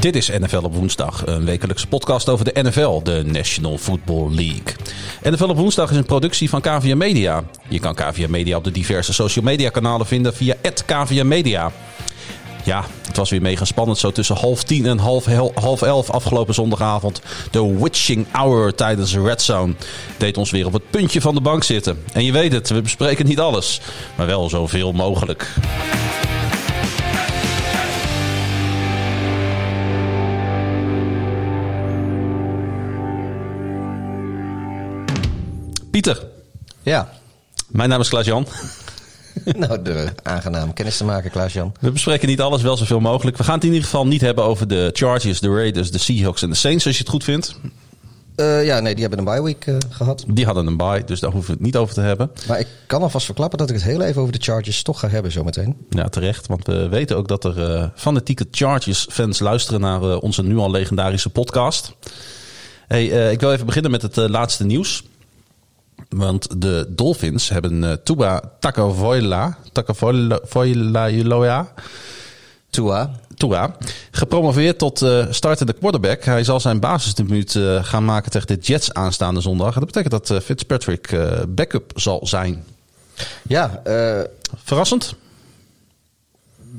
Dit is NFL op woensdag, een wekelijkse podcast over de NFL, de National Football League. NFL op woensdag is een productie van KVM Media. Je kan KVM Media op de diverse social media kanalen vinden via KVM Media. Ja, het was weer mega spannend zo tussen half tien en half, half elf afgelopen zondagavond. De witching hour tijdens Red Zone deed ons weer op het puntje van de bank zitten. En je weet het, we bespreken niet alles, maar wel zoveel mogelijk. Pieter. Ja. Mijn naam is Klaas-Jan. nou, de aangenaam kennis te maken, Klaas-Jan. We bespreken niet alles, wel zoveel mogelijk. We gaan het in ieder geval niet hebben over de Chargers, de Raiders, de Seahawks en de Saints, als je het goed vindt. Uh, ja, nee, die hebben een bye week uh, gehad. Die hadden een bye, dus daar hoeven we het niet over te hebben. Maar ik kan alvast verklappen dat ik het heel even over de Chargers toch ga hebben zometeen. Ja, terecht. Want we weten ook dat er uh, fanatieke Chargers-fans luisteren naar onze nu al legendarische podcast. Hey, ik wil even beginnen met het laatste nieuws. Want de Dolphins hebben uh, Tagovailoa, Tagovailoa, Tua. Tua, gepromoveerd tot uh, startende quarterback. Hij zal zijn basisdebuut uh, gaan maken tegen de Jets aanstaande zondag. Dat betekent dat uh, Fitzpatrick backup zal zijn. Ja. Verrassend?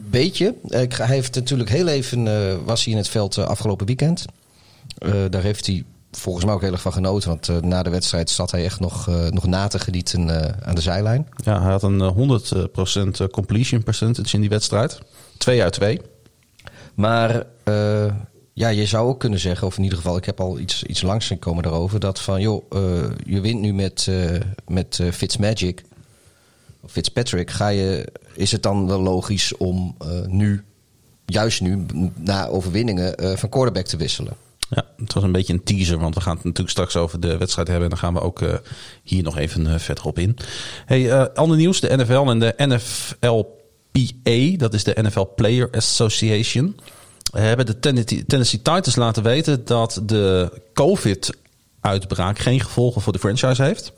Beetje. hij heeft natuurlijk heel even, was hij in het veld afgelopen weekend. daar heeft hij volgens mij ook heel erg van genoten. Want uh, na de wedstrijd zat hij echt nog, uh, nog na te genieten uh, aan de zijlijn. Ja, hij had een 100% completion percentage in die wedstrijd. 2 uit 2. Maar ja, je zou ook kunnen zeggen, of in ieder geval, ik heb al iets, iets langs gekomen daarover. Dat van, joh, je wint nu met, met Fitzmagic. Of Fitzpatrick. Ga je, is het dan wel logisch om nu, juist nu, na overwinningen, van quarterback te wisselen? Ja, het was een beetje een teaser, want we gaan het natuurlijk straks over de wedstrijd hebben. En dan gaan we ook uh, hier nog even uh, verder op in. Hey, uh, ander nieuws. De NFL en de NFLPA, dat is de NFL Player Association, hebben de Tennessee Titans laten weten dat de COVID-uitbraak geen gevolgen voor de franchise heeft.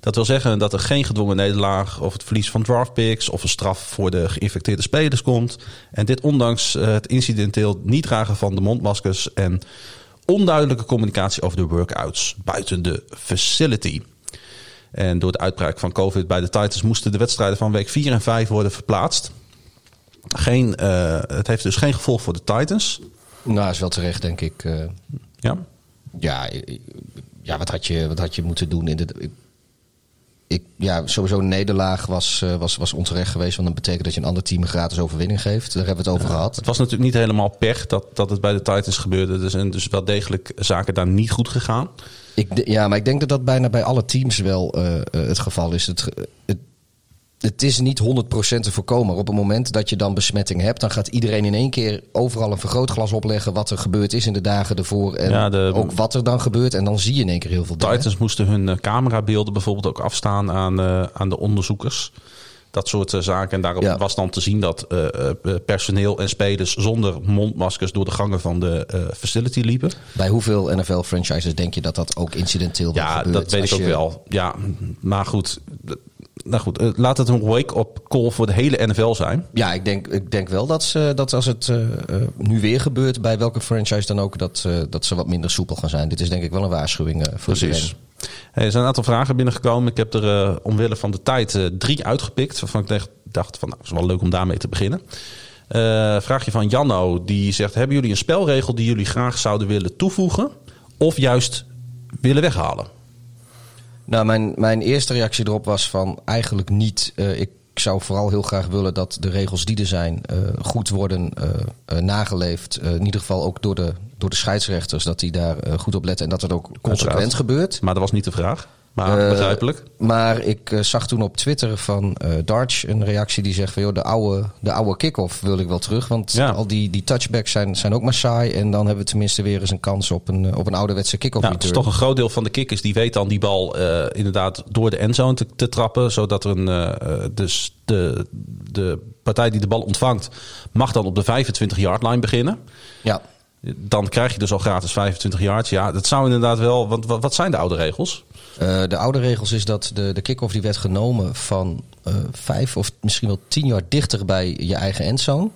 Dat wil zeggen dat er geen gedwongen nederlaag of het verlies van draftpicks of een straf voor de geïnfecteerde spelers komt. En dit ondanks het incidenteel niet dragen van de mondmaskers en onduidelijke communicatie over de workouts buiten de facility. En door de uitbraak van COVID bij de Titans moesten de wedstrijden van week 4 en 5 worden verplaatst. Geen, uh, het heeft dus geen gevolg voor de Titans. Nou, is wel terecht, denk ik. Uh, ja. Ja, ja wat, had je, wat had je moeten doen? In de, ik, ja, sowieso een nederlaag was, uh, was, was onterecht geweest. Want dat betekent dat je een ander team een gratis overwinning geeft. Daar hebben we het over gehad. Het was natuurlijk niet helemaal pech dat, dat het bij de Titans gebeurde. Dus, en dus wel degelijk zaken daar niet goed gegaan. Ik, ja, maar ik denk dat dat bijna bij alle teams wel uh, het geval is. Het, het, het is niet 100% te voorkomen. Maar op het moment dat je dan besmetting hebt, dan gaat iedereen in één keer overal een vergrootglas opleggen wat er gebeurd is in de dagen ervoor. En ja, de, ook wat er dan gebeurt. En dan zie je in één keer heel veel dingen. Titans moesten hun uh, camerabeelden bijvoorbeeld ook afstaan aan, uh, aan de onderzoekers. Dat soort uh, zaken. En daarop ja. was dan te zien dat personeel en spelers zonder mondmaskers door de gangen van de facility liepen. Bij hoeveel NFL-franchises denk je dat dat ook incidenteel ja, gebeurt? Ja, dat weet ik ook je... wel. Ja, maar goed nou goed, uh, laat het een wake-up call voor de hele NFL zijn. Ja, ik denk, ik denk wel dat, ze, dat als het uh, nu weer gebeurt, bij welke franchise dan ook, dat, uh, dat ze wat minder soepel gaan zijn. Dit is denk ik wel een waarschuwing voor Precies. Hey, er zijn een aantal vragen binnengekomen. Ik heb er omwille van de tijd drie uitgepikt. Waarvan ik dacht van, nou, het is wel leuk om daarmee te beginnen. vraagje van Janno, die zegt... Hebben jullie een spelregel die jullie graag zouden willen toevoegen? Of juist willen weghalen? Nou, mijn, mijn eerste reactie erop was van eigenlijk niet. Uh, ik zou vooral heel graag willen dat de regels die er zijn uh, goed worden uh, nageleefd. in ieder geval ook door de, door de scheidsrechters, dat die daar goed op letten en dat het ook consequent gebeurt. Maar dat was niet de vraag. Maar begrijpelijk. Maar ik zag toen op Twitter van uh, Darch een reactie die zegt van joh, de oude, de oude kick-off wil ik wel terug. Want ja. al die, die touchbacks zijn, zijn ook maar saai. En dan hebben we tenminste weer eens een kans op een, op een ouderwetse kick-off. Ja, het is toch een groot deel van de kickers die weet dan die bal uh, inderdaad door de endzone te, te trappen. Zodat er een uh, dus de, de partij die de bal ontvangt, mag dan op de 25 yard line beginnen. Ja. Dan krijg je dus al gratis 25 yards. Ja, dat zou inderdaad wel. Want wat, wat zijn de oude regels? Uh, de oude regels is dat de, de kick-off die werd genomen van uh, vijf of misschien wel tien jaar dichter bij je eigen endzone.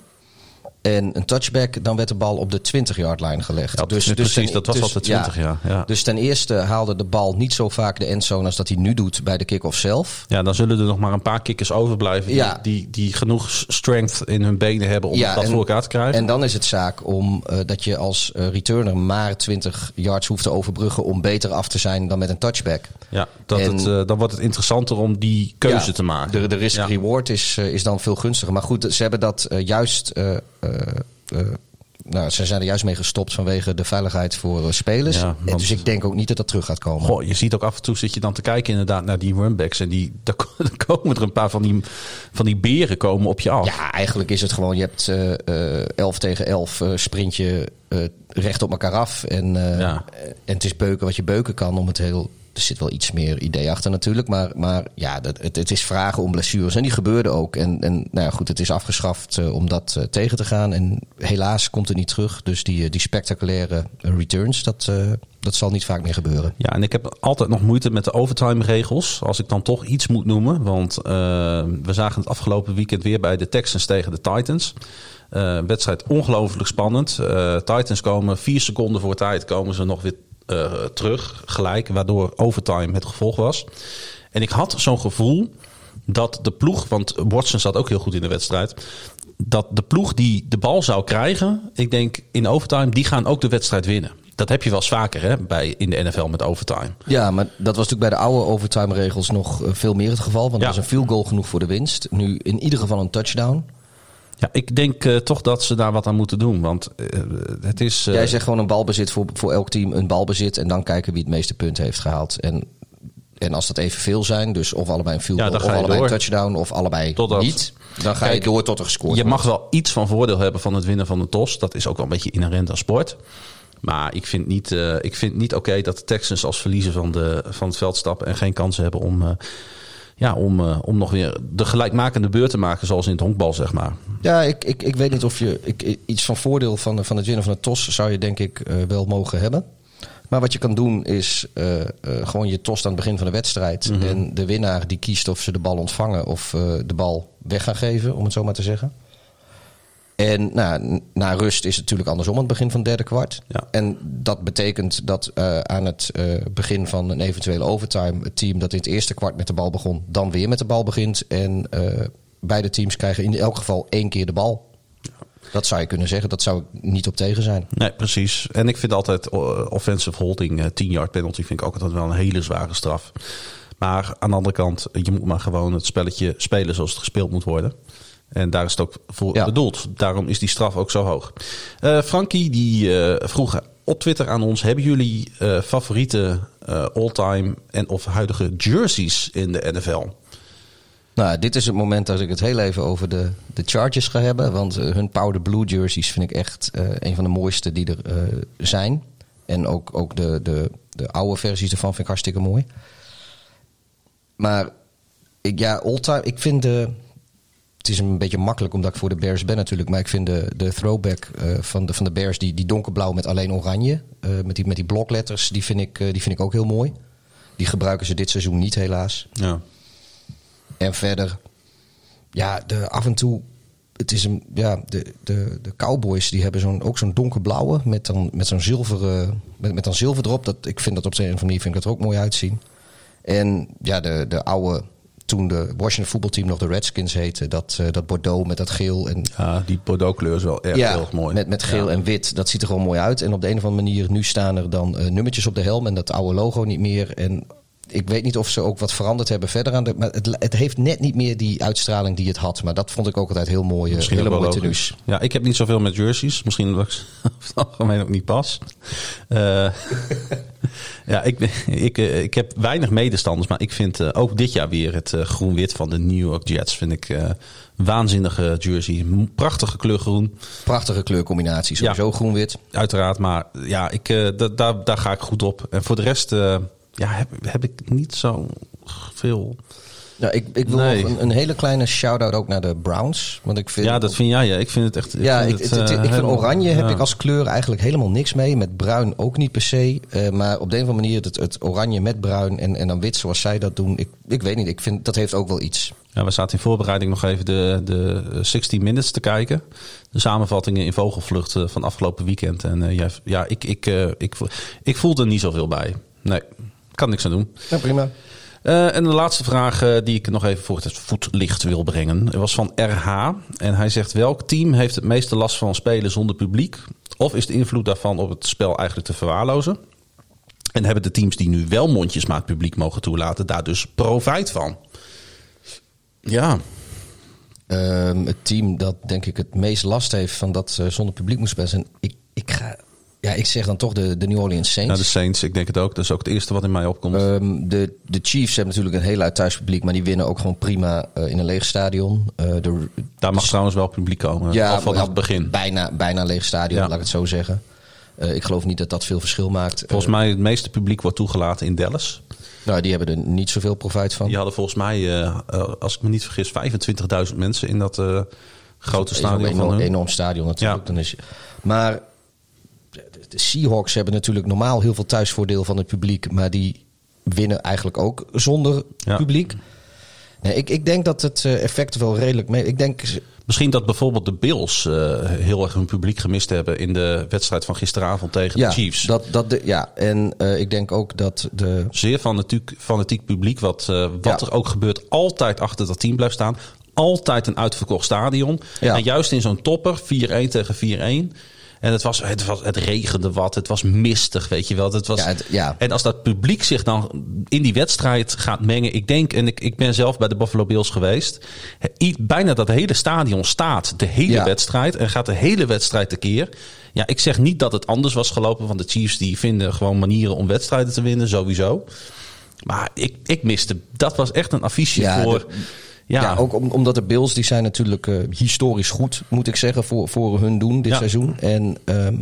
En een touchback, dan werd de bal op de 20-yard line gelegd. Ja, dus, dus precies, ten, dat was dus, altijd 20, ja, ja, Dus ten eerste haalde de bal niet zo vaak de endzone als dat hij nu doet bij de kick-off zelf. Ja, dan zullen er nog maar een paar kickers overblijven die, ja. die, die genoeg strength in hun benen hebben om dat en, voor elkaar te krijgen. En dan is het zaak om uh, dat je als uh, returner maar 20 yards hoeft te overbruggen om beter af te zijn dan met een touchback. Ja, dat en, het, uh, dan wordt het interessanter om die keuze te maken. De, de risk-reward is, is dan veel gunstiger. Maar goed, ze hebben dat juist nou, ze zijn er juist mee gestopt vanwege de veiligheid voor uh, spelers. Ja, want... Dus ik denk ook niet dat dat terug gaat komen. Goh, je ziet ook af en toe zit je dan te kijken inderdaad naar die runbacks. En die, daar komen er een paar van die, van die beren komen op je af. Ja, eigenlijk is het gewoon, je hebt uh, 11 tegen 11 sprint je recht op elkaar af. En, ja. en het is beuken wat je beuken kan om het heel er zit wel iets meer idee achter natuurlijk. Maar, maar ja, dat, het, is vragen om blessures. En die gebeurden ook. En, en nou ja, goed, het is afgeschaft uh, om dat uh, tegen te gaan. En helaas komt het niet terug. Dus die, uh, die spectaculaire returns, dat, dat zal niet vaak meer gebeuren. Ja, en ik heb altijd nog moeite met de overtime regels. Als ik dan toch iets moet noemen. Want we zagen het afgelopen weekend weer bij de Texans tegen de Titans. wedstrijd ongelooflijk spannend. Titans komen vier seconden voor tijd komen ze nog weer uh, terug, gelijk, waardoor overtime het gevolg was. En ik had zo'n gevoel dat de ploeg, want Watson zat ook heel goed in de wedstrijd, dat de ploeg die de bal zou krijgen, ik denk in overtime, die gaan ook de wedstrijd winnen. Dat heb je wel eens vaker hè, bij, in de NFL met overtime. Ja, maar dat was natuurlijk bij de oude overtime regels nog eh, veel meer het geval. Want ja. er was een field goal genoeg voor de winst. Nu in ieder geval een touchdown. Ja, ik denk uh, toch dat ze daar wat aan moeten doen. Want uh, het is. Uh... Jij zegt gewoon een balbezit voor, voor elk team, een balbezit. En dan kijken wie het meeste punten heeft gehaald. En, en als dat evenveel zijn, dus of allebei een field goal, ja, of allebei door. een touchdown, of allebei Totdat... niet. Dan ga Kijk, je door tot er gescoord Je mag wel iets van voordeel hebben van het winnen van de TOS. Dat is ook wel een beetje inherent aan sport. Maar ik vind niet, ik vind niet oké okay dat de Texans als verliezen van, de, van het veld stappen en geen kansen hebben om ja, om, uh, om nog weer de gelijkmakende beurt te maken, zoals in het honkbal, zeg maar. Ja, ik, ik, ik weet niet of je ik, iets van voordeel van, van het winnen van de TOS zou je denk ik uh, wel mogen hebben. Maar wat je kan doen is uh, gewoon je tost aan het begin van de wedstrijd. Mm -hmm. En de winnaar die kiest of ze de bal ontvangen of de bal weg gaan geven, om het zo maar te zeggen. En nou, na rust is het natuurlijk andersom aan het begin van het derde kwart. Ja. En dat betekent dat uh, aan het uh, begin van een eventuele overtime... het team dat in het eerste kwart met de bal begon... dan weer met de bal begint. En uh, beide teams krijgen in elk geval één keer de bal. Dat zou je kunnen zeggen. Dat zou ik niet op tegen zijn. Nee, precies. En ik vind altijd offensive holding, 10 yard penalty... vind ik ook altijd wel een hele zware straf. Maar aan de andere kant, je moet maar gewoon het spelletje spelen zoals het gespeeld moet worden. En daar is het ook voor ja. bedoeld. Daarom is die straf ook zo hoog. Uh, Frankie die uh, vroeg op Twitter aan ons: hebben jullie uh, favoriete all-time en of huidige jerseys in de NFL? Nou, dit is het moment dat ik het heel even over de, de Chargers ga hebben. Want hun Powder Blue jerseys vind ik echt een van de mooiste die er zijn. En ook, ook de, de, de oude versies ervan vind ik hartstikke mooi. Maar ik, ja, all-time, ik vind de het is een beetje makkelijk omdat ik voor de Bears ben natuurlijk. Maar ik vind de, de throwback uh, van, de, van de Bears, die, die donkerblauw met alleen oranje. Uh, met, die, met die blokletters, die vind, ik, uh, die vind ik ook heel mooi. Die gebruiken ze dit seizoen niet helaas. Ja. En verder, ja, de, af en toe... Het is een, ja, de, de, de Cowboys die hebben zo'n, ook zo'n donkerblauwe met dan, met zo'n zilveren, met, met dan zilver erop. Dat, ik vind dat op een of andere manier vind ik dat er ook mooi uitzien. En ja, de, de oude toen de Washington voetbalteam nog de Redskins heette, dat, uh, dat Bordeaux met dat geel. En, ja, die Bordeaux kleur is wel erg ja, heel mooi. Met, met geel ja. en wit, dat ziet er gewoon mooi uit. En op de een of andere manier, nu staan er dan uh, nummertjes op de helm en dat oude logo niet meer. En ik weet niet of ze ook wat veranderd hebben verder aan de. Maar het, het heeft net niet meer die uitstraling die het had. Maar dat vond ik ook altijd heel mooi. Uh, Misschien hele mooie tenues. Ja, ik heb niet zoveel met jerseys. Misschien dat ik het algemeen ook niet pas. Uh, ja, ik, ik, ik heb weinig medestanders. Maar ik vind uh, ook dit jaar weer het uh, groen-wit van de New York Jets. Vind ik waanzinnige jersey. Prachtige kleur groen. Prachtige kleurcombinatie. Sowieso ja, groen-wit. Uiteraard. Maar ja, ik, daar, daar ga ik goed op. En voor de rest ja, heb, heb ik niet zo veel. Ja, ik, ik wil Nee. nog een, een hele kleine shout-out ook naar de Browns. Want ik vind Ja, dat vind jij. Ja. Ik vind het echt. ja, ik, vind het- het, het- eh, ik vind helemaal- oranje heb ja. ik als kleur eigenlijk helemaal niks mee. Met bruin ook niet per se. Eh, maar op de een of andere manier het, het oranje met bruin en, en dan wit zoals zij dat doen. Ik, ik weet niet, ik vind dat heeft ook wel iets. Ja, we zaten in voorbereiding nog even de, de 60 Minutes te kijken. De samenvattingen in vogelvlucht eh, van afgelopen weekend. En ja, ja ik, ik, ik, vo- ik voelde er niet zoveel bij. Nee, kan niks aan doen. Ja, prima. Eh, en de laatste vraag eh, die ik nog even voor het voetlicht wil brengen, was van RH. En hij zegt: welk team heeft het meeste last van spelen zonder publiek? Of is de invloed daarvan op het spel eigenlijk te verwaarlozen? En hebben de teams die nu wel mondjesmaat publiek mogen toelaten, daar dus profijt van? Ja, Ehm, het team dat denk ik het meest last heeft van dat eh, zonder publiek moet spelen. Ik, ik, ga, ja, ik zeg dan toch de, de New Orleans Saints. nou, de Saints, ik denk het ook. Dat is ook het eerste wat in mij opkomt. Ehm, de, de Chiefs hebben natuurlijk een heel uit thuispubliek, maar die winnen ook gewoon prima eh, in een leeg stadion. Eh, de, daar mag trouwens wel publiek komen. al vanaf ja, het begin. Bijna, bijna leeg stadion, Ja. laat ik het zo zeggen. Eh, ik geloof niet dat dat veel verschil maakt. Volgens mij het meeste publiek wordt toegelaten in Dallas. Nou, die hebben er niet zoveel profijt van. Die hadden volgens mij, als ik me niet vergis, 25.000 mensen in dat grote stadion een enorm stadion natuurlijk. Ja. Dan is, maar de, de Seahawks hebben natuurlijk normaal heel veel thuisvoordeel van het publiek. Maar die winnen eigenlijk ook zonder Ja. publiek. Nee, ik, ik denk dat het eh, effect wel redelijk mee... Ik denk, Misschien dat bijvoorbeeld de Bills eh, heel erg hun publiek gemist hebben in de wedstrijd van gisteravond tegen ja, de Chiefs. Dat, dat de, ja, en eh, ik denk ook dat de... Zeer fanatiek, fanatiek publiek, wat, wat Ja. er ook gebeurt, altijd achter dat team blijft staan. Altijd een uitverkocht stadion. Ja. En juist in zo'n topper, 4-1 tegen 4-1. En het, was, het, was, het regende wat, het was mistig, weet je wel. Het was, Ja, het- ja. En als dat publiek zich dan in die wedstrijd gaat mengen. Ik denk, en ik, ik ben zelf bij de Buffalo Bills geweest. Bijna dat hele stadion staat de hele Ja. wedstrijd. En gaat de hele wedstrijd tekeer. Ja, ik zeg niet dat het anders was gelopen. Want de Chiefs die vinden gewoon manieren om wedstrijden te winnen, sowieso. Maar ik, ik miste, dat was echt een affiche voor... de- ja, Ja, ook om- omdat de Bills, die zijn natuurlijk eh, historisch goed, moet ik zeggen, voor, voor hun doen dit Ja. seizoen. En ehm,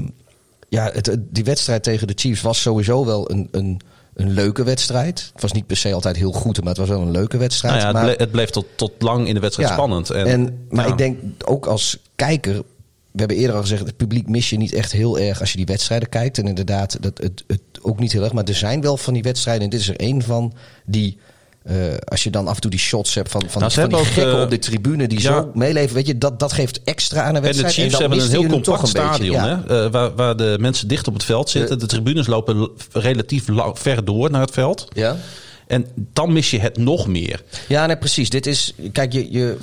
ja, het, die wedstrijd tegen de Chiefs was sowieso wel een, een, een leuke wedstrijd. Het was niet per se altijd heel goed, maar het was wel een leuke wedstrijd. nou ja, het, maar, ble- het bleef tot, tot lang in de wedstrijd ja, spannend. En, En, maar ik denk ook als kijker, we hebben eerder al gezegd, het publiek mis je niet echt heel erg als je die wedstrijden kijkt. En inderdaad, dat, het, het ook niet heel erg. Maar er zijn wel van die wedstrijden, en dit is er één van, die... eh, als je dan af en toe die shots hebt van, van, Nou, van die ook, gekken eh, op de tribune die ja. zo meeleven, weet je, dat, dat geeft extra aan een En de wedstrijd. Chiefs hebben een heel compact een beetje. stadion, Ja. hè? Eh, waar, waar de mensen dicht op het veld zitten. De tribunes lopen relatief lang, ver door naar het veld. Ja? En dan mis je het nog meer. Ja, nee, precies. Dit is, kijk, je, je,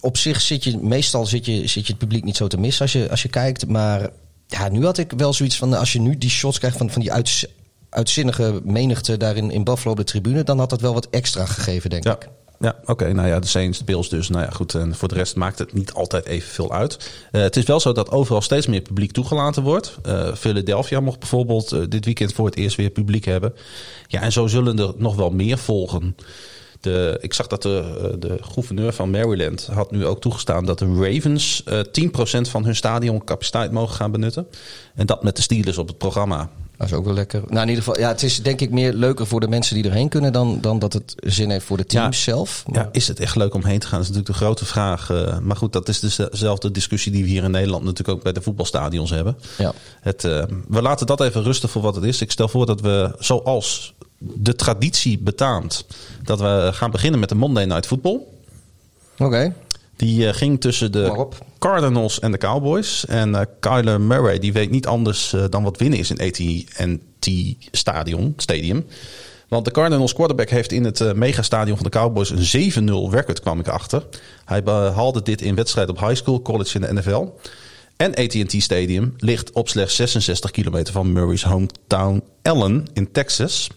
op zich zit je, meestal zit je, zit je het publiek niet zo te missen als je, als je kijkt. Maar ja, nu had ik wel zoiets van, als je nu die shots krijgt van, van die uits, uitzinnige menigte daar in, Buffalo op de tribune, dan had dat wel wat extra gegeven, denk Ja, ik. ja oké. Nou ja, de Saints, de Bills dus. Nou ja, goed. En voor de rest maakt het niet altijd evenveel uit. Eh, het is wel zo dat overal steeds meer publiek toegelaten wordt. Eh, Philadelphia mocht bijvoorbeeld eh, dit weekend voor het eerst weer publiek hebben. Ja, en zo zullen er nog wel meer volgen. De, ik zag dat de, de gouverneur van Maryland had nu ook toegestaan dat de Ravens eh 10% van hun stadioncapaciteit mogen gaan benutten. En dat met de Steelers op het programma. Dat is ook wel lekker. Nou, in ieder geval, ja, het is denk ik meer leuker voor de mensen die erheen kunnen dan, dan dat het zin heeft voor de teams Ja. zelf. Maar- Ja, is het echt leuk om heen te gaan? Dat is natuurlijk de grote vraag. eh, maar goed, dat is dus dezelfde discussie die we hier in Nederland natuurlijk ook bij de voetbalstadions hebben. Ja. Het, eh, we laten dat even rusten voor wat het is. Ik stel voor dat we, zoals de traditie betaamt, dat we gaan beginnen met de Monday Night Football. Oké. Die eh, ging tussen de. Cardinals en de Cowboys. En eh Kyler Murray die weet niet anders eh, dan wat winnen is in AT&T Stadion, Stadium. Want de Cardinals quarterback heeft in het megastadion van de Cowboys een 7-0 record, kwam ik achter. Hij behaalde dit in wedstrijd op high school, college in de NFL. En AT&T Stadium ligt op slechts 66 kilometer van Murray's hometown Allen in Texas.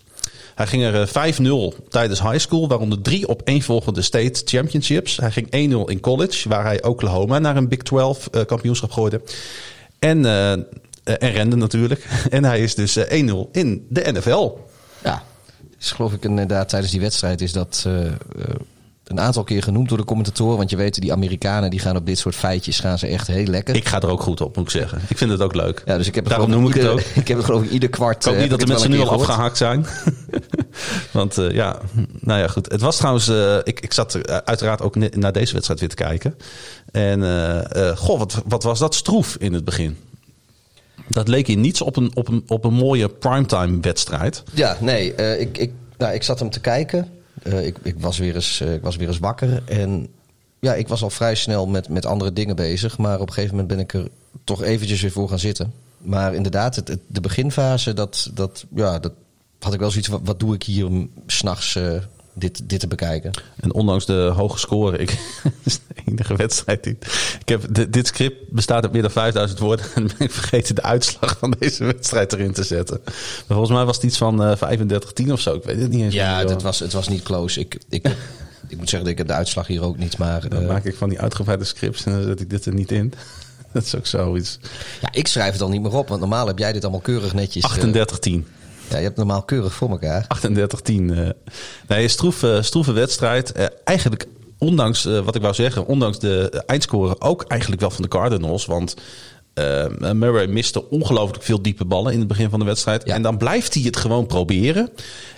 Hij ging er eh, 5-0 tijdens high school, waaronder drie op volgende state championships. Hij ging 1-0 in college, waar hij Oklahoma naar een Big 12 eh, kampioenschap gooide. En, eh, eh, en rende natuurlijk. En hij is dus eh, 1-0 in de NFL. Ja, is geloof ik inderdaad tijdens die wedstrijd is dat eh, eh, een aantal keer genoemd door de commentatoren. Want je weet, die Amerikanen die gaan op dit soort feitjes gaan ze echt heel lekker. Ik ga er ook goed op, moet ik zeggen. Ik vind het ook leuk. ja, dus ik heb het Daarom noem ik het ook. Ik heb het geloof ik ieder kwart. Ik hoop eh, niet dat de mensen nu al afgehaakt zijn. Want eh, ja, Nou ja, goed. Het was trouwens... eh, ik, ik zat er, uiteraard ook naar deze wedstrijd weer te kijken. En goh, wat, wat was dat stroef in het begin. Dat leek in niets op een, op een, op een mooie primetime wedstrijd. Ja, nee, ik, ik, nou, ik zat hem te kijken. Eh, ik, ik, was weer eens, eh, ik was weer eens wakker. En ja, ik was al vrij snel met, met andere dingen bezig. Maar op een gegeven moment ben ik er toch eventjes weer voor gaan zitten. Maar inderdaad, het, de beginfase, dat, dat, ja, dat had ik wel zoiets van... wat doe ik hier s'nachts uh, dit, dit te bekijken? En ondanks de hoge score, ik, is de enige wedstrijd die... Ik heb, dit script bestaat uit meer dan 5000 woorden. En ben ik vergeten de uitslag van deze wedstrijd erin te zetten. Maar volgens mij was het iets van eh 35-10 of zo. Ik weet het niet eens. Ja, het was, het was niet close. Ik, ik, ik moet zeggen, ik heb de uitslag hier ook niet. Maar Dan eh, maak ik van die uitgebreide scripts en dan zet ik dit er niet in. Dat is ook zoiets. ja, ik schrijf het al niet meer op. Want normaal heb jij dit allemaal keurig netjes... eh, 38-10. Ja, je hebt normaal keurig voor elkaar. 38-10. eh. Nee, stroeve, stroeve wedstrijd. Eh, eigenlijk, ondanks eh, wat ik wou zeggen, ondanks de eindscore ook eigenlijk wel van de Cardinals. Want eh, Murray miste ongelooflijk veel diepe ballen in het begin van de wedstrijd. Ja. En dan blijft hij het gewoon proberen.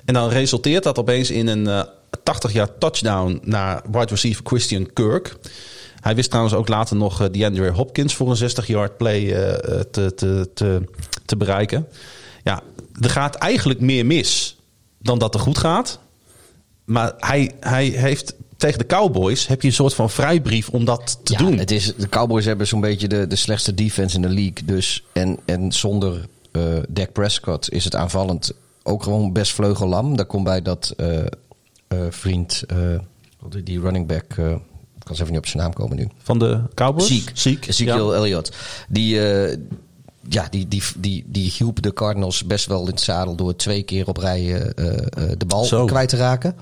En dan resulteert dat opeens in een eh 80 jaar touchdown naar wide receiver Christian Kirk. Hij wist trouwens ook later nog eh, DeAndre Hopkins voor een 60-yard play eh, eh, te, te, te, te bereiken. Ja, er gaat eigenlijk meer mis dan dat er goed gaat. Maar hij, hij heeft tegen de Cowboys heb je een soort van vrijbrief om dat te ja, doen. Het is, de Cowboys hebben zo'n beetje de, de slechtste defense in de league. Dus, en, en zonder eh Dak Prescott is het aanvallend ook gewoon best vleugellam. Daar komt bij dat eh, eh, vriend, die- die running back, ik kan eens even niet op zijn naam komen nu. Van de Cowboys? Ziek. Ziek. Ezekiel Ja. Elliott. Die, ja, die, die, die, die hielp de Cardinals best wel in het zadel door twee keer op rij eh, eh, de bal Zo. kwijt te raken.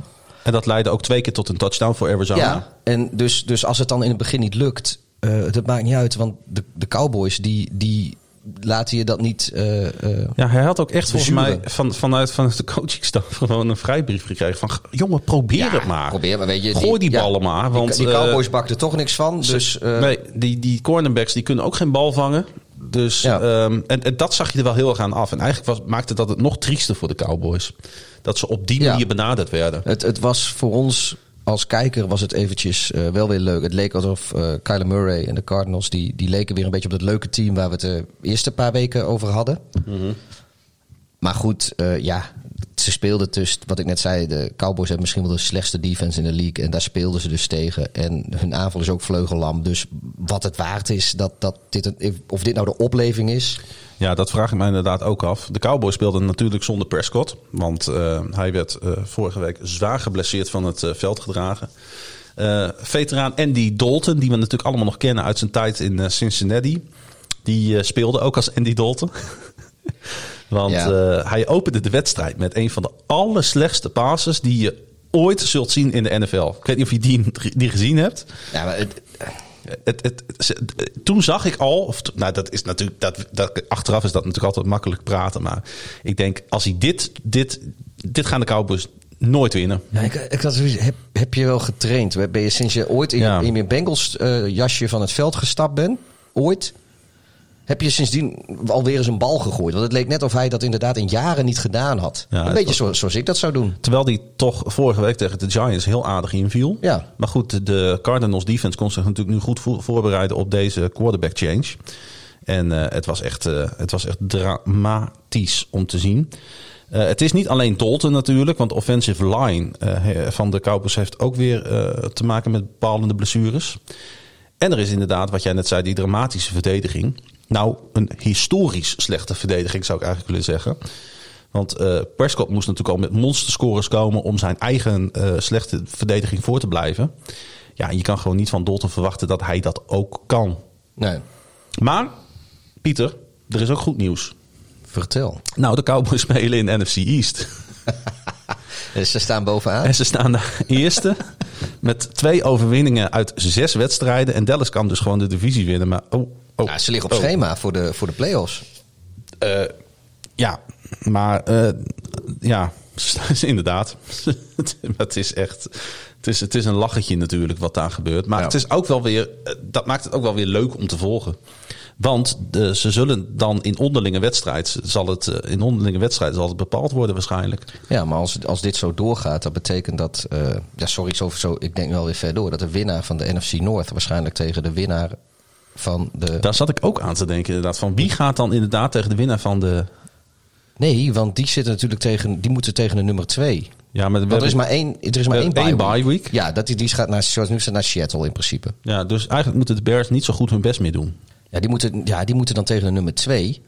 En dat leidde ook twee keer tot een touchdown voor Arizona. Ja, en dus, dus als het dan in het begin niet lukt, eh dat maakt niet uit. Want de, de Cowboys, die, die laten je dat niet... eh, eh, Ja, hij had ook echt volgens mij van, vanuit, vanuit de coachingstaf gewoon een vrijbrief gekregen. Van, jongen, probeer ja, het maar. Probeer maar, weet je. Gooi die ballen maar. Want, die, die eh, Cowboys bakten toch niks van. Dus, eh, nee, die, die cornerbacks die kunnen ook geen bal vangen. Dus, Ja. ehm, en, en dat zag je er wel heel erg aan af. En eigenlijk was, maakte dat het nog triester voor de Cowboys. Dat ze op die Ja. manier benaderd werden. Het, het was voor ons als kijker was het eventjes eh, wel weer leuk. Het leek alsof eh Kyler Murray en de Cardinals... Die, die leken weer een beetje op dat leuke team... waar we het de eerste paar weken over hadden. Maar goed, eh, ja, ze speelden dus... Wat ik net zei, de Cowboys hebben misschien wel de slechtste defense in de league. En daar speelden ze dus tegen. En hun aanval is ook vleugellam. Dus wat het waard is, dat, dat dit of dit nou de opleving is... Ja, dat vraag ik me inderdaad ook af. De Cowboys speelden natuurlijk zonder Prescott. Want eh, hij werd eh, vorige week zwaar geblesseerd van het eh, veld gedragen. Veteraan Andy Dalton, die we natuurlijk allemaal nog kennen uit zijn tijd in Cincinnati. Die speelde ook als Andy Dalton. Want Ja. eh, hij opende de wedstrijd met een van de allerslechtste passes die je ooit zult zien in de NFL. Ik weet niet of je die, die gezien hebt. Ja, maar het, Het, toen zag ik al, of nou, dat is natuurlijk, dat, dat, achteraf is dat natuurlijk altijd makkelijk praten, maar ik denk als hij dit, dit, dit gaan de Cowboys nooit winnen. Ja, ik, ik had heb, heb je wel getraind? Ben je sinds je ooit in, Ja. in je Bengals eh, jasje van het veld gestapt bent? Ooit? Heb je sindsdien alweer eens een bal gegooid? Want het leek net of hij dat inderdaad in jaren niet gedaan had. Ja, een beetje was- zo, zoals ik dat zou doen. Terwijl die toch vorige week tegen de Giants heel aardig inviel. Ja. Maar goed, de- Cardinals defense kon zich natuurlijk nu goed vo- voorbereiden op deze quarterback change. En eh, het, was echt, eh, het was echt dramatisch om te zien. Eh, het is niet alleen Dalton natuurlijk, want de offensive line van de Cowboys heeft ook weer te maken met bepalende blessures. En er is inderdaad, wat jij net zei, die dramatische verdediging. Nou, een historisch slechte verdediging zou ik eigenlijk willen zeggen. Want eh Prescott moest natuurlijk al met monsterscores komen om zijn eigen eh, slechte verdediging voor te blijven. Ja, en je kan gewoon niet van Dalton verwachten dat hij dat ook kan. Nee, Maar, Pieter, er is ook goed nieuws. vertel. Nou, de Cowboys spelen in NFC East. Dus ze staan bovenaan. En ze staan de eerste met twee overwinningen uit zes wedstrijden. En Dallas kan dus gewoon de divisie winnen. Maar oh, oh, ze liggen op oh. schema voor de, voor de play-offs. Eh, ja, maar eh, ja, inderdaad. het is echt. Het is, het is een lachetje natuurlijk wat daar gebeurt. Maar Ja. het is ook wel weer. Dat maakt het ook wel weer leuk om te volgen. Want de, ze zullen dan in onderlinge wedstrijd. Zal het, eh, in onderlinge wedstrijd zal het bepaald worden waarschijnlijk. Ja, maar als, als dit zo doorgaat, dat betekent dat... eh, ja, sorry, zo, zo, ik denk wel weer ver door. Dat de winnaar van de NFC North waarschijnlijk tegen de winnaar van de... Daar zat ik ook aan te denken inderdaad. Van wie gaat dan inderdaad tegen de winnaar van de. Nee, want die zitten natuurlijk tegen... Die moeten tegen de nummer twee. Ja, maar er is maar één, er is maar één bye week. bye week. Ja, dat die, die gaat naar, zoals nu staat naar Seattle in principe. ja, dus eigenlijk moeten de Bears niet zo goed hun best meer doen. Ja, die moeten, ja, die moeten dan tegen de nummer twee.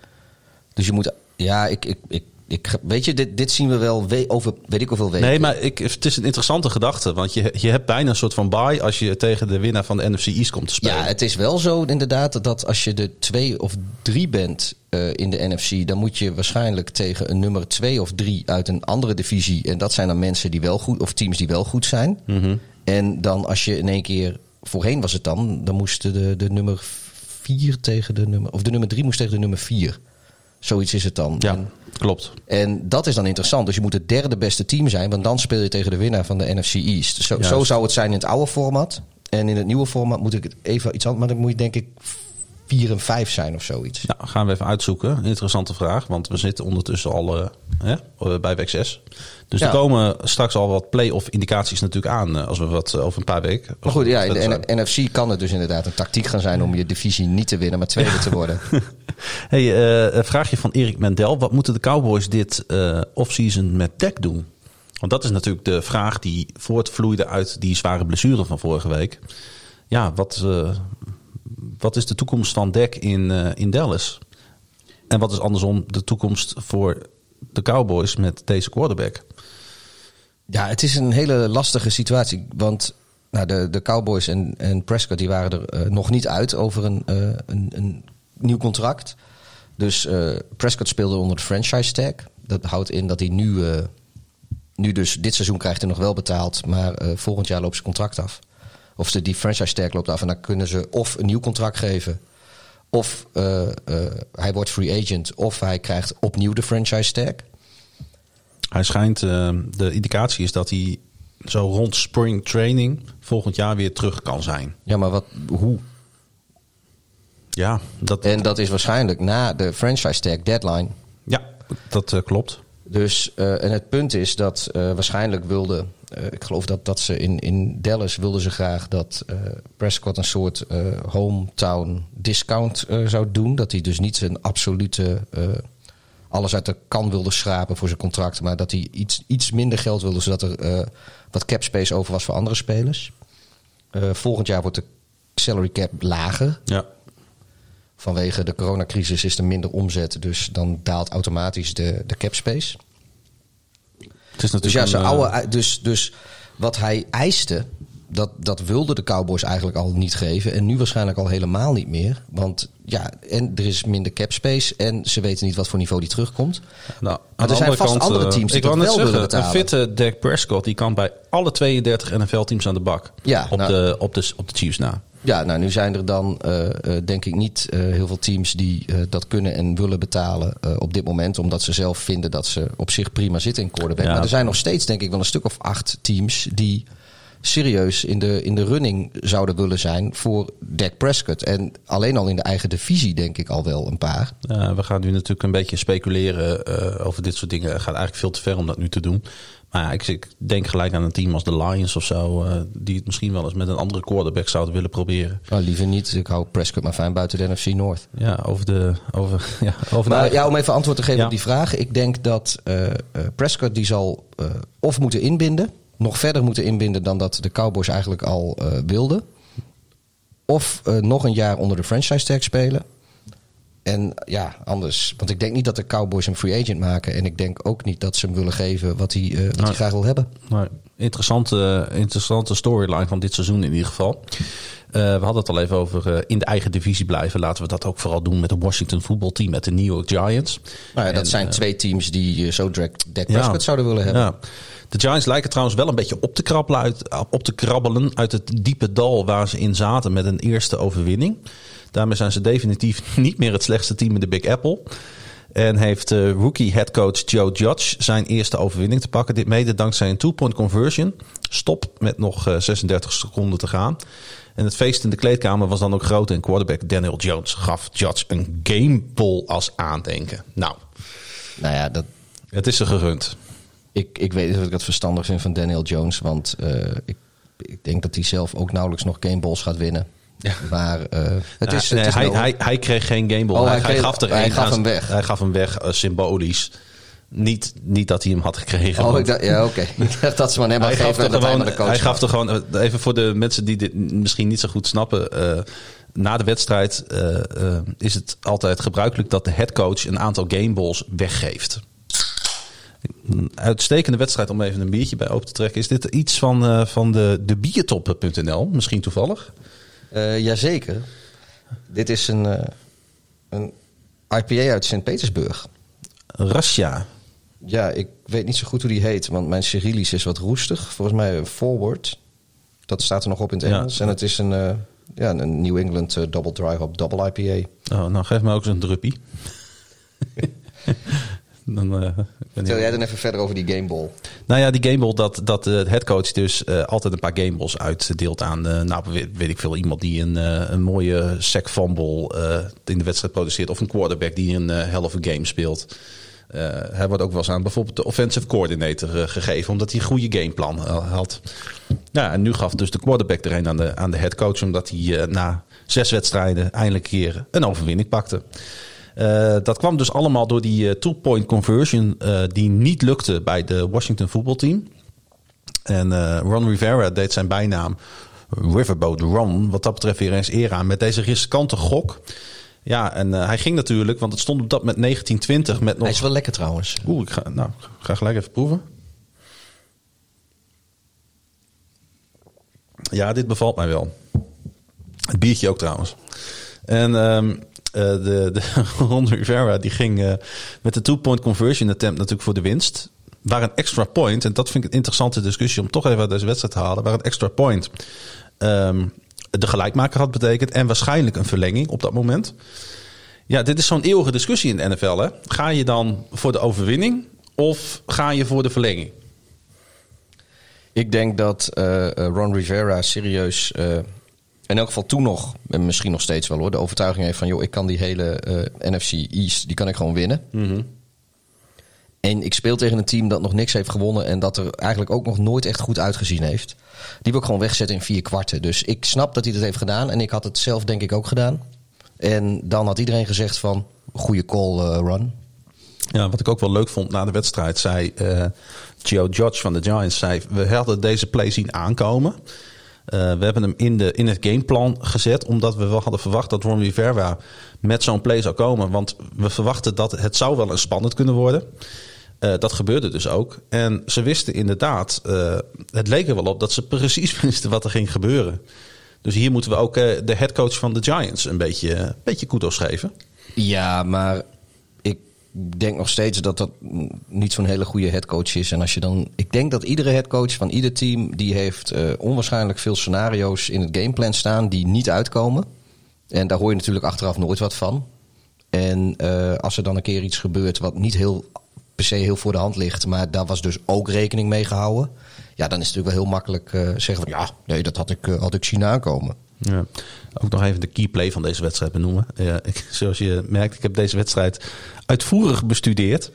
Dus je moet... Ja, ik... ik, ik ik, weet je, dit, dit zien we wel we- over weet ik hoeveel weken. Nee, maar ik, het is een interessante gedachte. Want je, je hebt bijna een soort van bye als je tegen de winnaar van de NFC East komt te spelen. Ja, het is wel zo inderdaad dat als je de twee of drie bent eh, in de NFC, dan moet je waarschijnlijk tegen een nummer twee of drie uit een andere divisie. En dat zijn dan mensen die wel goed, of teams die wel goed zijn. Mhm. En dan als je in één keer, voorheen was het dan, dan moesten de, de nummer vier tegen de nummer, of de nummer drie moest tegen de nummer vier. Zoiets is het dan. Ja, En, klopt. en dat is dan interessant. Dus je moet het derde beste team zijn, want dan speel je tegen de winnaar van de NFC East. Zo, zo zou het zijn in het oude format. En in het nieuwe format moet ik het even iets anders, maar dan moet je denk ik vier en vijf zijn of zoiets. Nou, gaan we even uitzoeken. Interessante vraag, want we zitten ondertussen al eh, hè, eh, bij week 6. Dus Ja. er komen straks al wat play-off indicaties natuurlijk aan eh, als we wat eh, over een paar weken. Maar goed, ja, in de NFC kan het dus inderdaad een tactiek gaan zijn om je divisie niet te winnen, maar tweede te worden. Hey, een vraagje van Erik Mendel. Wat moeten de Cowboys dit eh offseason met Dak doen? Want dat is natuurlijk de vraag die voortvloeide uit die zware blessure van vorige week. Ja, wat, wat is de toekomst van Dak in, in Dallas? En wat is andersom de toekomst voor de Cowboys met deze quarterback? Ja, het is een hele lastige situatie. Want nou, de, de Cowboys en, en Prescott die waren er eh, nog niet uit over een, eh, een, een nieuw contract. Dus eh, Prescott speelde onder de franchise tag. Dat houdt in dat hij nu, nu dus dit seizoen krijgt hij nog wel betaald. Maar volgend jaar loopt zijn contract af. Of de, die franchise tag loopt af. En dan kunnen ze of een nieuw contract geven. Of hij wordt free agent. Of hij krijgt opnieuw de franchise tag. Hij schijnt, eh, de indicatie is dat hij zo rond spring training volgend jaar weer terug kan zijn. Ja, maar wat, hoe? Ja, dat, En dat is waarschijnlijk na de franchise tag deadline. ja, dat eh, klopt. Dus, eh, en het punt is dat waarschijnlijk wilde, ik geloof dat, dat ze in, in Dallas wilden ze graag dat Prescott een soort hometown discount zou doen. Dat hij dus niet zijn absolute alles uit de kan wilde schrapen voor zijn contract, maar dat hij iets, iets minder geld wilde, zodat er eh, wat cap space over was voor andere spelers. Eh, volgend jaar wordt de salary cap lager. Ja. Vanwege de coronacrisis is er minder omzet, dus dan daalt automatisch de, de cap space. Het is Dus natuurlijk ja, zijn eh, oude, dus, dus wat hij eiste, dat, dat wilden de Cowboys eigenlijk al niet geven. En nu waarschijnlijk al helemaal niet meer. Want ja, en er is minder cap space en ze weten niet wat voor niveau die terugkomt. Nou, Maar er zijn andere vast andere eh, teams die ik dat wel willen zeggen, Een betalen. fitte Dak Prescott die kan bij alle 32 NFL-teams aan de bak. Ja, op, nou- de, op, de, op de Chiefs na. Ja, nou nu zijn er dan eh, eh, denk ik niet eh, heel veel teams die eh, dat kunnen en willen betalen eh, op dit moment. Omdat ze zelf vinden dat ze op zich prima zitten in quarterback. Ja. Maar er zijn nog steeds denk ik wel een stuk of acht teams die serieus in de, in de running zouden willen zijn voor Dak Prescott. En alleen al in de eigen divisie denk ik al wel een paar. We gaan nu natuurlijk een beetje speculeren eh, over dit soort dingen. Het gaat eigenlijk veel te ver om dat nu te doen. Maar ja, ik, ik denk gelijk aan een team als de Lions of zo. eh, die het misschien wel eens met een andere quarterback zouden willen proberen. Nou, liever niet. Ik hou Prescott maar fijn buiten de NFC North. Ja, over de. Over, ja, over de ja, om even antwoord te geven Ja. op die vraag. Ik denk dat eh, Prescott die zal of moeten inbinden. Nog verder moeten inbinden dan dat de Cowboys eigenlijk al eh, wilden. Of eh, nog een jaar onder de franchise tag spelen. En ja, anders. Want ik denk niet dat de Cowboys een free agent maken. En ik denk ook niet dat ze hem willen geven wat hij, eh, wat hij graag wil hebben. Nou, interessante, interessante storyline van dit seizoen in ieder geval. We hadden het al even over in de eigen divisie blijven. Laten we dat ook vooral doen met de Washington voetbalteam, met de New York Giants. Nou ja, dat En, zijn twee teams die zo Dak Dak Prescott zouden willen hebben. Ja. De Giants lijken trouwens wel een beetje op te, krabbelen uit, op te krabbelen uit het diepe dal waar ze in zaten met een eerste overwinning. Daarmee zijn ze definitief niet meer het slechtste team in de Big Apple. En heeft uh, rookie headcoach Joe Judge zijn eerste overwinning te pakken. Dit mede dankzij een two-point conversion. Stop met nog uh, 36 seconden te gaan. En het feest in de kleedkamer was dan ook groot. En quarterback Daniel Jones gaf Judge een gameball als aandenken. Nou, nou ja, dat... het is er gegund. Ik, ik weet niet of ik het verstandig vind van Daniel Jones. Want uh, ik, ik denk dat hij zelf ook nauwelijks nog gameballs gaat winnen. Ja. Maar uh, het ja, is, nee, het is hij, wel- hij, hij kreeg geen gameball. Oh, hij, hij hij gaf er hij gaf aan- hem weg. Hij gaf hem weg, eh, symbolisch. Niet, niet dat hij hem had gekregen. Oh, want- ik dacht, ja, oké. Dat ze maar hem hij geven gaf, er dat hij gewoon, coach hij gaf er gewoon, eh, even voor de mensen die dit misschien niet zo goed snappen. eh, na de wedstrijd eh, eh, is het altijd gebruikelijk dat de headcoach een aantal gameballs weggeeft. Een uitstekende wedstrijd om even een biertje bij open te trekken. Is dit iets van, eh, van de, de biertop.nl? Misschien toevallig? Eh, jazeker. Dit is een, eh, een IPA uit Sint-Petersburg. Rasja. Ja, ik weet niet zo goed hoe die heet, want mijn Cyrillisch is wat roestig. Volgens mij een forward. Dat staat er nog op in het Ja. Engels. En het is een, ja, een New England Double Dry Hop Double IPA. Oh, nou, geef me ook eens een druppie. dan, eh, Vertel heel- jij dan even verder over die Gameball. Nou ja, die gameball, dat, dat de headcoach dus eh, altijd een paar gameballs uitdeelt aan, eh, nou weet, weet ik veel, iemand die een, eh, een mooie sack fumble eh, in de wedstrijd produceert. Of een quarterback die een eh a game speelt. Eh, hij wordt ook wel eens aan bijvoorbeeld de offensive coordinator eh, gegeven, omdat hij een goede gameplan eh, had. Ja, en nu gaf dus de quarterback er een aan de, aan de headcoach, omdat hij eh, na zes wedstrijden eindelijk een keer een overwinning pakte. Eh, dat kwam dus allemaal door die eh, two-point conversion eh, die niet lukte bij de Washington voetbalteam. En Ron Rivera deed zijn bijnaam Riverboat Ron, wat dat betreft weer eens eer aan met deze riskante gok. Ja, en hij ging natuurlijk, want het stond op dat met 1920 met nog... Hij is wel lekker trouwens. Oeh, ik ga, nou, ga gelijk even proeven. Ja, dit bevalt mij wel. Het biertje ook trouwens. En ehm, eh, de, de Ron Rivera die ging eh, met de two-point conversion attempt natuurlijk voor de winst. Waar een extra point, en dat vind ik een interessante discussie om toch even uit deze wedstrijd te halen. Waar een extra point ehm, de gelijkmaker had betekend. En waarschijnlijk een verlenging op dat moment. Ja, dit is zo'n eeuwige discussie in de NFL. Hè? Ga je dan voor de overwinning of ga je voor de verlenging? Ik denk dat eh, eh, Ron Rivera serieus, eh, in elk geval toen nog, en misschien nog steeds wel hoor, de overtuiging heeft van, joh, ik kan die hele eh, NFC East, die kan ik gewoon winnen. En ik speel tegen een team dat nog niks heeft gewonnen en dat er eigenlijk ook nog nooit echt goed uitgezien heeft. Die wil ik gewoon wegzetten in vier kwarten. Dus ik snap dat hij dat heeft gedaan en ik had het zelf denk ik ook gedaan. En dan had iedereen gezegd van, goede call eh, Ron. Ja, wat ik ook wel leuk vond na de wedstrijd, zei eh Joe Judge van de Giants, zei, we hadden deze play zien aankomen. Eh, we hebben hem in, de, in het gameplan gezet, omdat we wel hadden verwacht dat Ron Rivera met zo'n play zou komen. Want we verwachten dat het zou wel een spannend kunnen worden. Eh, dat gebeurde dus ook. En ze wisten inderdaad, eh, het leek er wel op dat ze precies wisten wat er ging gebeuren. Dus hier moeten we ook eh, de headcoach van de Giants een beetje, een beetje kudos geven. Ja, maar denk nog steeds dat dat niet zo'n hele goede headcoach is. En als je dan, ik denk dat iedere headcoach van ieder team die heeft eh, onwaarschijnlijk veel scenario's in het gameplan staan die niet uitkomen. En daar hoor je natuurlijk achteraf nooit wat van. En eh, als er dan een keer iets gebeurt wat niet heel per se heel voor de hand ligt, maar daar was dus ook rekening mee gehouden. Ja, dan is het natuurlijk wel heel makkelijk eh, zeggen van ja, nee, dat had ik, had ik zien aankomen. Ja. Ook nog even de key play van deze wedstrijd benoemen. Ja, ik, zoals je merkt, ik heb deze wedstrijd uitvoerig bestudeerd.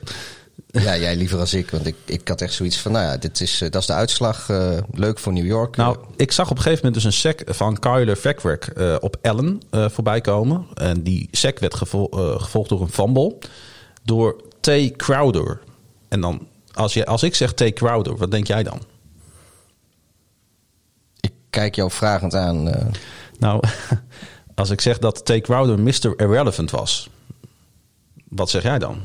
Ja, jij liever als ik. Want ik, ik had echt zoiets van, nou ja, dit is, eh, dat is de uitslag. eh, leuk voor New York. Nou, ik zag op een gegeven moment dus een sack van Kyler Fackrek eh op Allen voorbij komen. En die sack werd gevol- gevolgd door een fumble door T. Crowder. En dan, als, je, als ik zeg T. Crowder, wat denk jij dan? Kijk jou vragend aan. eh. Nou, als ik zeg dat T. Crowder Mr. Irrelevant was, wat zeg jij dan?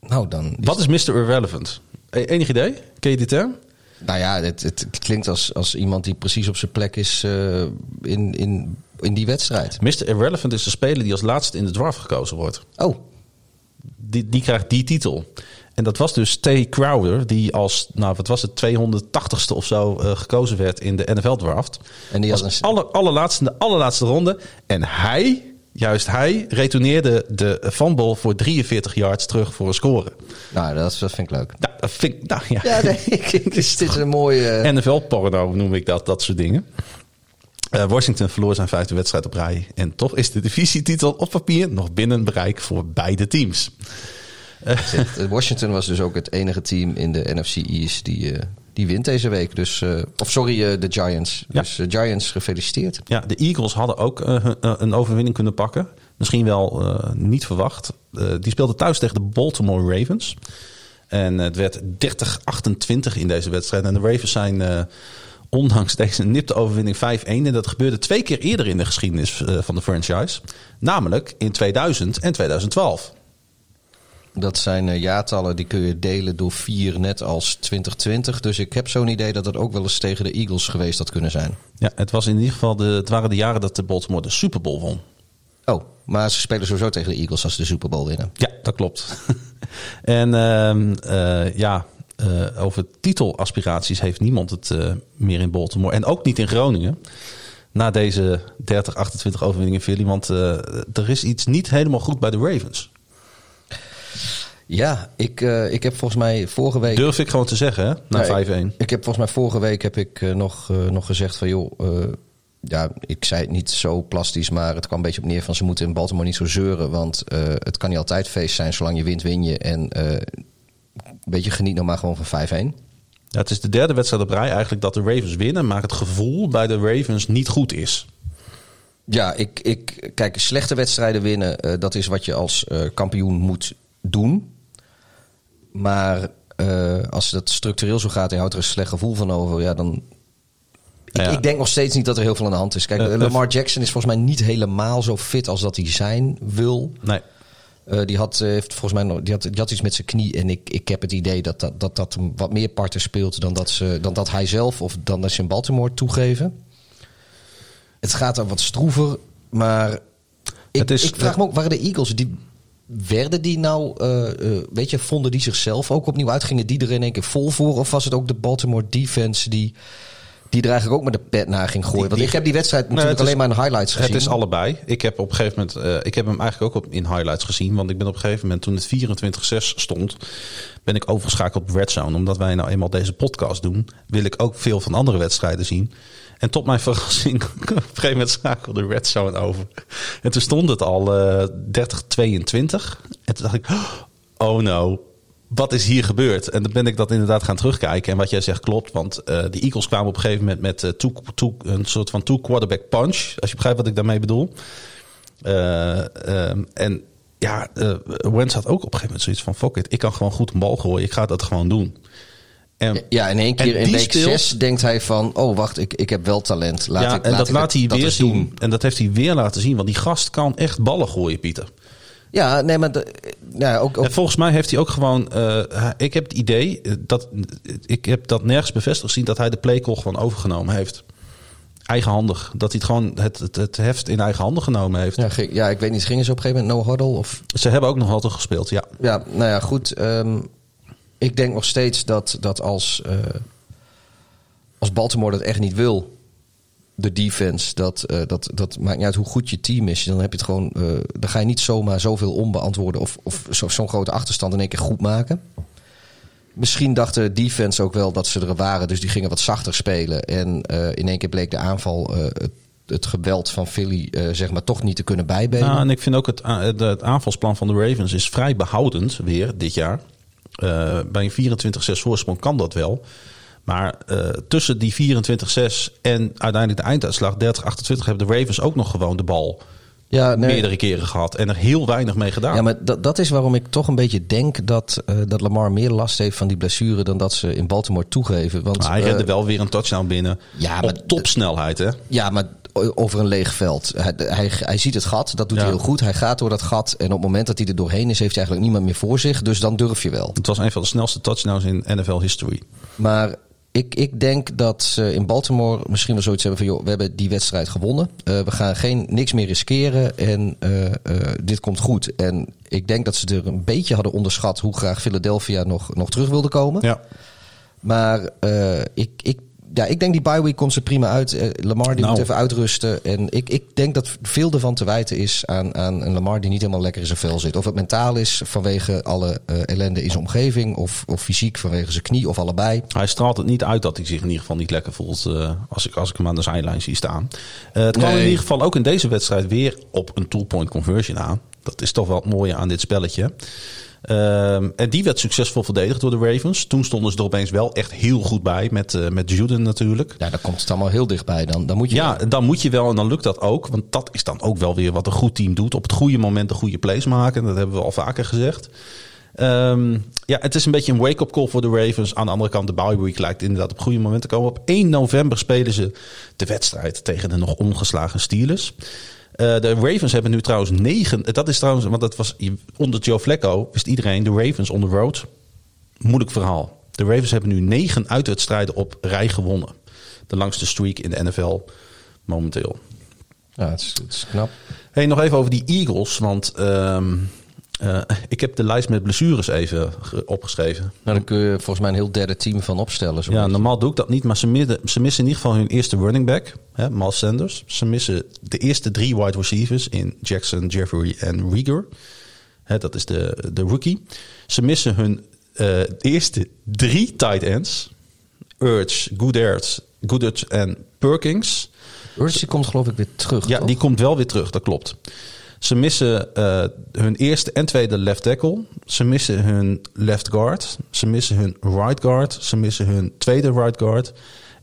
nou, dan... Wat is Mr. Irrelevant? E- Enig idee? Ken je die term? Nou ja, het, het klinkt als, als iemand die precies op zijn plek is eh, in, in, in die wedstrijd. Mr. Irrelevant is de speler die als laatste in de draft gekozen wordt. Oh, Die, die krijgt die titel. En dat was dus T. Crowder, die als, nou wat was het, 280ste of zo eh, gekozen werd in de NFL-draft. En die als een- aller, allerlaatste, de allerlaatste ronde. En hij Juist hij retourneerde de vanbal voor 43 yards terug voor een score. Nou, dat, dat vind ik leuk. Nou, dat vind ik... Nou, ja. Ja, nee, ik, ik, dit is een mooie... NFL-porno noem ik dat, dat soort dingen. Uh, Washington verloor zijn vijfde wedstrijd op rij. En toch is de divisietitel op papier nog binnen bereik voor beide teams. Washington was dus ook het enige team in de NFC East die, uh, die wint deze week. Dus, uh, of sorry, de Giants. Ja. Dus Giants gefeliciteerd. Ja, de Eagles hadden ook een overwinning kunnen pakken. Misschien wel niet verwacht. die speelden thuis tegen de Baltimore Ravens. En het werd 30-28 in deze wedstrijd. En de Ravens zijn ondanks deze nipte overwinning 5-1. En dat gebeurde twee keer eerder in de geschiedenis uh, van de franchise. Namelijk in 2000 en 2012. Dat zijn uh, jaartallen die kun je delen door vier, net als 2020. Dus ik heb zo'n idee dat het ook wel eens tegen de Eagles geweest had kunnen zijn. Ja, het, was in ieder geval de, het waren de jaren dat de Baltimore de Super Bowl won. Oh, maar ze spelen sowieso tegen de Eagles als ze de Super Bowl winnen. Ja, dat klopt. en uh, ja, uh, over titelaspiraties heeft niemand het meer in Baltimore. En ook niet in Groningen. Na deze 30-28 overwinning in Philly. Want uh, er is iets niet helemaal goed bij de Ravens. Ja, ik, ik heb volgens mij vorige week... Durf ik gewoon te zeggen, hè? Na ja, 5-1. Ik, heb volgens mij vorige week heb ik nog, nog gezegd van... joh, ja, ik zei het niet zo plastisch, maar het kwam een beetje op neer van... ze moeten in Baltimore niet zo zeuren, want het kan niet altijd feest zijn. Zolang je wint, win je. En beetje geniet nog maar gewoon van 5-1. Ja, het is de derde wedstrijd op rij eigenlijk dat de Ravens winnen, maar het gevoel bij de Ravens niet goed is. Ja, ik, ik kijk, slechte wedstrijden winnen, uh, dat is wat je als uh, kampioen moet doen. Maar uh, als dat structureel zo gaat en je houdt er een slecht gevoel van over, ja, dan. Ik, ja. ik denk nog steeds niet dat er heel veel aan de hand is. Kijk, Lamar Jackson is volgens mij niet helemaal zo fit als dat hij zijn wil. Nee. Uh, die had, heeft volgens mij nog, die had, die had iets met zijn knie. En ik, ik heb het idee dat dat, dat, dat wat meer parten speelt dan dat, ze, dan dat hij zelf of dan dat ze in Baltimore toegeven. Het gaat dan wat stroever, maar ik, is, ik vraag me ook, waren de Eagles, die, werden die nou, uh, weet je, vonden die zichzelf ook opnieuw uit? Gingen die er in één keer vol voor? Of was het ook de Baltimore defense die die er eigenlijk ook met de pet naar ging gooien. Want die, ik heb die wedstrijd natuurlijk alleen maar in highlights gezien. Het is allebei. Ik heb op een gegeven moment, uh, ik heb hem eigenlijk ook op, in highlights gezien. Want ik ben op een gegeven moment, toen het 24-6 stond, ben ik overgeschakeld op Red Zone. Omdat wij nou eenmaal deze podcast doen, wil ik ook veel van andere wedstrijden zien. En tot mijn verrassing, op een gegeven moment schakelde Red Zone over. En toen stond het al uh, 30-22. En toen dacht ik, oh no, wat is hier gebeurd? En dan ben ik dat inderdaad gaan terugkijken. En wat jij zegt klopt, want uh, de Eagles kwamen op een gegeven moment met two, een soort van two-quarterback punch. Als je begrijpt wat ik daarmee bedoel. Uh, en ja, Wentz had ook op een gegeven moment zoiets van... fuck it, ik kan gewoon goed een bal gooien. Ik ga dat gewoon doen. En, ja, in één keer in week 6 denkt hij van... oh, wacht, ik, ik heb wel talent. Laat ja, ik, en laat dat ik laat hij dat weer zien. doen. En dat heeft hij weer laten zien. Want die gast kan echt ballen gooien, Pieter. Ja, nee, maar de, ja, ook, ook En volgens mij heeft hij ook gewoon. Uh, ik heb het idee dat. Ik heb dat nergens bevestigd gezien dat hij de playcall gewoon overgenomen heeft. Eigenhandig. Dat hij het gewoon het, het, het heft in eigen handen genomen heeft. ja, ja, ik weet niet, gingen ze op een gegeven moment no huddle? Of, Ze hebben ook nog altijd gespeeld, ja. ja, nou ja, goed. ehm, ik denk nog steeds dat, dat als, eh, als Baltimore dat echt niet wil, de defense, dat, eh, dat, dat maakt niet uit hoe goed je team is. Dan heb je het gewoon, eh, dan ga je niet zomaar zoveel onbeantwoorden of, of zo- zo'n grote achterstand in één keer goed maken. Misschien dacht de defense ook wel dat ze er waren, dus die gingen wat zachter spelen. En in één keer bleek de aanval, het, het geweld van Philly, zeg maar, toch niet te kunnen bijbenen. Nou, en ik vind ook het, het aanvalsplan van de Ravens is vrij behoudend weer dit jaar. Eh, bij een 24-6 voorsprong kan dat wel. Maar eh, tussen die 24-6 en uiteindelijk de einduitslag 30-28 hebben de Ravens ook nog gewoon de bal ja, nee. meerdere keren gehad. En er heel weinig mee gedaan. Ja, maar dat, dat is waarom ik toch een beetje denk dat, eh, dat Lamar meer last heeft van die blessure dan dat ze in Baltimore toegeven. Want, Maar hij redde wel weer een touchdown binnen. ja, op maar- topsnelheid, hè? Ja, maar over een leeg veld. Hij, hij, hij ziet het gat, dat doet Ja. hij heel goed. Hij gaat door dat gat en op het moment dat hij er doorheen is, heeft hij eigenlijk niemand meer voor zich. Dus dan durf je wel. Het was een van de snelste touchdowns in NFL history. Maar ik, ik denk dat ze in Baltimore misschien wel zoiets hebben van... joh, we hebben die wedstrijd gewonnen. Eh, we gaan geen, niks meer riskeren en eh, eh, dit komt goed. En ik denk dat ze er een beetje hadden onderschat... hoe graag Philadelphia nog, nog terug wilde komen. Ja. Maar ik, ik ja, ik denk die bye week komt ze prima uit. Eh, Lamar die Nou. moet even uitrusten. En ik, ik denk dat veel ervan te wijten is aan, aan een Lamar die niet helemaal lekker in zijn vel zit. Of het mentaal is vanwege alle eh, ellende in zijn omgeving. Of, of fysiek vanwege zijn knie of allebei. Hij straalt het niet uit dat hij zich in ieder geval niet lekker voelt eh, als, ik, als ik hem aan de zijlijn zie staan. Het kwam Nee. in ieder geval ook in deze wedstrijd weer op een two-point conversion aan. Dat is toch wel het mooie aan dit spelletje. Ehm, en die werd succesvol verdedigd door de Ravens. Toen stonden ze er opeens wel echt heel goed bij met, eh, met Juden natuurlijk. Ja, dan komt het allemaal heel dichtbij. Dan, dan moet je Ja, dan moet je wel en dan lukt dat ook. Want dat is dan ook wel weer wat een goed team doet. Op het goede moment de goede plays maken. Dat hebben we al vaker gezegd. Ehm, ja, het is een beetje een wake-up call voor de Ravens. Aan de andere kant, de bye week lijkt inderdaad op het goede moment te komen. Op 1 november spelen ze de wedstrijd tegen de nog ongeslagen Steelers. Eh, de Ravens hebben nu trouwens negen. Dat is trouwens, want dat was onder Joe Flacco, wist iedereen, de Ravens on the road. Moeilijk verhaal. De Ravens hebben nu negen uitwedstrijden op rij gewonnen. De langste streak in de NFL momenteel. Ja, het is, het is knap. Hey, nog even over die Eagles, want ehm, eh, ik heb de lijst met blessures even ge- opgeschreven. Nou, dan kun je volgens mij een heel derde team van opstellen. Zo Ja, normaal doe ik dat niet, maar ze, midden, ze missen in ieder geval hun eerste running back, hè, Miles Sanders. Ze missen de eerste drie wide receivers in Jackson, Jeffrey en Rieger. Hè, dat is de, de rookie. Ze missen hun eh, eerste drie tight ends. Urge, Goodert, Goodert en Perkins. Urge komt geloof ik weer terug. Ja, toch? die komt wel weer terug, dat klopt. Ze missen eh, hun eerste en tweede left tackle. Ze missen hun left guard. Ze missen hun right guard. Ze missen hun tweede right guard.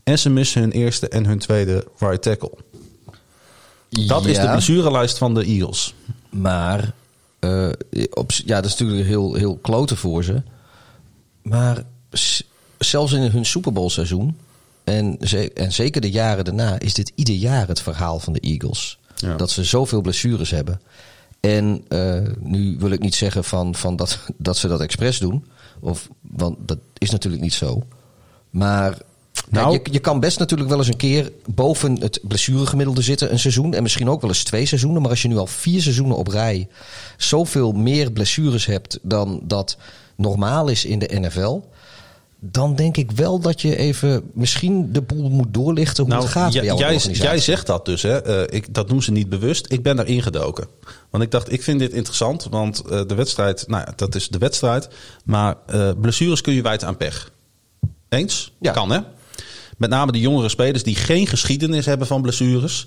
En ze missen hun eerste en hun tweede right tackle. Dat is de blessurelijst van de Eagles. Maar eh, op, ja, dat is natuurlijk heel, heel kloten voor ze. Maar zelfs in hun Super Bowl seizoen en, en zeker de jaren daarna is dit ieder jaar het verhaal van de Eagles. Ja. Dat ze zoveel blessures hebben. En eh, nu wil ik niet zeggen van, van dat, dat ze dat expres doen. Of, want dat is natuurlijk niet zo. Maar Nou- je, je kan best natuurlijk wel eens een keer boven het blessuregemiddelde zitten een seizoen. En misschien ook wel eens twee seizoenen. Maar als je nu al vier seizoenen op rij zoveel meer blessures hebt dan dat normaal is in de NFL. Dan denk ik wel dat je even misschien de boel moet doorlichten hoe het gaat Nou, bij jouw jij, jij zegt dat dus, hè? Eh, ik, dat doen ze niet bewust. Ik ben daar ingedoken. Want ik dacht, ik vind dit interessant. Want eh, de wedstrijd, nou ja, dat is de wedstrijd. Maar eh, blessures kun je wijten aan pech. Eens? Ja. Kan, hè? Met name de jongere spelers die geen geschiedenis hebben van blessures.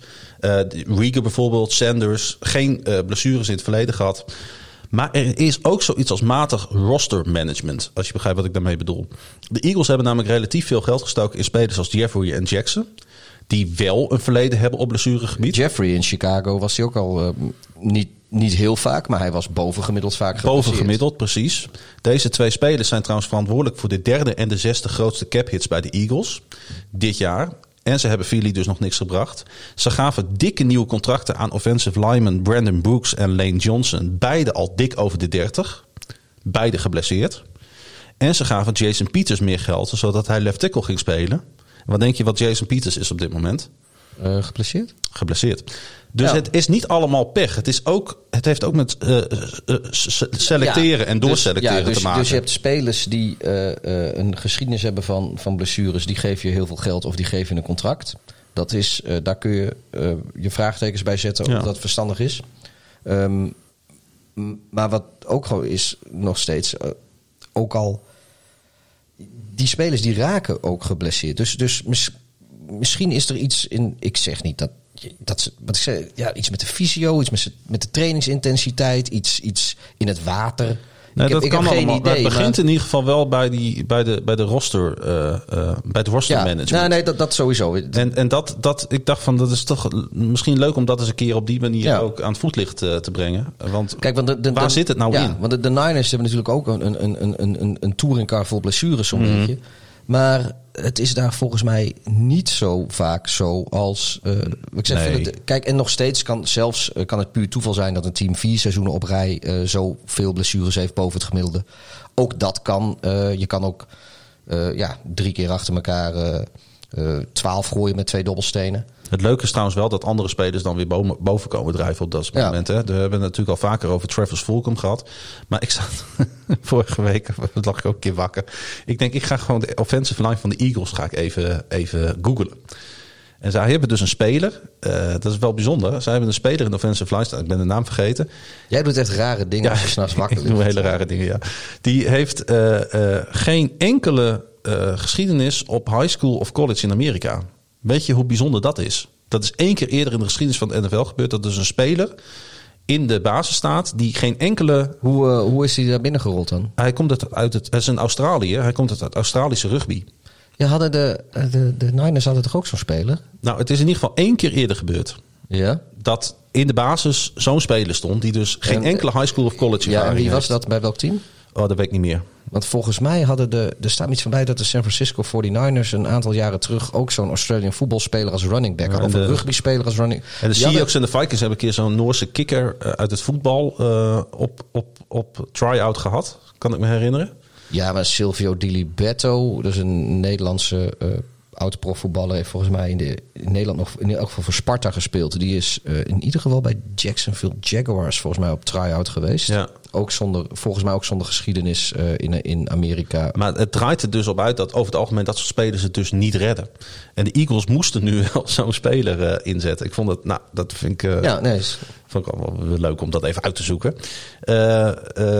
Rieger bijvoorbeeld, Sanders, geen blessures in het verleden gehad. Maar er is ook zoiets als matig roster management. Als je begrijpt wat ik daarmee bedoel. De Eagles hebben namelijk relatief veel geld gestoken in spelers als Jeffrey en Jackson. Die wel een verleden hebben op blessuregebied. Jeffrey in Chicago was hij ook al eh, niet, niet heel vaak, maar hij was bovengemiddeld vaak geblesseerd. Bovengemiddeld, precies. Deze twee spelers zijn trouwens verantwoordelijk voor de derde en de zesde grootste cap hits bij de Eagles dit jaar. En ze hebben Philly dus nog niks gebracht. Ze gaven dikke nieuwe contracten aan offensive lineman Brandon Brooks en Lane Johnson. Beide al dik over de 30. Beide geblesseerd. En ze gaven Jason Peters meer geld, zodat hij left tackle ging spelen. Wat denk je wat Jason Peters is op dit moment? Eh, geblesseerd? geblesseerd. Dus Ja. het is niet allemaal pech. Het, is ook, het heeft ook met eh, eh, selecteren Ja, en dus- doorselecteren ja, dus, te maken. Dus je hebt spelers die een geschiedenis hebben van, van blessures. Die geven je heel veel geld of die geven je een contract. Dat is, daar kun je je vraagtekens bij zetten of dat verstandig is. Ehm, maar wat ook gewoon is nog steeds, ook al... Die spelers die raken ook geblesseerd. Dus, dus mis- misschien is er iets in... Ik zeg niet dat... dat ze, wat ik zeg, ja, iets met de fysio, iets met, met de trainingsintensiteit, iets, iets in het water. Nee, ik dat kan allemaal. idee. het begint maar- in ieder geval wel bij, die, bij, de, bij de roster, eh, eh, bij het roster ja, management. nee, nee, dat, dat sowieso. En, en dat, dat, ik dacht van, dat is toch misschien leuk om dat eens een keer op die manier Ja. ook aan het voetlicht eh, te brengen. Want Kijk, want de, de, waar de- zit het nou ja, in? Want de, Niners hebben natuurlijk ook een, een, een, een, een, een touringcar vol blessures zo'n Mhm. beetje. Maar het is daar volgens mij niet zo vaak zo als... eh, ik zeg, Nee. Kijk, en nog steeds kan zelfs eh, kan het puur toeval zijn... dat een team vier seizoenen op rij eh zoveel blessures heeft boven het gemiddelde. Ook dat kan. Je kan ook ja, drie keer achter elkaar twaalf gooien met twee dobbelstenen. Het leuke is trouwens wel dat andere spelers dan weer boven, komen drijven op dat Ja. moment. Hè. We hebben het natuurlijk al vaker over Travis Fulcom gehad. Maar ik zat vorige week, lag ik ook een keer wakker. Ik denk, ik ga gewoon de offensive line van de Eagles ga ik even, even googlen. En zij hebben dus een speler, eh, dat is wel bijzonder. Zij hebben een speler in de offensive line. Ik ben de naam vergeten. Jij doet echt rare dingen als je s'nachts wakker ik doe hele rare dingen, ja. Die heeft eh, eh, geen enkele geschiedenis op high school of college in Amerika. Weet je hoe bijzonder dat is? Dat is één keer eerder in de geschiedenis van de NFL gebeurd. Dat dus een speler in de basis staat die geen enkele... Hoe, eh, hoe is hij daar binnen gerold dan? Hij komt uit, uit het... Het is een Australië. Hij komt uit het Australische rugby. Ja, hadden de, eh, de, de Niners hadden toch ook zo'n speler? Nou, het is in ieder geval één keer eerder gebeurd. Ja. Dat in de basis zo'n speler stond... die dus geen En- enkele high school of college Ja, en wie was dat bij welk team? Oh, dat weet ik niet meer. Want volgens mij hadden de. Er staat iets van bij dat de San Francisco 49ers een aantal jaren terug ook zo'n Australian voetbalspeler als running back Ja. Of en een rugbyspeler als running. En de Seahawks en de Vikings hebben een keer zo'n Noorse kikker eh, uit het voetbal eh, op, op, op try-out gehad. Kan ik me herinneren. Ja, maar Silvio Di Libetto, dat is een Nederlandse eh oud profvoetballer, heeft volgens mij in, de, in Nederland nog in elk geval voor Sparta gespeeld. Die is eh, in ieder geval bij Jacksonville Jaguars volgens mij op try-out geweest. Ja. Ook zonder, volgens mij ook zonder geschiedenis eh, in, in Amerika. Maar het draait er dus op uit dat over het algemeen dat soort spelers het dus niet redden. En de Eagles moesten nu wel zo'n speler eh, inzetten. Ik vond het, nou, dat vind ik, eh, Ja, nee, is- vond ik wel leuk om dat even uit te zoeken.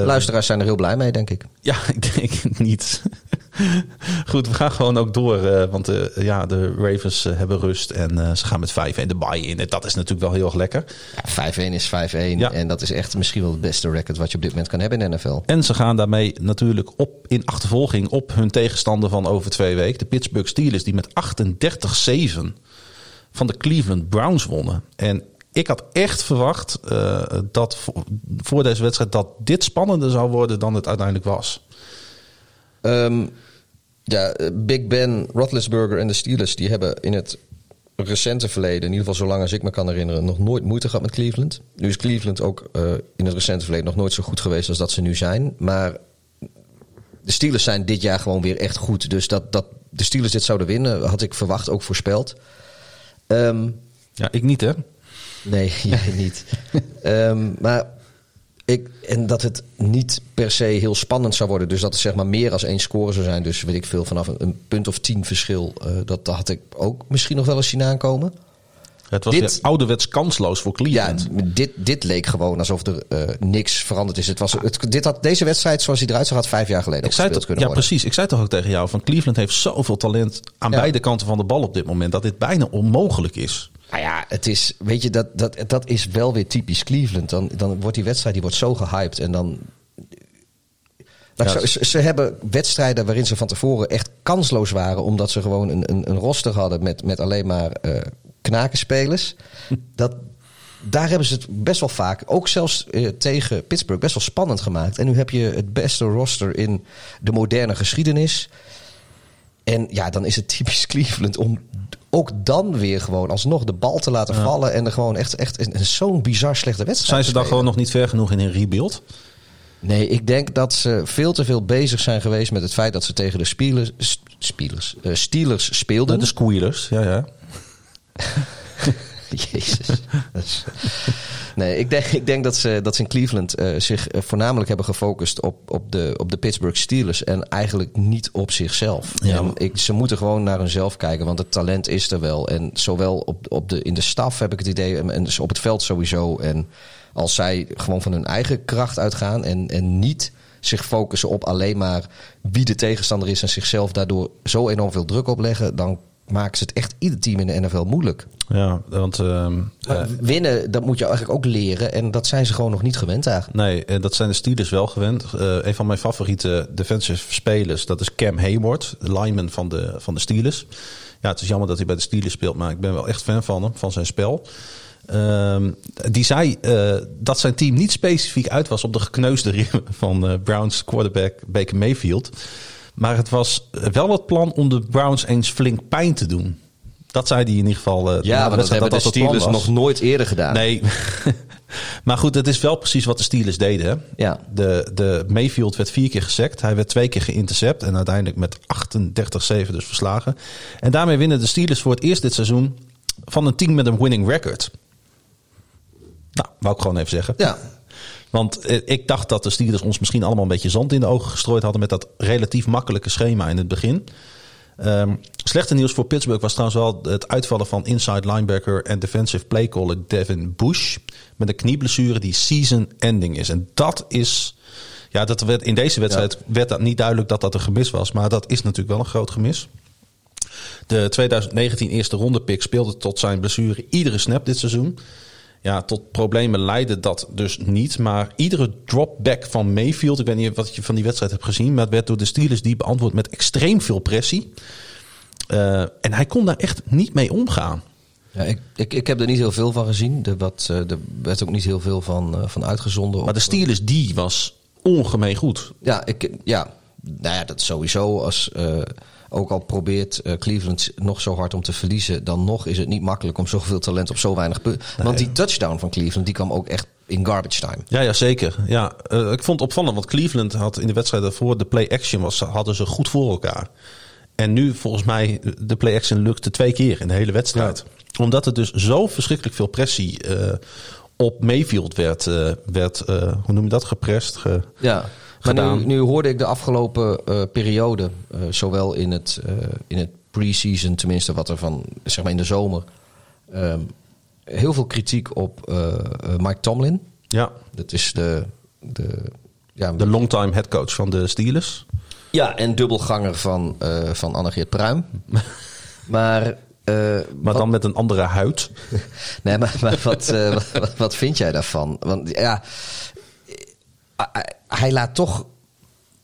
Luisteraars zijn er heel blij mee, denk ik. Ja, ik denk het niet. Goed, we gaan gewoon ook door. want ja, de Ravens hebben rust en ze gaan met 5 en de bye in. En dat is natuurlijk wel heel erg lekker. Ja, 5-1 is 5-1 Ja. en dat is echt misschien wel het beste record wat je dit moment kan hebben in de NFL. En ze gaan daarmee natuurlijk op in achtervolging op hun tegenstander van over twee weken. De Pittsburgh Steelers, die met 38-7 van de Cleveland Browns wonnen. En ik had echt verwacht eh, dat voor, voor deze wedstrijd dat dit spannender zou worden dan het uiteindelijk was. Ehm, ja, eh, Big Ben, Roethlisberger en de Steelers... die hebben in het recente verleden... in ieder geval zolang als ik me kan herinneren... nog nooit moeite gehad met Cleveland. Nu is Cleveland ook eh, in het recente verleden... nog nooit zo goed geweest als dat ze nu zijn. Maar de Steelers zijn dit jaar gewoon weer echt goed. Dus dat, dat de Steelers dit zouden winnen... had ik verwacht, ook voorspeld. Ehm, Ja, ik niet hè. Nee, jij niet. Ehm, maar ik, en dat het niet per se heel spannend zou worden. Dus dat het zeg maar meer als één score zou zijn. Dus weet ik veel, vanaf een, een punt of tien verschil. eh, dat, dat had ik ook misschien nog wel eens zien aankomen. Het was Dit- ouderwets kansloos voor Ja, Cleveland. dit, dit leek gewoon alsof er eh, niks veranderd is. Het was, het, dit had, deze wedstrijd zoals hij eruit zag, had vijf jaar geleden Ik zei kunnen ja, worden. precies. Ik zei toch ook tegen jou van Cleveland heeft zoveel talent aan Ja. beide kanten van de bal op dit moment dat dit bijna onmogelijk is. Nou ja, het is, weet je, dat, dat, dat is wel weer typisch Cleveland. Dan, dan wordt die wedstrijd die wordt zo gehyped en dan. Ja, ze- ze hebben wedstrijden waarin ze van tevoren echt kansloos waren, omdat ze gewoon een, een, een roster hadden met, met alleen maar eh knakenspelers. Dat, daar hebben ze het best wel vaak, ook zelfs eh, tegen Pittsburgh, best wel spannend gemaakt. En nu heb je het beste roster in de moderne geschiedenis. En ja, dan is het typisch Cleveland om ook dan weer gewoon alsnog de bal te laten vallen. En er gewoon echt, echt zo'n bizar slechte wedstrijd Zijn ze dan gewoon nog niet ver genoeg in een rebuild? Nee, ik denk dat ze veel te veel bezig zijn geweest met het feit dat ze tegen de Steelers, Steelers, eh, Steelers speelden. De Squealers, ja, ja. Jezus. Nee, ik denk, ik denk dat, ze, dat ze in Cleveland eh, zich eh, voornamelijk hebben gefocust op, op, de, op de Pittsburgh Steelers. En eigenlijk niet op zichzelf. Ja. En ik, ze moeten gewoon naar hunzelf kijken, want het talent is er wel. En zowel op, op de, in de staf heb ik het idee, en, en dus op het veld sowieso. En als zij gewoon van hun eigen kracht uitgaan en, en niet zich focussen op alleen maar wie de tegenstander is en zichzelf daardoor zo enorm veel druk opleggen, dan maken ze het echt ieder team in de NFL moeilijk. Ja, want ehm, eh, winnen, dat moet je eigenlijk ook leren. En dat zijn ze gewoon nog niet gewend eigenlijk. nee, eh, dat zijn de Steelers wel gewend. Eh, een van mijn favoriete defensive spelers, dat is Cam Hayward, de lineman van de, van de Steelers. Ja, het is jammer dat hij bij de Steelers speelt, maar ik ben wel echt fan van hem, van zijn spel. Ehm, die zei dat zijn team niet specifiek uit was op de gekneusde riem van Browns quarterback Baker Mayfield. Maar het was wel het plan om de Browns eens flink pijn te doen. Dat zei hij in ieder geval. eh, Ja, maar dat hebben de het plan Steelers nog nooit eerder gedaan. Nee. maar goed, het is wel precies wat de Steelers deden. Hè? Ja. De, de Mayfield werd vier keer gesekt. Hij werd twee keer geïntercept. En uiteindelijk met 38-7 dus verslagen. En daarmee winnen de Steelers voor het eerst dit seizoen van een team met een winning record. Nou, wou ik gewoon even zeggen. Ja. Want eh, ik dacht dat de Steelers ons misschien allemaal een beetje zand in de ogen gestrooid hadden met dat relatief makkelijke schema in het begin. Um, slechte nieuws voor Pittsburgh was trouwens wel het uitvallen van inside linebacker en defensive playcaller Devin Bush. Met een knieblessure die season ending is. En dat is. Ja, dat werd, in deze wedstrijd werd dat niet duidelijk dat dat een gemis was. Maar dat is natuurlijk wel een groot gemis. De 2019 eerste ronde pick speelde tot zijn blessure iedere snap dit seizoen. Ja, tot problemen leidde dat dus niet. Maar iedere dropback van Mayfield, ik weet niet wat je van die wedstrijd hebt gezien, maar het werd door de Steelers die beantwoord met extreem veel pressie. Uh, en hij kon daar echt niet mee omgaan. Ja, ik, ik, ik heb er niet heel veel van gezien. Er, wat, er werd ook niet heel veel van, uh, van uitgezonden. Maar de Steelers die was ongemeen goed. Ja, ik, ja, nou ja, dat sowieso. Als, uh, ook al probeert uh, Cleveland nog zo hard om te verliezen, dan nog is het niet makkelijk om zoveel talent op zo weinig punten. Nee. Want die touchdown van Cleveland, die kwam ook echt in garbage time. Ja, ja zeker. Ja, uh, ik vond het opvallend, want Cleveland had in de wedstrijd daarvoor de play action was, hadden ze goed voor elkaar. En nu volgens mij de play action lukte twee keer in de hele wedstrijd. Ja. Omdat er dus zo verschrikkelijk veel pressie uh, op Mayfield werd, werd hoe noem je dat, geprest. Ge, ja. Maar nu, nu, hoorde ik de afgelopen uh, periode, uh, zowel in het, uh, in het pre-season, tenminste wat er van, zeg maar in de zomer, um, heel veel kritiek op Mike Tomlin. Ja. Dat is de, de, ja, de longtime headcoach van de Steelers. Ja, en dubbelganger van, van Annegeert Pruim. maar uh, maar wat, dan met een andere huid. nee, maar, maar wat, uh, wat, wat, vind jij daarvan? Want ja, hij laat toch.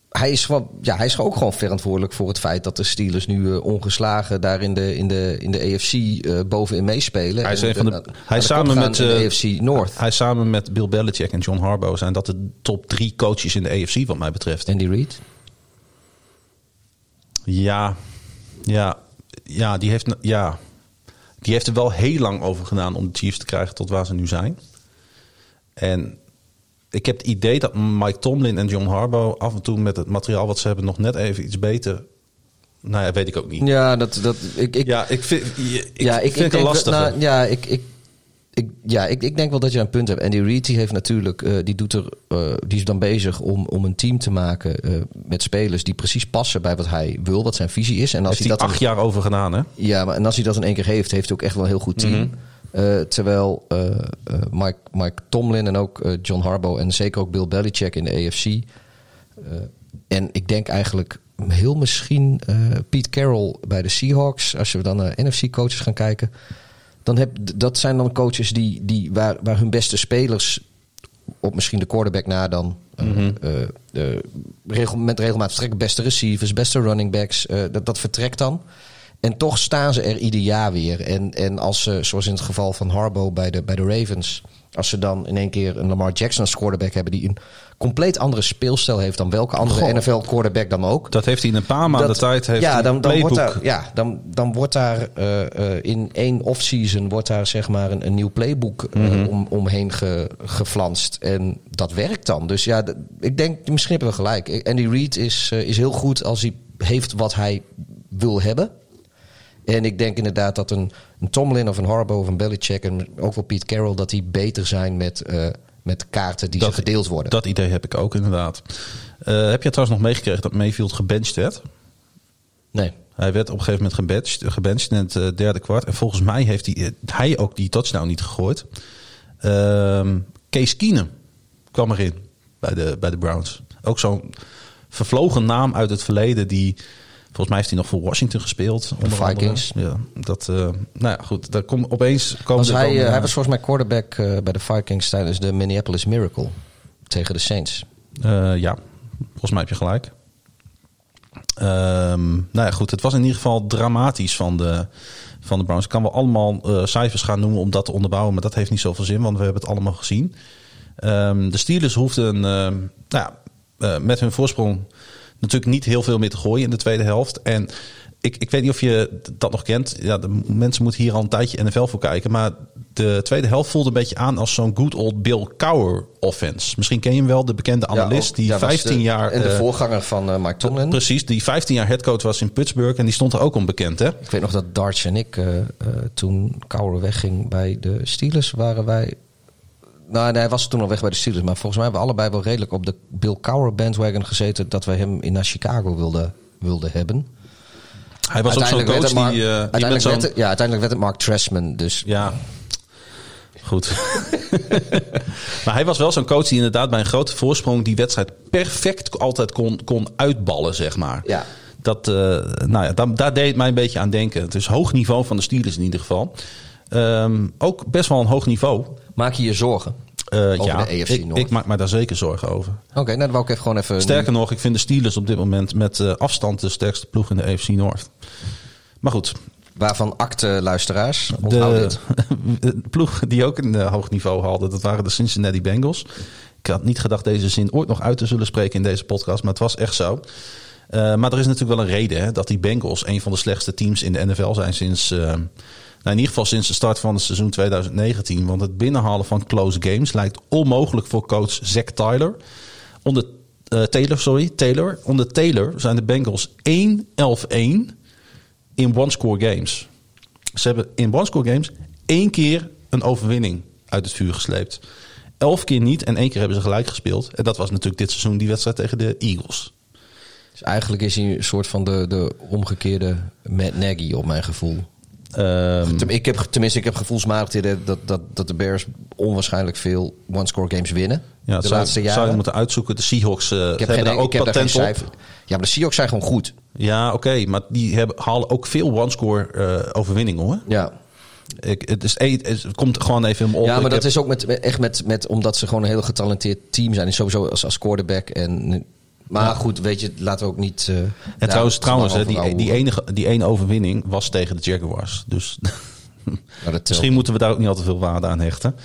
Hij is, gewoon, ja, hij is ook gewoon verantwoordelijk voor het feit dat de Steelers nu uh, ongeslagen daar in de, in de, in de AFC uh, bovenin meespelen. Hij is, en, van de, en, hij samen met de AFC North. Hij samen met Bill Belichick en John Harbaugh zijn dat de top drie coaches in de AFC wat mij betreft. Andy Reid? Ja, ja, ja, die heeft, ja, die heeft er wel heel lang over gedaan om de Chiefs te krijgen tot waar ze nu zijn. En ik heb het idee dat Mike Tomlin en John Harbaugh af en toe met het materiaal wat ze hebben nog net even iets beter. Nou ja, weet ik ook niet. Ja, dat, dat, ik, ik, ja, ik vind, ik, ja, ik, vind het lastig. Nou, ja, ik, ik, ik, ja ik, ik denk wel dat je een punt hebt. Reid die heeft natuurlijk, uh, die, doet er, uh, die is dan bezig om, om een team te maken uh, met spelers die precies passen bij wat hij wil, wat zijn visie is. En als heeft hij dat acht jaar over gedaan, hè? Ja, maar en als hij dat in één keer heeft, heeft hij ook echt wel een heel goed team. Mm -hmm. Uh, terwijl uh, uh, Mike, Mike Tomlin en ook John Harbaugh en zeker ook Bill Belichick in de AFC. en ik denk eigenlijk heel misschien Pete Carroll bij de Seahawks. Als we dan naar NFC-coaches gaan kijken. Dan heb, dat zijn dan coaches die, die, waar, waar hun beste spelers op misschien de quarterback na dan. Mm -hmm. regel, met regelmatig vertrekken. Beste receivers, beste running backs. dat, dat vertrekt dan. En toch staan ze er ieder jaar weer. En, en als ze, zoals in het geval van Harbo bij de, bij de Ravens, als ze dan in één keer een Lamar Jackson als quarterback hebben die een compleet andere speelstijl heeft dan welke andere NFL quarterback dan ook. Dat heeft hij in een paar maanden tijd. Heeft ja, dan, dan wordt daar, ja, dan, dan wordt daar uh, uh, in één offseason wordt daar zeg maar een, een nieuw playbook uh, mm -hmm. om, omheen ge, geflanst. En dat werkt dan. Dus ja, ik denk, misschien hebben we gelijk. Andy Reid is, is heel goed als hij heeft wat hij wil hebben. En ik denk inderdaad dat een, een Tomlin of een Harbaugh of een Belichick en ook wel Pete Carroll... dat die beter zijn met, uh, met kaarten die dat, ze gedeeld worden. Dat idee heb ik ook inderdaad. Uh, heb je trouwens nog meegekregen dat Mayfield gebenched werd? Nee. Hij werd op een gegeven moment gebenched, gebenched in het uh, derde kwart. En volgens mij heeft hij, hij ook die touchdown niet gegooid. Kees Keenum kwam erin bij de, bij de Browns. Ook zo'n vervlogen naam uit het verleden die... Volgens mij heeft hij nog voor Washington gespeeld. De Vikings. Andere. Ja, dat, uh, nou ja, goed. Daar komt opeens. Was hij, uh, hij was volgens mij quarterback uh, bij de Vikings tijdens de Minneapolis Miracle tegen de Saints. ja, volgens mij heb je gelijk. Um, nou ja, goed. Het was in ieder geval dramatisch van de, van de Browns. Ik kan wel allemaal cijfers gaan noemen om dat te onderbouwen, maar dat heeft niet zoveel zin, want we hebben het allemaal gezien. Um, de Steelers hoefden, nou ja, met hun voorsprong natuurlijk niet heel veel meer te gooien in de tweede helft. En ik, ik weet niet of je dat nog kent. Ja, de mensen moeten hier al een tijdje NFL voor kijken. Maar de tweede helft voelde een beetje aan als zo'n good old Bill Cowher offense. Misschien ken je hem wel, de bekende analist ook- die ja, was 15 de- jaar... En de eh, voorganger van eh, Mike Tomlin. Precies, die 15 jaar headcoach was in Pittsburgh en die stond er ook onbekend, hè? Ik weet nog dat Darts en ik, eh, toen Cowher wegging bij de Steelers, waren wij... Nou, nee, hij was toen al weg bij de Steelers. Maar volgens mij hebben we allebei wel redelijk op de Bill Cowher bandwagon gezeten... dat wij hem in naar Chicago wilden, wilden hebben. Hij was ook zo'n coach werd Mark- eh, die met uiteindelijk zo'n... werd het- Ja, uiteindelijk werd het Mark Trestman. Dus Ja, goed. maar hij was wel zo'n coach die inderdaad bij een grote voorsprong die wedstrijd perfect altijd kon, kon uitballen, zeg maar. Ja. Dat, eh, nou ja, daar, daar deed het mij een beetje aan denken. Het is hoog niveau van de Steelers in ieder geval. Ehm, ook best wel een hoog niveau. Maak je je zorgen Eh, over ja, de AFC ik, ik maak me daar zeker zorgen over. Oké, nou dan wou ik even gewoon even... Sterker nog, ik vind de Steelers op dit moment met eh, afstand de sterkste ploeg in de AFC North. Maar goed, Waarvan acte luisteraars, onthoud de, dit. de ploeg die ook een eh, hoog niveau haalde, dat waren de Cincinnati Bengals. Ik had niet gedacht deze zin ooit nog uit te zullen spreken in deze podcast, maar het was echt zo. Maar er is natuurlijk wel een reden hè, dat die Bengals een van de slechtste teams in de NFL zijn sinds, in ieder geval sinds de start van het seizoen 2019. Want het binnenhalen van close games lijkt onmogelijk voor coach Zack Tyler. Onder eh, Taylor, sorry, Taylor. Onder Taylor zijn de Bengals 1-11-1 in one-score games. Ze hebben in one-score games één keer een overwinning uit het vuur gesleept. Elf keer niet en één keer hebben ze gelijk gespeeld. En dat was natuurlijk dit seizoen die wedstrijd tegen de Eagles. Dus eigenlijk is hij een soort van de, de omgekeerde Matt Nagy op mijn gevoel. Ehm, ik heb, tenminste, ik heb gevoelsmatig dat, dat, dat de Bears onwaarschijnlijk veel one-score games winnen. ja, de zou, laatste zou jaren. je moeten uitzoeken. De Seahawks eh, ik heb, geen, daar ook ik heb op. Ja, maar de Seahawks zijn gewoon goed. Ja, oké. maar die hebben, halen ook veel one-score eh, overwinningen hoor. Ja, Ik, het, is, het komt gewoon even me op. ja maar Ik dat heb- is ook met, echt met, met, omdat ze gewoon een heel getalenteerd team zijn. En sowieso als, als quarterback. En, maar goed, weet je, laten we ook niet... eh, En trouwens, trouwens hè, die, die, enige, die ene overwinning was tegen de Jaguars. Dus Nou, misschien moeten we daar ook niet al te veel waarde aan hechten.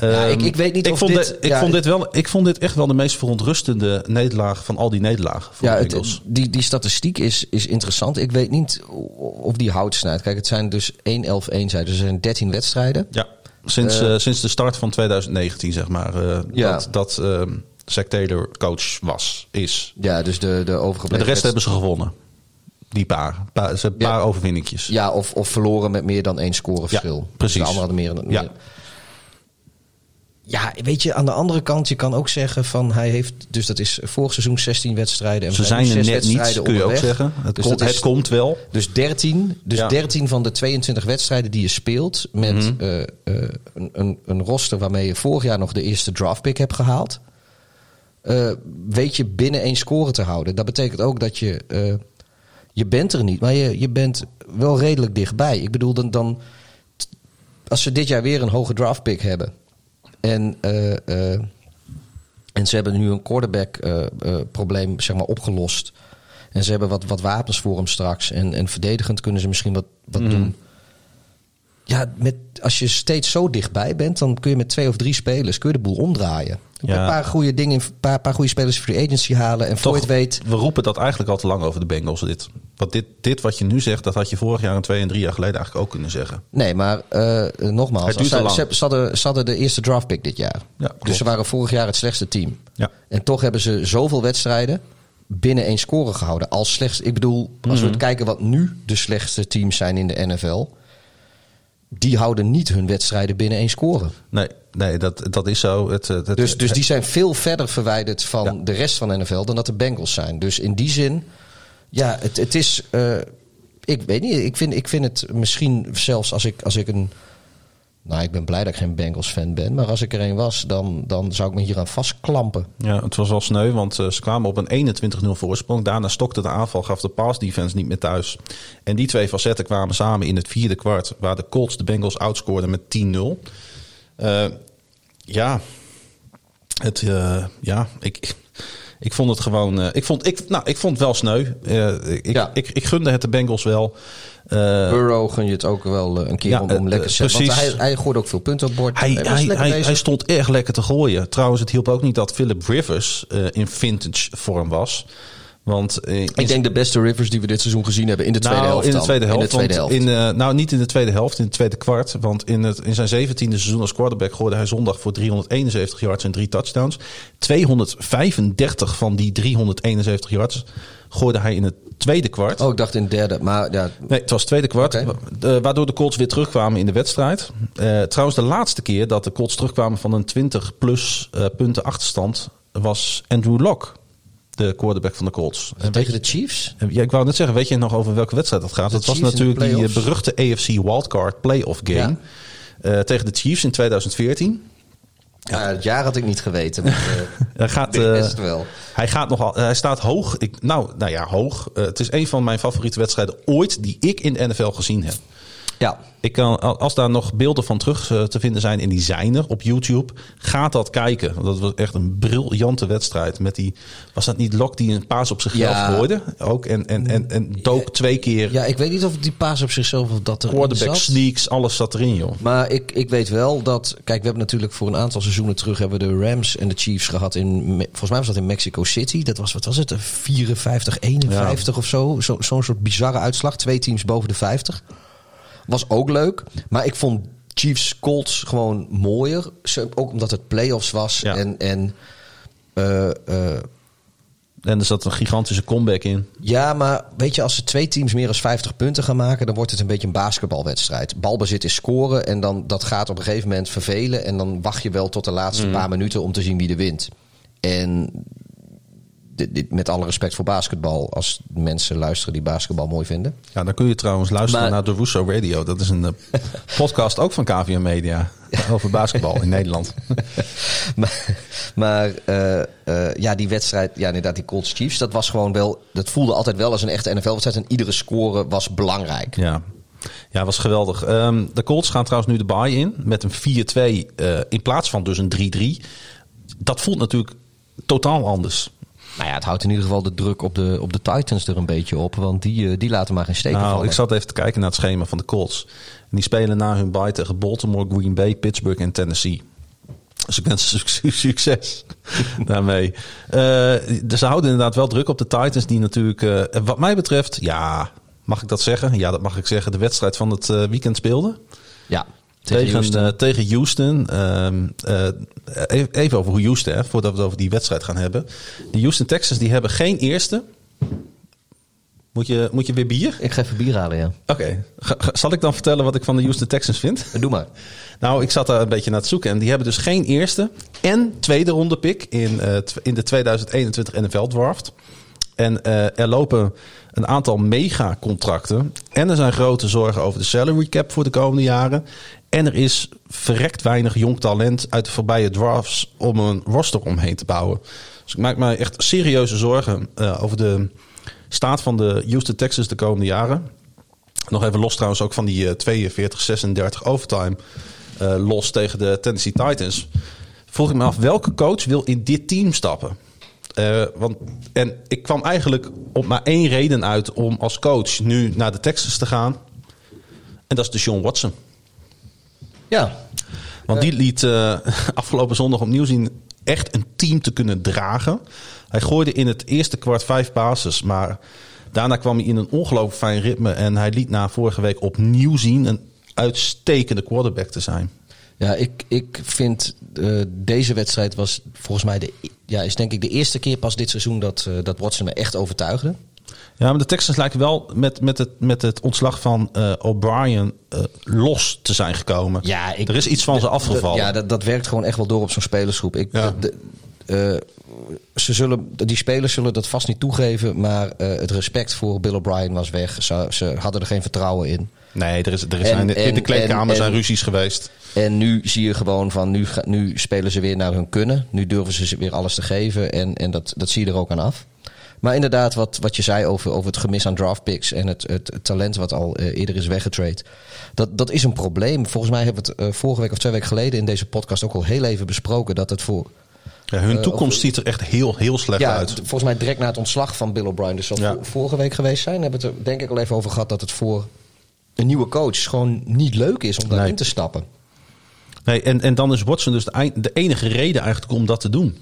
Ja, ik- Ehm, ik weet niet ik of vond dit- ik, ja, vond dit wel, ik vond dit echt wel de meest verontrustende nederlaag van al die nederlagen voor Ja, het, die, die statistiek is, is interessant. Ik weet niet of die hout snijdt. Kijk, het zijn dus 1-11-1 zijn. Dus er zijn 13 wedstrijden. Ja, sinds, Eh, eh, sinds de start van 2019 zeg maar. Ja. Dat, dat ehm Zack Taylor coach was, is. Ja, dus de, de Maar de overgebleven rest hebben ze gewonnen. Die paar. paar ze Ja. paar overwinningjes. Ja, of, of verloren met meer dan één scoreverschil. Ja, precies. De anderen hadden meer dan... Ja. Ja, weet je, aan de andere kant, je kan ook zeggen van hij heeft, dus dat is vorig seizoen 16 wedstrijden. En Ze zijn er net niet, kun je ook zeggen. Het, Dus komt, dat is- het komt wel. Dus 13, dus Ja. 13 van de 22 wedstrijden die je speelt met Mhm. eh, eh, een, een, een roster waarmee je vorig jaar nog de eerste draftpick hebt gehaald. Eh, weet je binnen één score te houden. Dat betekent ook dat je. eh, je bent er niet, maar je, je bent wel redelijk dichtbij. Ik bedoel, dan, dan. Als ze dit jaar weer een hoge draftpick hebben. En. eh, en ze hebben nu een quarterback eh, eh, probleem zeg maar, opgelost. En ze hebben wat, wat wapens voor hem straks. En, en verdedigend kunnen ze misschien wat, wat Mhm. doen. Ja, met, als je steeds zo dichtbij bent, dan kun je met twee of drie spelers kun je de boel omdraaien. Ja. Een paar goede dingen, een paar, paar goede spelers free agency halen. En voor het weet. we roepen dat eigenlijk al te lang over de Bengals. Dit. Want dit, dit wat je nu zegt, dat had je vorig jaar en twee en drie jaar geleden eigenlijk ook kunnen zeggen. Nee, maar eh, nogmaals, Het ze, ze, hadden, ze hadden de eerste draftpick dit jaar. Ja, dus ze waren vorig jaar het slechtste team. Ja. En toch hebben ze zoveel wedstrijden binnen één score gehouden. Als slechts, ik bedoel, als Mhm. we kijken wat nu de slechtste teams zijn in de NFL. Die houden niet hun wedstrijden binnen één score. Nee, nee dat, dat is zo. Het, het, Dus, dus die zijn veel verder verwijderd van Ja. de rest van de NFL dan dat de Bengals zijn. Dus in die zin, ja, het, het is. eh, ik weet niet, ik vind, ik vind het misschien zelfs als ik, als ik een. Nou, ik ben blij dat ik geen Bengals fan ben. Maar als ik er een was, dan, dan zou ik me hier aan vastklampen. Ja, het was wel sneu, want eh, ze kwamen op een 21-0 voorsprong. Daarna stokte de aanval, gaf de pass defense niet meer thuis. En die twee facetten kwamen samen in het vierde kwart, waar de Colts de Bengals outscoorden met 10-0. Eh, ja, het, eh, ja, ik, ik vond het gewoon. eh, ik, vond, ik, nou, ik vond het wel sneu. Eh, ik, Ja. ik, ik gunde het de Bengals wel. Eh, Burrow gun je het ook wel een keer Ja, om, om lekker te. Want hij, hij gooide ook veel punten op bord. Hij, hij, hij, hij stond erg lekker te gooien. Trouwens, het hielp ook niet dat Philip Rivers in vintage vorm was. Want eh, Ik denk de beste Rivers die we dit seizoen gezien hebben in de tweede nou, helft. in de dan. tweede helft. In de tweede helft. In, eh, nou, niet in de tweede helft, in het tweede kwart. Want in, het, in zijn zeventiende seizoen als quarterback gooide hij zondag voor 371 yards en drie touchdowns. 235 van die 371 yards gooide hij in het tweede kwart. Oh, ik dacht in de derde. Maar ja, Nee, het was het tweede kwart. Eh, waardoor de Colts weer terugkwamen in de wedstrijd. Eh, trouwens, de laatste keer dat de Colts terugkwamen van een 20 plus eh, punten achterstand was Andrew Locke, de quarterback van de Colts. En tegen de Chiefs? ja, ik wou net zeggen, weet je nog over welke wedstrijd dat gaat? De Dat was Chiefs natuurlijk die eh, beruchte AFC wildcard playoff game. Eh, tegen de Chiefs in 2014. Ja, het jaar had ik niet geweten. Maar, eh, Hij gaat, wel. Hij gaat nogal, hij staat hoog. Ik, nou, nou ja, hoog. Het is een van mijn favoriete wedstrijden ooit die ik in de NFL gezien heb. Ja, Ik kan, als daar nog beelden van terug eh, te vinden zijn, en die zijn er op YouTube, gaat dat kijken. Want dat was echt een briljante wedstrijd. Met die, was dat niet Lok die een paas op zichzelf Ja. gooide? Ook. En, en, en, en dook twee keer. ja, ik weet niet of die paas op zichzelf of dat er quarterback zat. sneaks, alles zat erin, joh. Maar ik, ik weet wel dat... Kijk, we hebben natuurlijk voor een aantal seizoenen terug... hebben we de Rams en de Chiefs gehad in... Volgens mij was dat in Mexico City. Dat was, wat was het? 54, 51 of zo. Zo- Zo'n soort bizarre uitslag. Twee teams boven de 50. Was ook leuk. Maar ik vond Chiefs Colts gewoon mooier. Ook omdat het playoffs was. Ja. En... en eh, eh, En er zat een gigantische comeback in. ja, maar weet je, als ze twee teams meer dan 50 punten gaan maken, dan wordt het een beetje een basketbalwedstrijd. Balbezit is scoren en dan dat gaat op een gegeven moment vervelen. En dan wacht je wel tot de laatste paar minuten om te zien wie er wint. En dit, dit, met alle respect voor basketbal, als mensen luisteren die basketbal mooi vinden. Ja, dan kun je trouwens luisteren Maar- naar de Russo Radio. Dat is een eh, podcast ook van KVM Media. Over basketbal in Nederland. maar maar eh, eh, ja, die wedstrijd, ja, inderdaad, die Colts Chiefs, dat was gewoon wel, dat voelde altijd wel als een echte NFL-wedstrijd. En iedere score was belangrijk. Ja, ja was geweldig. Ehm, de Colts gaan trouwens nu de bye in met een 4-2 eh, in plaats van dus een 3-3. Dat voelt natuurlijk totaal anders. Nou ja, het houdt in ieder geval de druk op de, op de Titans er een beetje op. Want die, eh, die laten maar geen steken Nou, vallen. ik zat even te kijken naar het schema van de Colts. En die spelen na hun bye tegen Baltimore, Green Bay, Pittsburgh en Tennessee. Dus ik wens succes daarmee. Eh, dus ze houden inderdaad wel druk op de Titans. Die natuurlijk, eh, wat mij betreft, ja, mag ik dat zeggen? Ja, dat mag ik zeggen. De wedstrijd van het weekend speelden. Ja, Tegen, Houston. eh, tegen Houston. Ehm, eh, even- even over Houston, hè, voordat we het over die wedstrijd gaan hebben. De Houston Texans die hebben geen eerste. Moet je, moet je weer bier? Ik ga even bier halen, ja. Oké. Zal ik dan vertellen wat ik van de Houston Texans vind? Doe maar. Nou, ik zat daar een beetje naar te zoeken. En die hebben dus geen eerste en tweede ronde pick in, eh, in de 2021 NFL draft. En er lopen een aantal megacontracten. En er zijn grote zorgen over de salary cap voor de komende jaren. En er is verrekt weinig jong talent uit de voorbije drafts om een roster omheen te bouwen. Dus ik maak mij echt serieuze zorgen eh, over de staat van de Houston Texans de komende jaren. Nog even los trouwens ook van die eh, 42-36 overtime eh, los tegen de Tennessee Titans. Vroeg ik me af, welke coach wil in dit team stappen? Eh, want, en ik kwam eigenlijk op maar één reden uit om als coach nu naar de Texans te gaan. En dat is de Sean Watson. Ja. Want die liet eh, afgelopen zondag opnieuw zien echt een team te kunnen dragen. Hij gooide in het eerste kwart vijf passes, maar daarna kwam hij in een ongelooflijk fijn ritme. En hij liet na vorige week opnieuw zien een uitstekende quarterback te zijn. Ja, ik, ik vind eh, deze wedstrijd was volgens mij de, ja, is denk ik de eerste keer pas dit seizoen dat, eh, dat Watson me echt overtuigde. Ja, maar de Texans lijken wel met, met, het, met het ontslag van eh, O'Brien los te zijn gekomen. Ja, ik- er is iets van ze afgevallen. Ja, dat, dat werkt gewoon echt wel door op zo'n spelersgroep. Ik, Ja. de- ze zullen, die spelers zullen dat vast niet toegeven, maar het respect voor Bill O'Brien was weg. Ze, ze hadden er geen vertrouwen in. Nee, er, is, er En- zijn, in de kleedkamer en- zijn ruzies geweest. En nu zie je gewoon van, nu, nu spelen ze weer naar hun kunnen. Nu durven ze weer alles te geven en, en dat, dat zie je er ook aan af. Maar inderdaad, wat, wat je zei over, over het gemis aan draftpicks en het, het, het talent wat al eh, eerder is weggetrade. Dat, dat is een probleem. Volgens mij hebben we het eh, vorige week of twee weken geleden in deze podcast ook al heel even besproken. Dat het voor, Ja, hun Eh, toekomst ziet er echt heel, heel slecht ja, uit. volgens mij direct na het ontslag van Bill O'Brien. Dus dat Ja. vo- vorige week geweest zijn. Hebben we het er denk ik al even over gehad dat het voor een nieuwe coach gewoon niet leuk is om daarin Nee. te stappen. Nee, en, en dan is Watson dus de, de enige reden eigenlijk om dat te doen.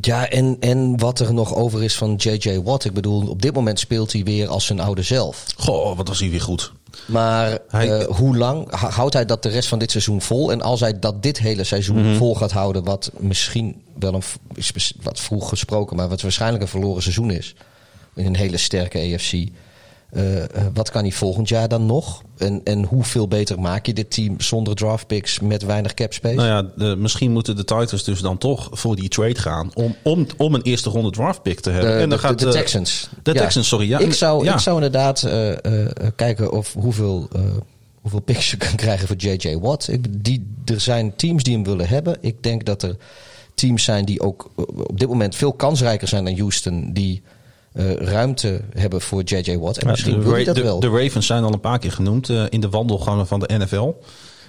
Ja, en, en wat er nog over is van J.J. Watt. Ik bedoel, op dit moment speelt hij weer als zijn oude zelf. Goh, wat was hij weer goed. Maar Hij- eh, hoe lang houdt hij dat de rest van dit seizoen vol? En als hij dat dit hele seizoen Mhm. vol gaat houden, wat misschien wel een, is wat vroeg gesproken, maar wat waarschijnlijk een verloren seizoen is. In een hele sterke AFC. Eh, eh, wat kan hij volgend jaar dan nog? En, en hoeveel beter maak je dit team zonder draft picks met weinig cap space? Nou ja, de- misschien moeten de Titans dus dan toch voor die trade gaan om, om, om een eerste ronde draft pick te hebben. De, en dan de- gaat de, eh, Texans. de Texans, sorry, ja. Ik, zou, Ja. ik zou inderdaad kijken of hoeveel, hoeveel picks je kan krijgen voor J.J. Watt. Ik, die, er zijn teams die hem willen hebben. Ik denk dat er teams zijn die ook op dit moment veel kansrijker zijn dan Houston. Die eh, ruimte hebben voor J.J. Watt. En Ja, misschien de, wil hij dat de, wel. de Ravens zijn al een paar keer genoemd eh, in de wandelgangen van de NFL.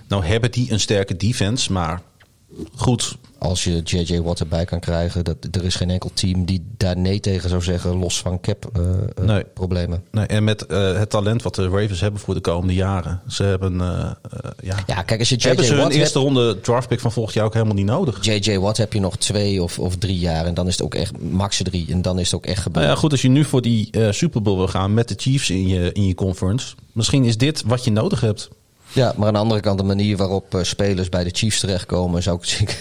Nou hebben die een sterke defense, maar goed. Als je J.J. Watt erbij kan krijgen. Dat, er is geen enkel team die daar nee tegen zou zeggen. Los van cap eh, eh, Nee. problemen. Nee, en met eh, het talent wat de Ravens hebben voor de komende jaren. Ze hebben, ja, Ja, kijk, als je hebben J.J. ze hun Watt eerste hebt, ronde draft pick van volgend jaar ook helemaal niet nodig. J.J. Watt heb je nog twee of, of drie jaar. En dan is het ook echt max drie. En dan is het ook echt gebeurd. Nou ja, goed, als je nu voor die Super Bowl wil gaan met de Chiefs in je, in je conference. Misschien is dit wat je nodig hebt. Ja, maar aan de andere kant, de manier waarop eh, spelers bij de Chiefs terechtkomen, zou ik zeggen.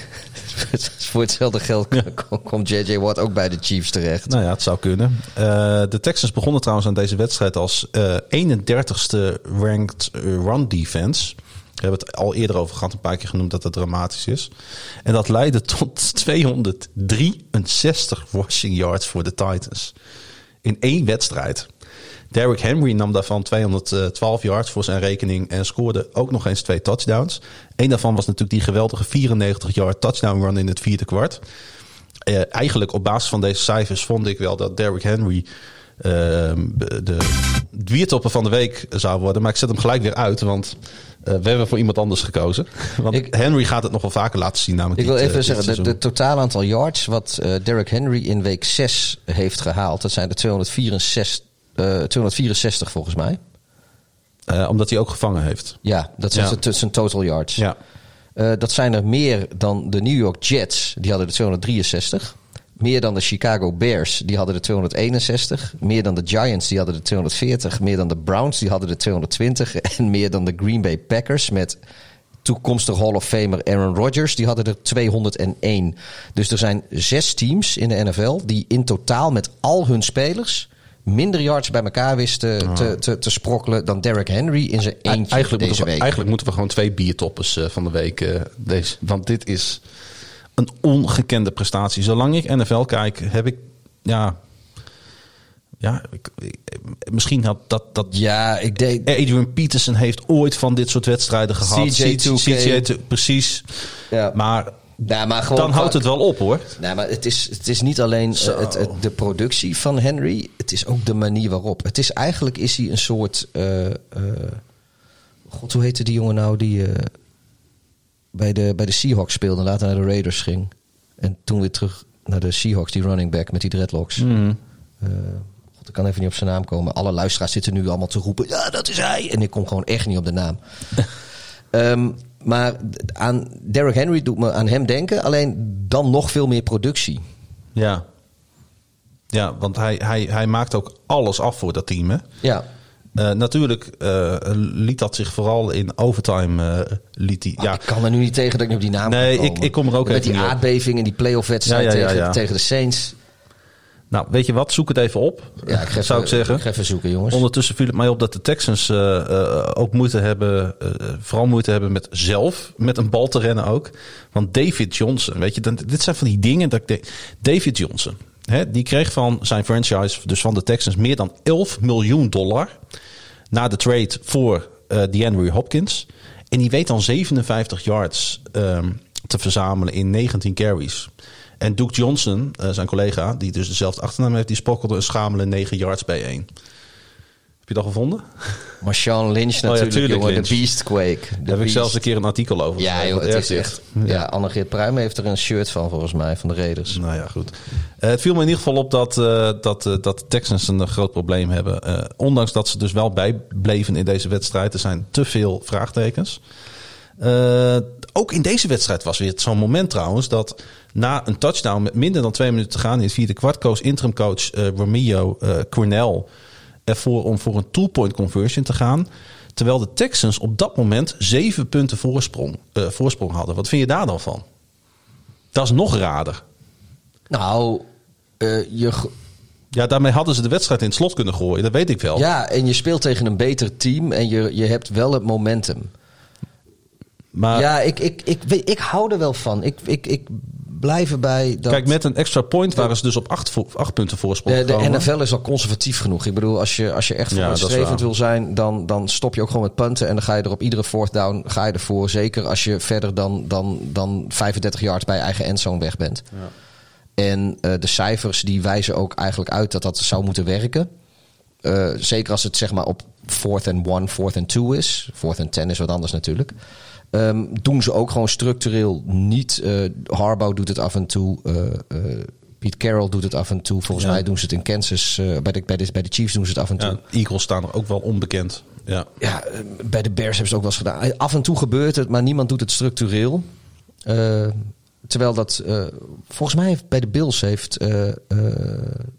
voor hetzelfde geld kom- komt J.J. Watt ook bij de Chiefs terecht. Nou ja, het zou kunnen. Eh, de Texans begonnen trouwens aan deze wedstrijd als eh 31ste ranked run defense. We hebben het al eerder over gehad, een paar keer genoemd dat het dramatisch is. En dat leidde tot 263 rushing yards voor de Titans. In één wedstrijd. Derrick Henry nam daarvan 212 yards voor zijn rekening en scoorde ook nog eens twee touchdowns. Eén daarvan was natuurlijk die geweldige 94-yard touchdown run in het vierde kwart. Eh, eigenlijk op basis van deze cijfers vond ik wel dat Derrick Henry ehm, de wiertopper van de week zou worden. Maar ik zet hem gelijk weer uit, want eh, we hebben voor iemand anders gekozen. Want Ik- Henry gaat het nog wel vaker laten zien. Namelijk Ik wil dit, eh, even dit zeggen, de, seizoen. de totaal aantal yards wat eh Derrick Henry in week 6 heeft gehaald, dat zijn er 264, eh, 264 volgens mij. Eh, omdat hij ook gevangen heeft. Ja, dat zijn Ja. zijn- total yards. Ja. Eh, dat zijn er meer dan de New York Jets, die hadden er 263. Meer dan de Chicago Bears, die hadden er 261. Meer dan de Giants, die hadden er 240. Meer dan de Browns, die hadden er 220. En meer dan de Green Bay Packers met toekomstig Hall of Famer Aaron Rodgers, die hadden er 201. Dus er zijn zes teams in de NFL die in totaal met al hun spelers minder yards bij elkaar wisten te, te, te sprokkelen dan Derrick Henry in zijn eentje Eigenlijk deze moeten, we, week. eigenlijk moeten we gewoon twee biertoppers eh, van de week. eh, deze, want dit is een ongekende prestatie. Zolang ik NFL kijk, heb ik. Ja. Ja, ik, ik- misschien had dat. dat Ja, ik denk. Adrian Peterson heeft ooit van dit soort wedstrijden gehad. CJ2K. CJ2, precies. Ja. Maar Nou, maar gewoon dan houdt het wel op hoor. Nee, maar het is, het is niet alleen eh, het, het- de productie van Henry. Het is ook de manier waarop. Het is eigenlijk is hij een soort. eh, eh, God, hoe heette die jongen nou die eh, bij, de, bij de Seahawks speelde en later naar de Raiders ging. En toen weer terug naar de Seahawks, die running back met die dreadlocks. Eh, God, ik kan even niet op zijn naam komen. Alle luisteraars zitten nu allemaal te roepen. Ja, dat is hij. En ik kom gewoon echt niet op de naam. Ehm, maar aan Derrick Henry doet me aan hem denken. Alleen dan nog veel meer productie. Ja. Ja, want hij, hij, hij maakt ook alles af voor dat team. Hè? Ja. Eh, natuurlijk eh, liet dat zich vooral in overtime. eh, liet hij, Ah, ja, Ik kan er nu niet tegen dat ik nu op die naam Nee, ik- ik kom er ook Met even die aardbeving en die playoff wedstrijd Ja, ja, ja, tegen, tegen de Saints. Nou, weet je wat? Zoek het even op. Ja, ik zou ik zeggen. Ik ga even zoeken, jongens. Ondertussen viel het mij op dat de Texans eh, eh, ook moeite hebben, eh, vooral moeite hebben met zelf met een bal te rennen ook. Want David Johnson, weet je, dan, dit zijn van die dingen dat ik denk. David Johnson, hè, die kreeg van zijn franchise, dus van de Texans, meer dan 11 miljoen dollar na de trade voor eh DeAndre Hopkins. En die weet dan 57 yards ehm, te verzamelen in 19 carries. En Duke Johnson, eh, zijn collega, die dus dezelfde achternaam heeft, die spokkelde een schamele 9 yards bij één. Heb je dat gevonden? Marshawn Lynch natuurlijk, tuurlijk, jongen. Lynch. De Beastquake. Daar heb ik zelfs een keer een artikel over. Ja, joh, het is echt... Ja, Anne-Geert Pruim heeft er een shirt van, volgens mij, van de Raiders. Nou ja, goed. Eh, het viel me in ieder geval op dat, eh, dat, dat de Texans een groot probleem hebben. Ondanks dat ze dus wel bijbleven in deze wedstrijd. Er zijn te veel vraagtekens. Eh, ook in deze wedstrijd was weer zo'n moment trouwens... dat na een touchdown met minder dan twee minuten te gaan... in het vierde kwart koos interimcoach uh, Romeo uh, Cornell ervoor om voor een two-point conversion te gaan... terwijl de Texans op dat moment zeven punten voorsprong, uh, voorsprong hadden. Wat vind je daar dan van? Dat is nog rader. Nou, je... Ja, daarmee hadden ze de wedstrijd in het slot kunnen gooien. Dat weet ik wel. Ja, en je speelt tegen een beter team en je, je hebt wel het momentum. Maar, ja, ik, ik, ik, ik, ik hou er wel van. Ik, ik, ik blijf erbij dat... Kijk, met een extra point waren ze dus op acht, acht punten voorsprong De, de NFL is al conservatief genoeg. Ik bedoel, als je, als je echt vooruitstrevend ja, wil zijn... Dan, dan stop je ook gewoon met punten... en dan ga je er op iedere fourth down ga je ervoor. Zeker als je verder dan, dan, dan 35 yards bij je eigen endzone weg bent. Ja. En uh, de cijfers die wijzen ook eigenlijk uit dat dat zou moeten werken. Uh, zeker als het zeg maar op fourth and one, fourth and two is. Fourth and ten is wat anders natuurlijk. Um, doen ze ook gewoon structureel niet. Uh, Harbaugh doet het af en toe. Uh, uh, Pete Carroll doet het af en toe. Volgens ja. mij doen ze het in Kansas. bij, de, bij, de, bij de Chiefs doen ze het af en toe. Ja, Eagles staan er ook wel onbekend. Ja. ja, bij de Bears hebben ze het ook wel eens gedaan. Af en toe gebeurt het, maar niemand doet het structureel. Terwijl dat, volgens mij heeft bij de Bills heeft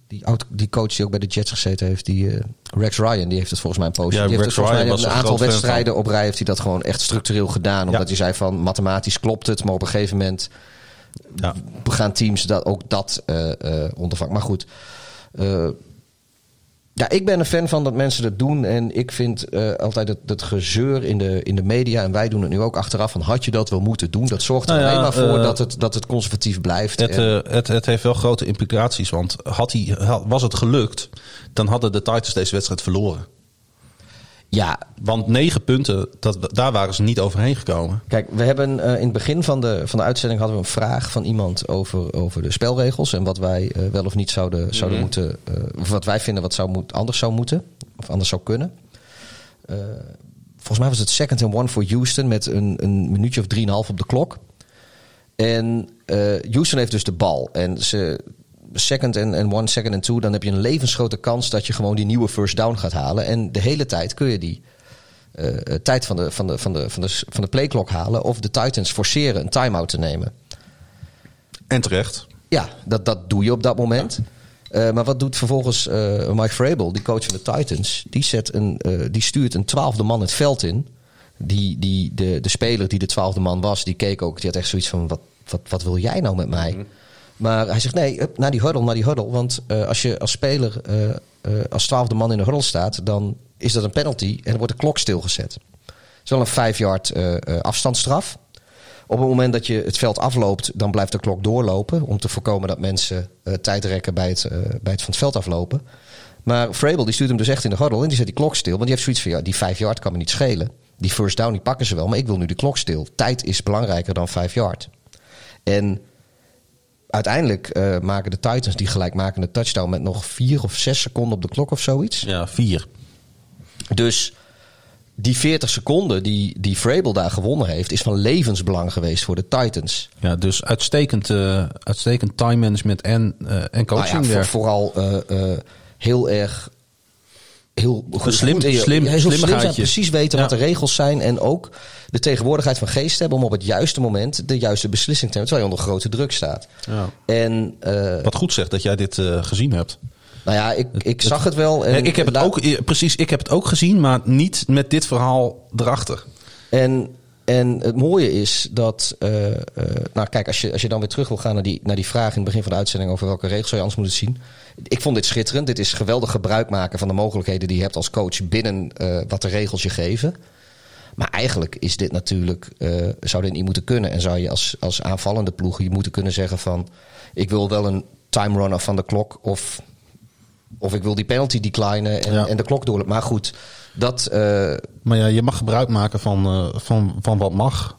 die, oud, die coach die ook bij de Jets gezeten heeft, die Rex Ryan, die heeft het volgens mij een poosje. Ja, die Rex heeft volgens mij een een aantal wedstrijden op rij heeft hij dat gewoon echt structureel gedaan. Omdat hij zei van mathematisch klopt het, maar op een gegeven moment Ja. gaan teams dat, ook dat eh eh ondervangen. Maar goed. Ja, ik ben een fan van dat mensen dat doen. En ik vind eh, altijd het, het gezeur in de, in de media. En wij doen het nu ook achteraf. Van had je dat wel moeten doen? Dat zorgt er Nou ja, alleen maar voor eh, dat, het, dat het conservatief blijft. Het, En- eh, het, het heeft wel grote implicaties. Want had hij, was het gelukt, dan hadden de Titans deze wedstrijd verloren. Ja, Want negen punten, dat, daar waren ze niet overheen gekomen. Kijk, we hebben eh, in het begin van de, van de uitzending hadden we een vraag van iemand over, over de spelregels en wat wij eh, wel of niet zouden, zouden moeten, eh, of wat wij vinden wat zou moet, anders zou moeten of anders zou kunnen. Volgens mij was het second and one voor Houston met een, een minuutje of drieënhalf op de klok. En Houston heeft dus de bal en ze second and one, second and two, dan heb je een levensgrote kans dat je gewoon die nieuwe first down gaat halen. En de hele tijd kun je die eh, eh, tijd van de, van, de, van, de, van, de, van de playklok halen. Of de Titans forceren een time-out te nemen. En terecht. Ja, dat, dat doe je op dat moment. Eh, maar wat doet vervolgens Mike Vrabel, die coach van de Titans? Die, zet een, die stuurt een twaalfde man het veld in. Die, die, de, de speler die de twaalfde man was, die keek ook. Die had echt zoiets van, wat, wat, wat wil jij nou met mij? Maar hij zegt, nee, naar die huddle, naar die huddle. Want eh, als je als speler eh, eh, als twaalfde man in de huddle staat... dan is dat een penalty en dan wordt de klok stilgezet. Het is wel een vijf yard afstandsstraf. Op het moment dat je het veld afloopt, dan blijft de klok doorlopen. Om te voorkomen dat mensen tijd rekken bij het, bij het van het veld aflopen. Maar Vrabel die stuurt hem dus echt in de huddle en die zet die klok stil. Want die heeft zoiets van, ja, die vijf yard kan me niet schelen. Die first down die pakken ze wel, maar ik wil nu de klok stil. Tijd is belangrijker dan vijf yard. En uiteindelijk eh, maken de Titans die gelijkmakende touchdown... met nog vier of zes seconden op de klok of zoiets. Ja, vier. Dus die 40 seconden die, die Vrabel daar gewonnen heeft... is van levensbelang geweest voor de Titans. Ja, dus uitstekend, eh, uitstekend time management en, eh, en Nou coaching ja, voor- daar. vooral heel erg... Heel goed, slim- goed slim- heel slim zijn, precies weten Ja. wat de regels zijn. En ook de tegenwoordigheid van geest hebben om op het juiste moment de juiste beslissing te nemen. Terwijl je onder grote druk staat. Ja. En eh, Wat goed zegt dat jij dit eh, gezien hebt. nou ja, ik, ik zag het wel. En ik heb het ook, precies, ik heb het ook gezien, maar niet met dit verhaal erachter. En, en het mooie is dat, eh, eh, nou kijk, als je, als je dan weer terug wil gaan naar die, naar die vraag in het begin van de uitzending over welke regels zou je anders moeten zien. Ik vond dit schitterend. Dit is geweldig gebruik maken van de mogelijkheden die je hebt als coach binnen eh, wat de regels je geven. Maar eigenlijk is dit natuurlijk, zou dit niet moeten kunnen. En zou je als, als aanvallende ploeg je moeten kunnen zeggen van, ik wil wel een time runner van de klok of, of ik wil die penalty declinen en, Ja. en de klok doorlopen. Maar goed, dat, eh, Maar ja, je mag gebruik maken van, eh, van, van wat mag.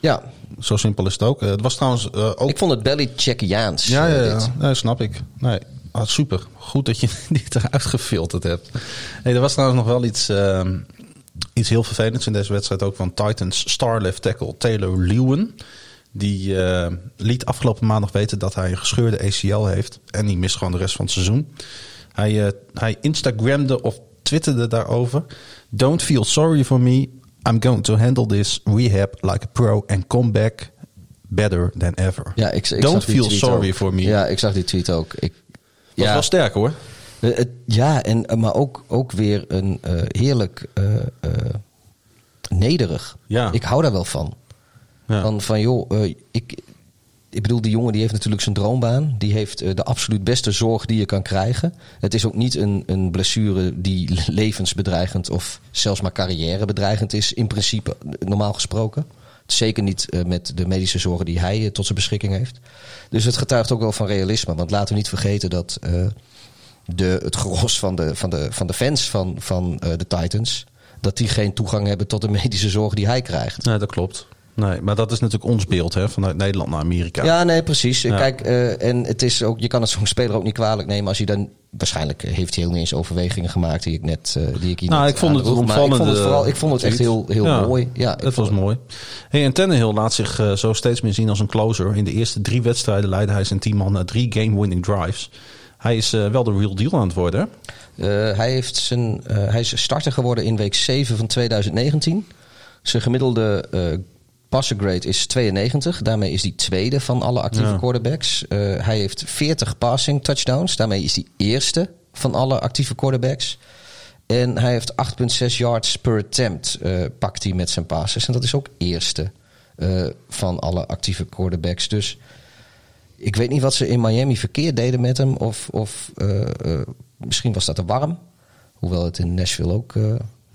ja, Zo simpel is het ook. Eh, het was trouwens ook... Ik vond het Belichickiaans. ja, ja, ja. Nee, snap ik. Nee, ah, super. Goed dat je dit eruit gefilterd hebt. Hey, er was trouwens nog wel iets, iets heel vervelends in deze wedstrijd ook van Titans star left tackle Taylor Lewan. Die liet afgelopen maandag weten dat hij een gescheurde ACL heeft. En die mist gewoon de rest van het seizoen. Hij, hij Instagramde of twitterde daarover. Don't feel sorry for me. I'm going to handle this rehab like a pro and come back better than ever. Ja, ik, ik Don't feel sorry ook. for me. Ja, ik zag die tweet ook. Ik, Dat ja, was sterk hoor. Eh, het- ja en, eh, maar ook, ook weer een eh, heerlijk eh, eh, nederig. Ja. Ik hou daar wel van. Ja. Van, van joh, eh, ik, ik bedoel, die jongen die heeft natuurlijk zijn droombaan. Die heeft eh, de absoluut beste zorg die je kan krijgen. Het is ook niet een, een blessure die levensbedreigend of zelfs maar carrièrebedreigend is, in principe, normaal gesproken. Zeker niet eh, met de medische zorgen die hij eh, tot zijn beschikking heeft. Dus het getuigt ook wel van realisme. Want laten we niet vergeten dat eh, de, het gros van de, van de, van de fans van, van eh, de Titans. dat die geen toegang hebben tot de medische zorg die hij krijgt. Nee, dat klopt. Nee, maar dat is natuurlijk ons beeld hè, vanuit Nederland naar Amerika. Ja, nee, precies. Ja. Kijk, eh, en het is ook, je kan het zo'n speler ook niet kwalijk nemen als hij dan. Waarschijnlijk heeft hij heel niet eens overwegingen gemaakt die ik net. eh, die ik hier Nou, ik vond het Maar ik vond het, opvallende vooral, ik vond het echt heel, heel Ja, mooi. Ja, dat was mooi. Hey, en Tannehill laat zich eh, zo steeds meer zien als een closer. In de eerste drie wedstrijden leidde hij zijn team al naar drie game-winning drives. Hij is eh, wel de real deal aan het worden. Eh, hij, heeft zijn, eh, hij is starter geworden in week 7 van 2019. Zijn gemiddelde eh passer grade is 92. Daarmee is hij tweede van alle actieve Ja. quarterbacks. Eh, hij heeft 40 passing touchdowns. Daarmee is hij eerste van alle actieve quarterbacks. En hij heeft 8,6 yards per attempt eh, pakt hij met zijn passes. En dat is ook eerste eh, van alle actieve quarterbacks. Dus ik weet niet wat ze in Miami verkeerd deden met hem. Of, of misschien was dat te warm. Hoewel het in Nashville ook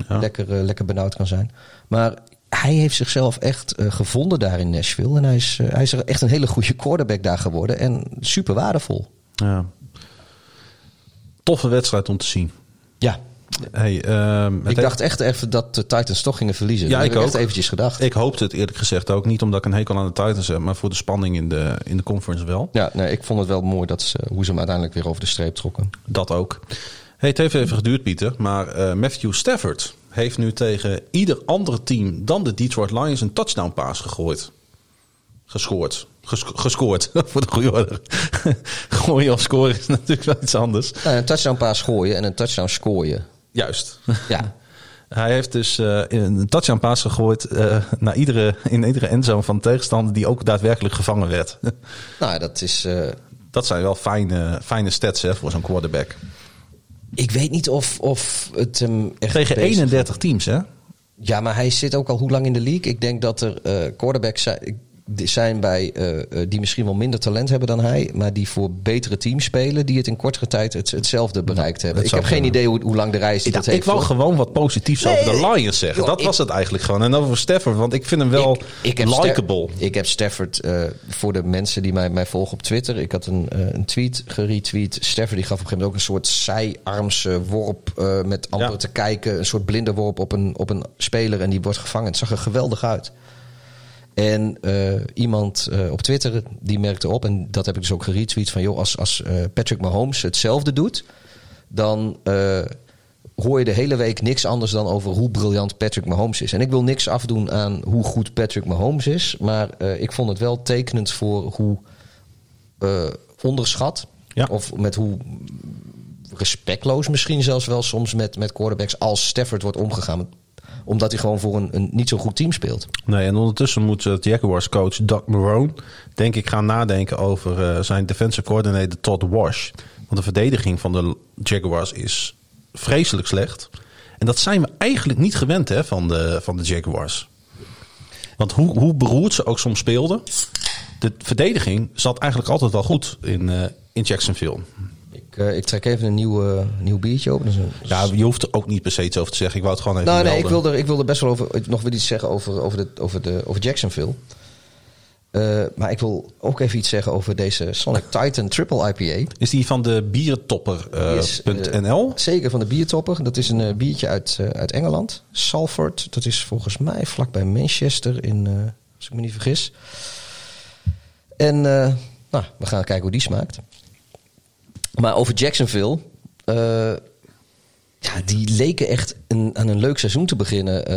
Ja. lekker, lekker benauwd kan zijn. Maar hij heeft zichzelf echt eh, gevonden daar in Nashville. En hij is, eh, hij is echt een hele goede quarterback daar geworden. En super waardevol. Ja. Toffe wedstrijd om te zien. Ja, Hey, ehm, ik dacht echt even dat de Titans toch gingen verliezen. Ja, dat ik heb ik echt ook. eventjes gedacht. Ik hoopte het eerlijk gezegd ook. Niet omdat ik een hekel aan de Titans heb, maar voor de spanning in de, in de conference wel. Ja, nee, ik vond het wel mooi dat ze, hoe ze hem uiteindelijk weer over de streep trokken. Dat ook. Hey, het heeft even geduurd, Pieter. Maar eh, Matthew Stafford heeft nu tegen ieder andere team dan de Detroit Lions een touchdown pass gegooid. Gescoord. Ges- gescoord, voor de goede orde. Gooien of scoren is natuurlijk wel iets anders. Nou, een touchdown paas gooien en een touchdown scoren. Juist. Ja, Hij heeft dus eh, een touchdown pass gegooid eh, naar iedere, in iedere endzone van de tegenstander die ook daadwerkelijk gevangen werd. nou dat is... Dat zijn wel fijne, fijne stats hè, voor zo'n quarterback. Ik weet niet of, of het hem echt Tegen bezig- 31 teams, hè? Ja, maar hij zit ook al hoe lang in de league? Ik denk dat er eh quarterbacks zijn, zijn bij eh, eh, die misschien wel minder talent hebben dan hij, maar die voor betere teams spelen, die het in kortere tijd het, hetzelfde bereikt hebben. Ik heb geen idee hoe, hoe lang de reis Ik, dat ik heeft. wou hoor. gewoon wat positiefs over de Lions zeggen. joh, dat ik- was het eigenlijk gewoon. En over Stafford, want ik vind hem wel likable. Ik heb Stafford eh, voor de mensen die mij, mij volgen op Twitter. Ik had een, een tweet geretweet. Stafford die gaf op een gegeven moment ook een soort zijarmse worp met amper Ja. te kijken. Een soort blinde worp op een, op een speler en die wordt gevangen. Het zag er geweldig uit. En eh, iemand eh, op Twitter die merkte op, en dat heb ik dus ook geretweet, van joh, als, als eh, Patrick Mahomes hetzelfde doet, dan hoor je de hele week niks anders dan over hoe briljant Patrick Mahomes is. En ik wil niks afdoen aan hoe goed Patrick Mahomes is, maar ik vond het wel tekenend voor hoe onderschat, Ja. of met hoe respectloos misschien zelfs wel soms met, met quarterbacks als Stafford wordt omgegaan. Omdat hij gewoon voor een, een niet zo goed team speelt. Nee, en ondertussen moet uh, Jaguars coach Doug Marone, denk ik, gaan nadenken over uh, zijn defensive coordinator Todd Wash. Want de verdediging van de Jaguars is vreselijk slecht. En dat zijn we eigenlijk niet gewend hè, van, de, van de Jaguars. Want hoe, hoe beroerd ze ook soms speelden, de verdediging zat eigenlijk altijd wel goed in, uh, in Jacksonville. Ik, uh, ik trek even een nieuw, uh, nieuw biertje open. Dus. Ja, je hoeft er ook niet per se iets over te zeggen. Ik wou het gewoon even Nou, nee, ik wilde, ik wilde best wel over, nog wel iets zeggen over, over, de, over, de, over Jacksonville. Uh, maar ik wil ook even iets zeggen over deze Sonic Titan Triple IPA. Is die van de bierentopper.nl? Uh, zeker van de biertopper. Dat is een uh, biertje uit, uit Engeland. Salford. Dat is volgens mij vlakbij Manchester, in, als ik me niet vergis. En nou, we gaan kijken hoe die smaakt. Maar over Jacksonville. ja, die leken echt een, aan een leuk seizoen te beginnen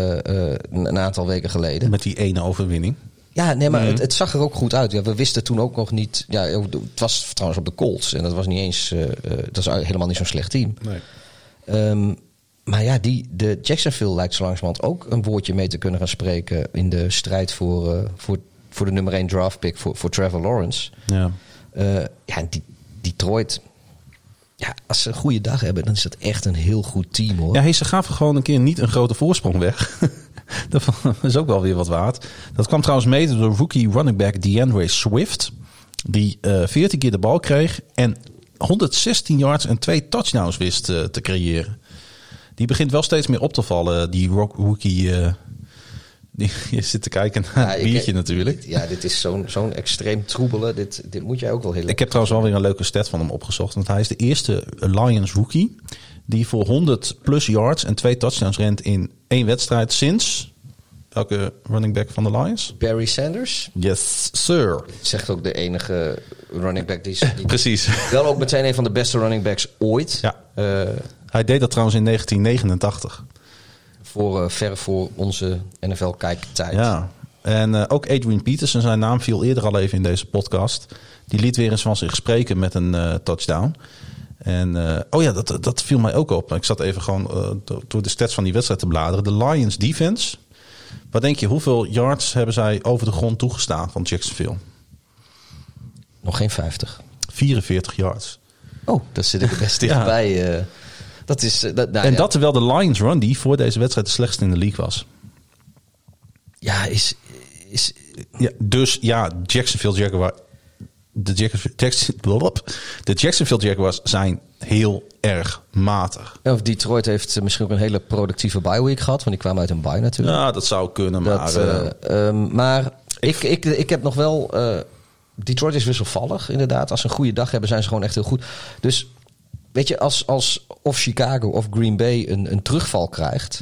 een, een aantal weken geleden. Met die ene overwinning. Ja, nee, maar mm. het, het, zag er ook goed uit. Ja, we wisten toen ook nog niet. Ja, het was trouwens op de Colts. En dat was niet eens. Uh, dat is helemaal niet zo'n slecht team. Nee. Um, maar ja, die, de Jacksonville lijkt zo langzamerhand ook een woordje mee te kunnen gaan spreken in de strijd voor, eh, voor, voor de nummer 1 draft pick voor, voor Trevor Lawrence. Ja. Eh, ja, en die, Detroit, ja, als ze een goede dag hebben, dan is dat echt een heel goed team hoor. Ja, hey, ze gaven gewoon een keer niet een grote voorsprong weg. dat is ook wel weer wat waard. Dat kwam trouwens mede door rookie running back DeAndre Swift. Die eh 14 keer de bal kreeg en 116 yards en twee touchdowns wist eh, te creëren. Die begint wel steeds meer op te vallen, die ro- rookie. eh, je zit te kijken naar Ja, het ik- biertje natuurlijk. Ja, dit is zo'n zo'n extreem troebele. Dit, dit moet jij ook wel heel Ik heb trouwens wel weer een leuke stat van hem opgezocht. Want hij is de eerste Lions rookie die voor 100 plus yards en twee touchdowns rent in één wedstrijd sinds... Welke running back van de Lions? Barry Sanders Yes, sir. zegt ook de enige running back die, die Precies. wel ook meteen een van de beste running backs ooit. Ja. Eh, Hij deed dat trouwens in 1989. Voor, eh, ver voor onze NFL-kijktijd. Ja. En eh, ook Adrian Peterson, zijn naam viel eerder al even in deze podcast. Die liet weer eens van zich spreken met een eh, touchdown. En oh ja, dat, dat viel mij ook op. Ik zat even gewoon do- door de stats van die wedstrijd te bladeren. De Lions defense. Wat denk je, hoeveel yards hebben zij over de grond toegestaan van Jacksonville? Nog geen 50. 44 yards. Oh, dat zit ik er best Ja. dichtbij. eh. Dat is, eh, dat, nou en ja. dat terwijl de Lions run die voor deze wedstrijd de slechtste in de league was. Ja, is, is, Ja, dus ja, Jacksonville Jaguar. De Jacksonville, Jackson, de Jacksonville Jaguars zijn heel erg matig. of Detroit heeft eh, misschien ook een hele productieve bye week gehad. Want die kwamen uit een bye natuurlijk. Ja, dat zou kunnen, maar... Dat, eh, eh, ehm, maar ik, ik, ik heb nog wel. Detroit is wisselvallig, inderdaad. Als ze een goede dag hebben, zijn ze gewoon echt heel goed. Dus weet je, als, als of Chicago of Green Bay een, een terugval krijgt.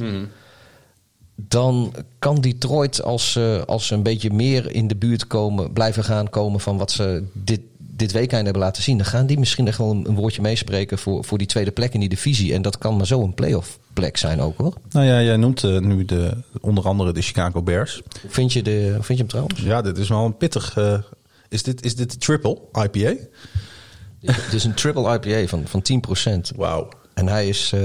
Dan kan Detroit, als ze, als ze een beetje meer in de buurt komen, blijven gaan komen van wat ze dit, dit weekend hebben laten zien. Dan gaan die misschien echt wel een, een woordje meespreken voor, voor die tweede plek in die divisie. En dat kan maar zo een playoff plek zijn ook hoor. nou ja, jij noemt eh, nu de, onder andere de Chicago Bears. Hoe vind je, de, vind je hem trouwens? Ja, dit is wel een pittig... eh, is, dit, is dit de triple IPA? Het is een triple IPA van, van 10%. Wauw. En hij is, eh,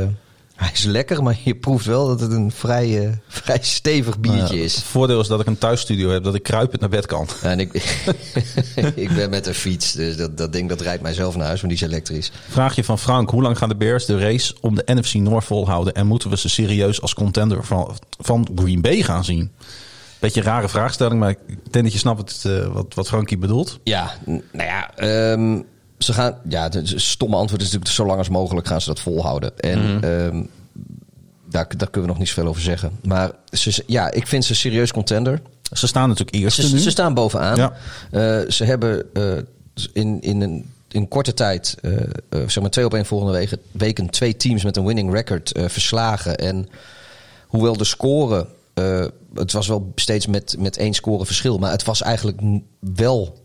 hij is lekker, maar je proeft wel dat het een vrij, eh, vrij stevig biertje Nou ja, is. Het voordeel is dat ik een thuisstudio heb, dat ik kruipend naar bed kan. En ik, ik ben met een fiets, dus dat, dat ding dat rijdt mij zelf naar huis, want die is elektrisch. Vraagje van Frank. Hoe lang gaan de Bears de race om de NFC North volhouden? En moeten we ze serieus als contender van, van Green Bay gaan zien? Beetje een rare vraagstelling, maar ik denk dat je snapt het, eh, wat, wat Frankie bedoelt. Ja, nou ja, ehm, ze gaan, ja, het stomme antwoord is natuurlijk zo lang als mogelijk gaan ze dat volhouden. En ehm, daar, daar kunnen we nog niet zoveel over zeggen. Maar ze, ja, ik vind ze serieus contender. Ze staan natuurlijk eerste Ze, ze staan bovenaan. Ja. Eh, ze hebben eh, in, in een in korte tijd, eh, zeg maar twee op één volgende weken, weken, twee teams met een winning record verslagen. En hoewel de score, eh, het was wel steeds met, met één score verschil, maar het was eigenlijk wel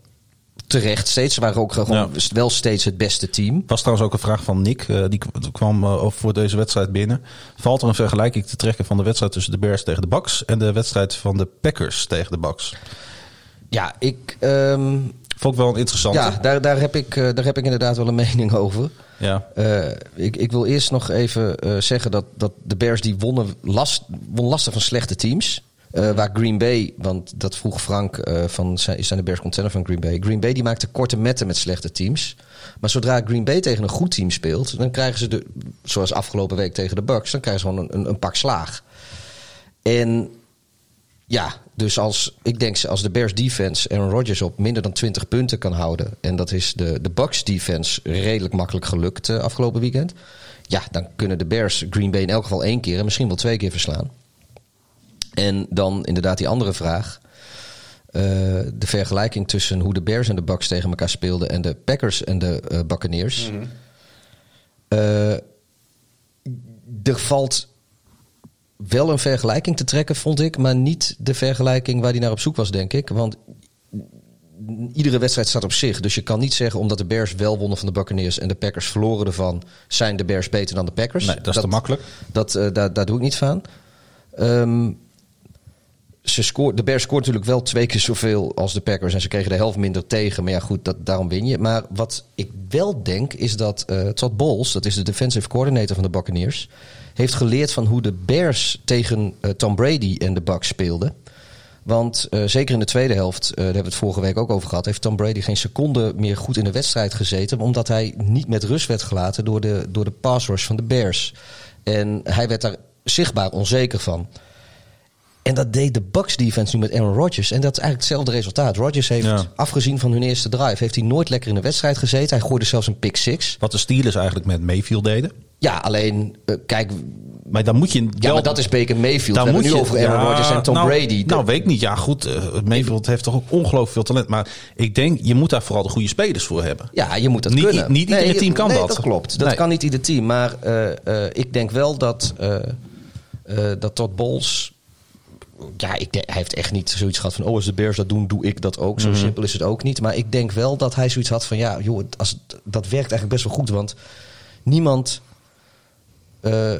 terecht steeds. Ze waren ook gewoon Ja. wel steeds het beste team. was trouwens ook een vraag van Nick. eh, die kwam eh, voor deze wedstrijd binnen. Valt er een vergelijking te trekken van de wedstrijd tussen de Bears tegen de Bucks en de wedstrijd van de Packers tegen de Bucks? Ja, ik, ehm, Vond ik wel een interessante. ja daar, daar, heb ik, eh, daar heb ik inderdaad wel een mening over. Ja. Ik, ik wil eerst nog even zeggen dat, dat de Bears die wonnen last, won lastig van slechte teams. Eh, waar Green Bay, want dat vroeg Frank eh, van zijn, zijn de Bears contender van Green Bay. Green Bay die maakte korte metten met slechte teams. Maar zodra Green Bay tegen een goed team speelt, dan krijgen ze de, zoals afgelopen week tegen de Bucks, dan krijgen ze gewoon een, een, een pak slaag. En ja, dus als ik denk als de Bears defense Aaron Rodgers op minder dan 20 punten kan houden. En dat is de, de Bucks defense redelijk makkelijk gelukt eh, afgelopen weekend. Ja, dan kunnen de Bears Green Bay in elk geval één keer en misschien wel twee keer verslaan. En dan inderdaad die andere vraag. Eh, de vergelijking tussen hoe de Bears en de Bucks tegen elkaar speelden en de Packers en de eh Buccaneers. Eh, er valt wel een vergelijking te trekken, vond ik, maar niet de vergelijking waar hij naar op zoek was, denk ik. Want iedere wedstrijd staat op zich. Dus je kan niet zeggen, omdat de Bears wel wonnen van de Buccaneers en de Packers verloren ervan, zijn de Bears beter dan de Packers. Nee, dat is te makkelijk. Dat, daar, daar doe ik niet van. Ehm, ze scoort, de Bears scoort natuurlijk wel twee keer zoveel als de Packers. En ze kregen de helft minder tegen. Maar ja, goed, dat, daarom win je. Maar wat ik wel denk, is dat eh Todd Bowles, dat is de defensive coordinator van de Buccaneers... heeft geleerd van hoe de Bears tegen eh, Tom Brady en de Bucks speelden. Want eh, zeker in de tweede helft, daar hebben we het vorige week ook over gehad, heeft Tom Brady geen seconde meer goed in de wedstrijd gezeten. Omdat hij niet met rust werd gelaten door de, door de pass rush van de Bears. En hij werd daar zichtbaar onzeker van. En dat deed de Bucks defense nu met Aaron Rodgers. En dat is eigenlijk hetzelfde resultaat. Rodgers heeft, Ja. afgezien van hun eerste drive, heeft hij nooit lekker in de wedstrijd gezeten. Hij gooide zelfs een pick six. Wat de Steelers eigenlijk met Mayfield deden. Ja, alleen, eh, kijk, Maar dan moet je ja, wel- maar dat is Baker Mayfield. Dan We moet nu je over Aaron ja, Rodgers en Tom nou, Brady. Nou, weet ik niet. Ja, goed. eh, Mayfield heeft toch ook ongelooflijk veel talent. Maar ik denk, je moet daar vooral de goede spelers voor hebben. Ja, je moet dat Niet- kunnen. niet iedere team kan nee, dat. dat klopt. Dat Nee. kan niet ieder team. Maar eh, ik denk wel dat, dat Todd Bowles... Ja, ik denk, hij heeft echt niet zoiets gehad van... oh, als de Bears dat doen, doe ik dat ook. Mhm. Zo simpel is het ook niet. Maar ik denk wel dat hij zoiets had van... ja, joh, als, dat werkt eigenlijk best wel goed. Want niemand... eh,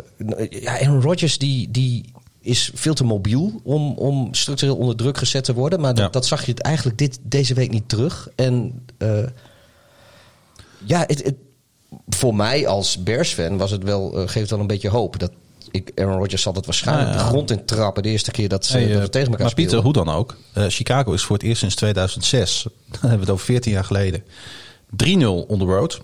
ja, Aaron Rodgers die, die is veel te mobiel om, om structureel onder druk gezet te worden. Maar dat, Ja. dat zag je het eigenlijk dit, deze week niet terug. En eh, ja, het, het- voor mij als Bears-fan was het wel, eh, geeft het wel een beetje hoop. Dat ik, Aaron Rodgers zal dat waarschijnlijk ja. de grond in trappen de eerste keer dat ze, Hey, dat eh, tegen elkaar maar Pieter, speelden. hoe dan ook. eh, Chicago is voor het eerst sinds 2006. Dan hebben we het over 14 jaar geleden. 3-0 on the road.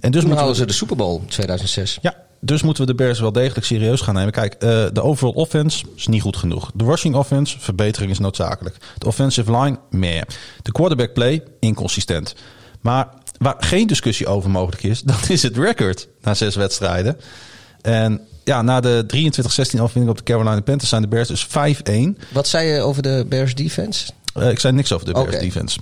En dus we, ze de Super Bowl 2006. ja, dus moeten we de Bears wel degelijk serieus gaan nemen. Kijk, eh, de overall offense is niet goed genoeg. De rushing offense, verbetering is noodzakelijk. De offensive line, meer. De quarterback play, inconsistent. Maar waar geen discussie over mogelijk is, dat is het record na zes wedstrijden. En ja, na de 23-16 overwinning op de Carolina Panthers zijn de Bears dus 5-1. Wat zei je over de Bears defense? Eh, ik zei niks over de Bears defense.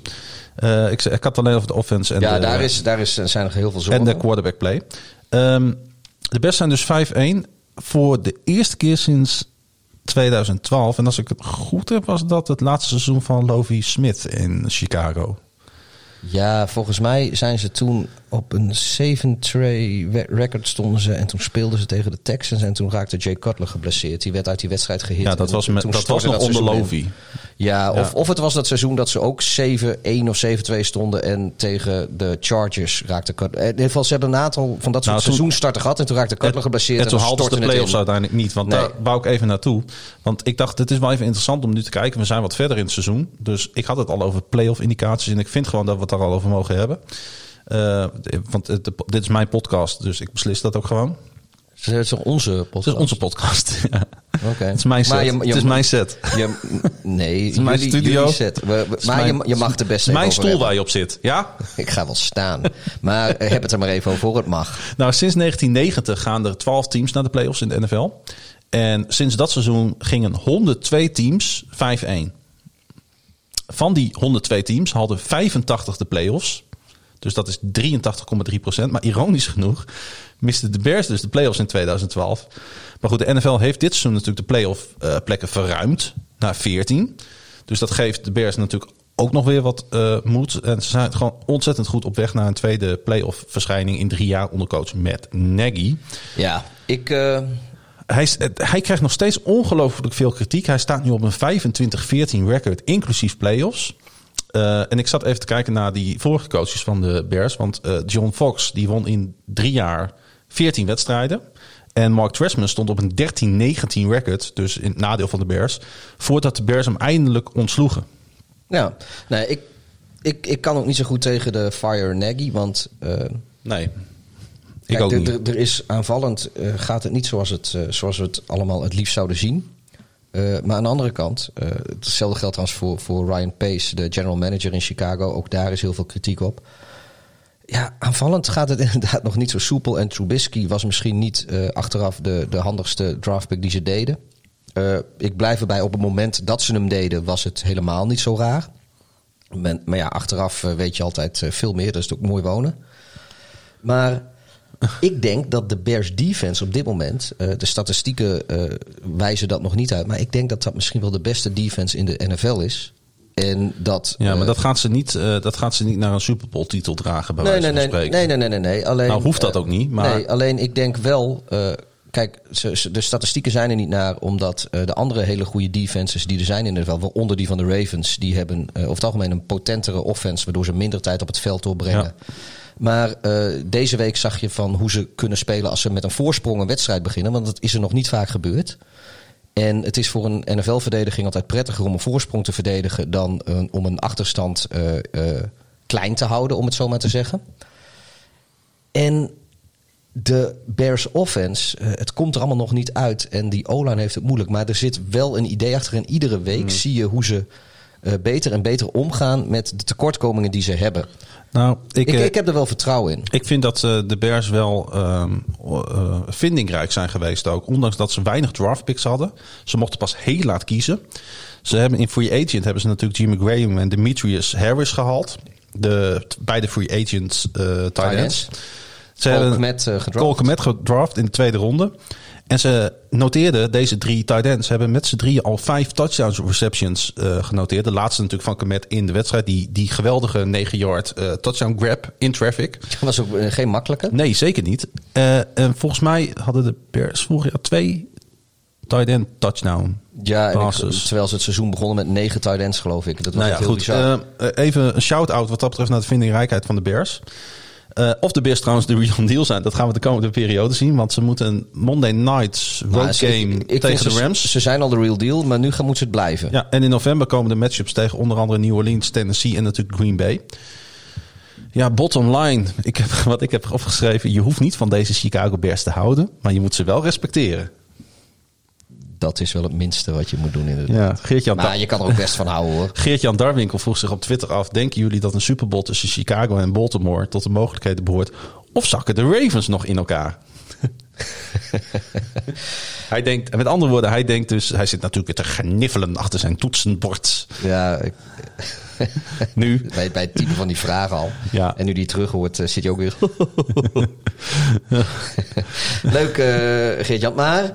Eh, ik, zei, ik had alleen over de offense en, ja, de, daar, is, daar is, zijn nog heel veel zorgen. en de quarterback play. Ehm, de Bears zijn dus 5-1 voor de eerste keer sinds 2012. En als ik het goed heb, was dat het laatste seizoen van Lovie Smith in Chicago. Ja, volgens mij zijn ze toen op een 7-tray we- record stonden ze. En toen speelden ze tegen de Texans. En toen raakte Jay Cutler geblesseerd. Die werd uit die wedstrijd gehit. Ja, dat was, met, toen dat was nog onder. Lovie. Ja, of, Ja. of het was dat seizoen dat ze ook 7-1 of 7-2 stonden. En tegen de Chargers raakte Cutler. In ieder geval, ze hebben een aantal van dat soort Nou, toen- seizoenstarten gehad. En toen raakte Cutler geblesseerd. En toen haalden ze de play-offs in. uiteindelijk niet. Want Nee. daar wou ik even naartoe. Want ik dacht, het is wel even interessant om nu te kijken. We zijn wat verder in het seizoen. Dus ik had het al over play-off indicaties. En ik vind gewoon dat we het daar al over mogen hebben. Eh, want het- dit is mijn podcast, dus ik beslis dat ook gewoon. Het is toch onze podcast? Het is onze podcast. ja. Oké. Het is mijn set. Maar je- je- het is mijn set. Je, nee, is mijn jullie- studio. jullie set. We- we- Het is maar mijn- je, je mag de beste Het mijn stoel hebben. waar je op zit. Ja? Ik ga wel staan. Maar eh, heb het er maar even over voor het mag. Nou, sinds 1990 gaan er 12 teams naar de playoffs in de NFL. En sinds dat seizoen gingen 102 teams 5-1. Van die 102 teams hadden 85 de playoffs. Dus dat is 83,3 procent. Maar ironisch genoeg misten de Bears dus de playoffs in 2012. Maar goed, de NFL heeft dit seizoen natuurlijk de playoff eh, plekken verruimd naar 14. Dus dat geeft de Bears natuurlijk ook nog weer wat eh, moed. En ze zijn gewoon ontzettend goed op weg naar een tweede playoff verschijning in drie jaar onder coach Matt Nagy. Ja, ik... eh, Hij, hij krijgt nog steeds ongelooflijk veel kritiek. Hij staat nu op een 25-14 record, inclusief playoffs. Eh, en ik zat even te kijken naar die vorige coaches van de Bears. Want eh, John Fox die won in drie jaar 14 wedstrijden. En Mark Trestman stond op een 13-19 record. Dus in het nadeel van de Bears. Voordat de Bears hem eindelijk ontsloegen. ja, nee, ik, ik, ik kan ook niet zo goed tegen de Fire Nagy, want... eh, Nee, ik kijk, ook er- niet. er- is aanvallend, gaat het niet zoals, het, zoals we het allemaal het liefst zouden zien. Eh, maar aan de andere kant, eh, hetzelfde geldt trouwens voor, voor Ryan Pace, de general manager in Chicago. Ook daar is heel veel kritiek op. Ja, aanvallend gaat het inderdaad nog niet zo soepel. En Trubisky was misschien niet eh, achteraf de, de handigste draftpick die ze deden. Ik blijf erbij, op het moment dat ze hem deden, was het helemaal niet zo raar. Men- maar ja, achteraf weet je altijd veel meer. Dat is ook mooi wonen. Maar ik denk dat de Bears defense op dit moment, eh, de statistieken eh, wijzen dat nog niet uit, maar ik denk dat dat misschien wel de beste defense in de NFL is. En dat. Ja, maar eh, dat gaat, ze niet, dat gaat ze niet naar een Super Bowl titel dragen bij nee, wijze nee, van nee, spreken. nee, nee, nee, nee, nee. Alleen, Nou, hoeft dat ook niet, maar- Nee, alleen ik denk wel. kijk, ze, ze- de statistieken zijn er niet naar, omdat de andere hele goede defenses die er zijn in de NFL, waaronder die van de Ravens, die hebben over het algemeen een potentere offense, waardoor ze minder tijd op het veld doorbrengen. Maar eh, deze week zag je van hoe ze kunnen spelen als ze met een voorsprong een wedstrijd beginnen. Want dat is er nog niet vaak gebeurd. En het is voor een NFL-verdediging altijd prettiger om een voorsprong te verdedigen dan om een achterstand eh, eh, klein te houden, om het zo maar te zeggen. En de Bears offense, het komt er allemaal nog niet uit. En die O-line heeft het moeilijk. Maar er zit wel een idee achter. En iedere week zie je hoe ze eh, beter en beter omgaan met de tekortkomingen die ze hebben. Nou, ik, Ik, eh, ik heb er wel vertrouwen in. Ik vind dat eh, de Bears wel ehm, eh, vindingrijk zijn geweest ook. Ondanks dat ze weinig draftpicks hadden. Ze mochten pas heel laat kiezen. Ze hebben in free agent hebben ze natuurlijk Jimmy Graham en Demetrius Harris gehaald. De beide free agents eh tight ends. Ze hebben gedraft. Cole Kmet gedraft in de tweede ronde. En ze noteerden deze drie tight ends. Ze hebben met z'n drieën al vijf touchdowns receptions eh, genoteerd. De laatste natuurlijk van Komet in de wedstrijd. Die, die geweldige 9 yard eh, touchdown grab in traffic. Dat was ook eh, geen makkelijke. Nee, zeker niet. En volgens mij hadden de Bears vorig jaar twee tight end touchdown Ja, ik- passes. terwijl ze het seizoen begonnen met negen tight ends, geloof ik. Dat was nou ja, heel goed. even een shout-out wat dat betreft naar de vindingrijkheid van de Bears. Eh, of de Bears trouwens de real deal zijn, dat gaan we de komende periode zien. Want ze moeten een Monday night road Nou, game ik- ik vind tegen de ze- Rams. Ze zijn al de real deal, maar nu gaan, moeten ze het blijven. Ja, en in november komen de matchups tegen onder andere New Orleans, Tennessee en natuurlijk Green Bay. Ja, bottom line. Ik heb, wat ik heb opgeschreven. Je hoeft niet van deze Chicago Bears te houden. Maar je moet ze wel respecteren. Dat is wel het minste wat je moet doen inderdaad. Ja, Geert-Jan, Maar je kan er ook best van houden hoor. Geert-Jan Darwinkel vroeg zich op Twitter af. Denken jullie dat een Super Bowl tussen Chicago en Baltimore tot de mogelijkheden behoort? Of zakken de Ravens nog in elkaar? hij denkt, met andere woorden, hij denkt dus... Hij zit natuurlijk te gniffelen achter zijn toetsenbord. Ja, ik, Nu, bij, bij het type van die vragen al. Ja. En nu die terug hoort, eh, zit je ook weer... Leuk, eh Geert-Jan. Maar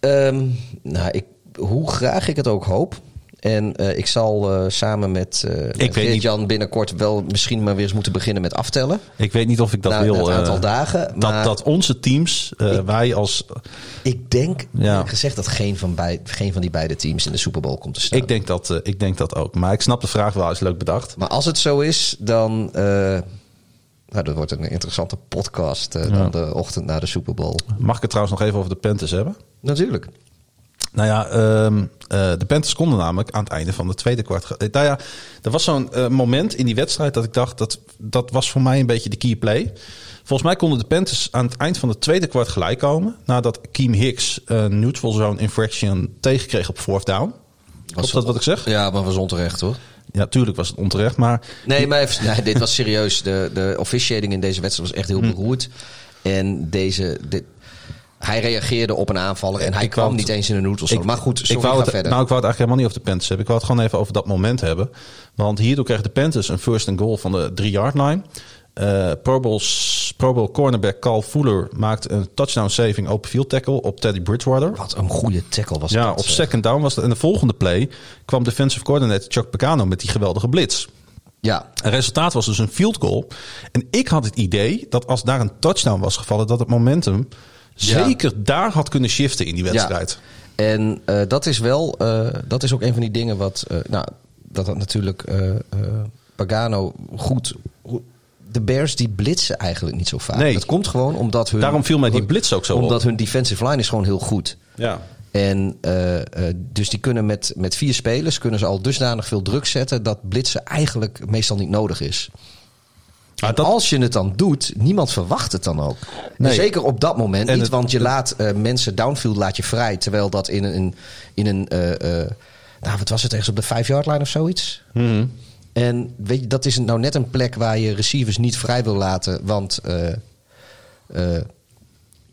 ehm, nou, ik, hoe graag ik het ook hoop... En eh, ik zal eh, samen met, eh met weet niet- Geert-Jan binnenkort wel misschien maar weer eens moeten beginnen met aftellen. ik weet niet of ik dat wil... na het aantal dagen. dat, maar dat onze teams, eh, wij als... ik denk, Ja. gezegd, dat geen van, bij, geen van die beide teams in de Super Bowl komt te staan. Ik denk, dat, ik denk dat ook. Maar ik snap de vraag wel, is leuk bedacht. Maar als het zo is, dan. nou, dat wordt een interessante podcast dan de ochtend na de Super Bowl. Mag ik het trouwens nog even over de Panthers hebben? Natuurlijk. Nou ja, ehm, eh, de Panthers konden namelijk aan het einde van de tweede kwart. eh, Nou ja, er was zo'n eh, moment in die wedstrijd dat ik dacht dat dat was voor mij een beetje de key play. Volgens mij konden de Panthers aan het eind van de tweede kwart gelijk komen. Nadat Keem Hicks een neutral zone infraction tegenkreeg op fourth down. Was dat wat ik zeg? Ja, maar was onterecht hoor. Ja, tuurlijk was het onterecht. Maar Nee, maar even, nee, dit was serieus. De, de officiating in deze wedstrijd was echt Hm. heel beroerd. En deze. dit- hij reageerde op een aanvaller en hij Ik kwam het- niet eens in een noodle Maar goed, sorry, ik wou het, verder. Nou, ik wou het eigenlijk helemaal niet over de Panthers hebben. Ik wou het gewoon even over dat moment hebben. Want hierdoor kregen de Panthers een first and goal van de 3-yard line. Eh Pro, Bowl, Pro Bowl cornerback Carl Fuller maakt een touchdown saving open field tackle op Teddy Bridgewater. Wat een goede tackle was Ja, dat. op zeg. second down was het. En de volgende play kwam defensive coordinator Chuck Pagano met die geweldige blitz. Ja, Het resultaat was dus een field goal. En ik had het idee dat als daar een touchdown was gevallen, dat het momentum Ja. Zeker daar had kunnen shiften in die wedstrijd. En eh, dat is wel, eh, dat is ook een van die dingen wat, eh, nou, dat had natuurlijk Pagano goed. goed- De Bears die blitsen eigenlijk niet zo vaak. Nee. Dat komt gewoon omdat hun. Daarom viel mij die blitz ook zo op. Omdat hun defensive line is gewoon heel goed. Ja. En dus die kunnen met, met vier spelers kunnen ze al dusdanig veel druk zetten dat blitsen eigenlijk meestal niet nodig is. Dat, Als je het dan doet, niemand verwacht het dan ook. Nee. zeker op dat moment En niet, het- want je laat eh, mensen downfield laat je vrij, terwijl dat in een, in een eh, eh, nou wat was het ergens op de 5 yard line of zoiets. Mhm. En weet je, dat is nou net een plek waar je receivers niet vrij wil laten, want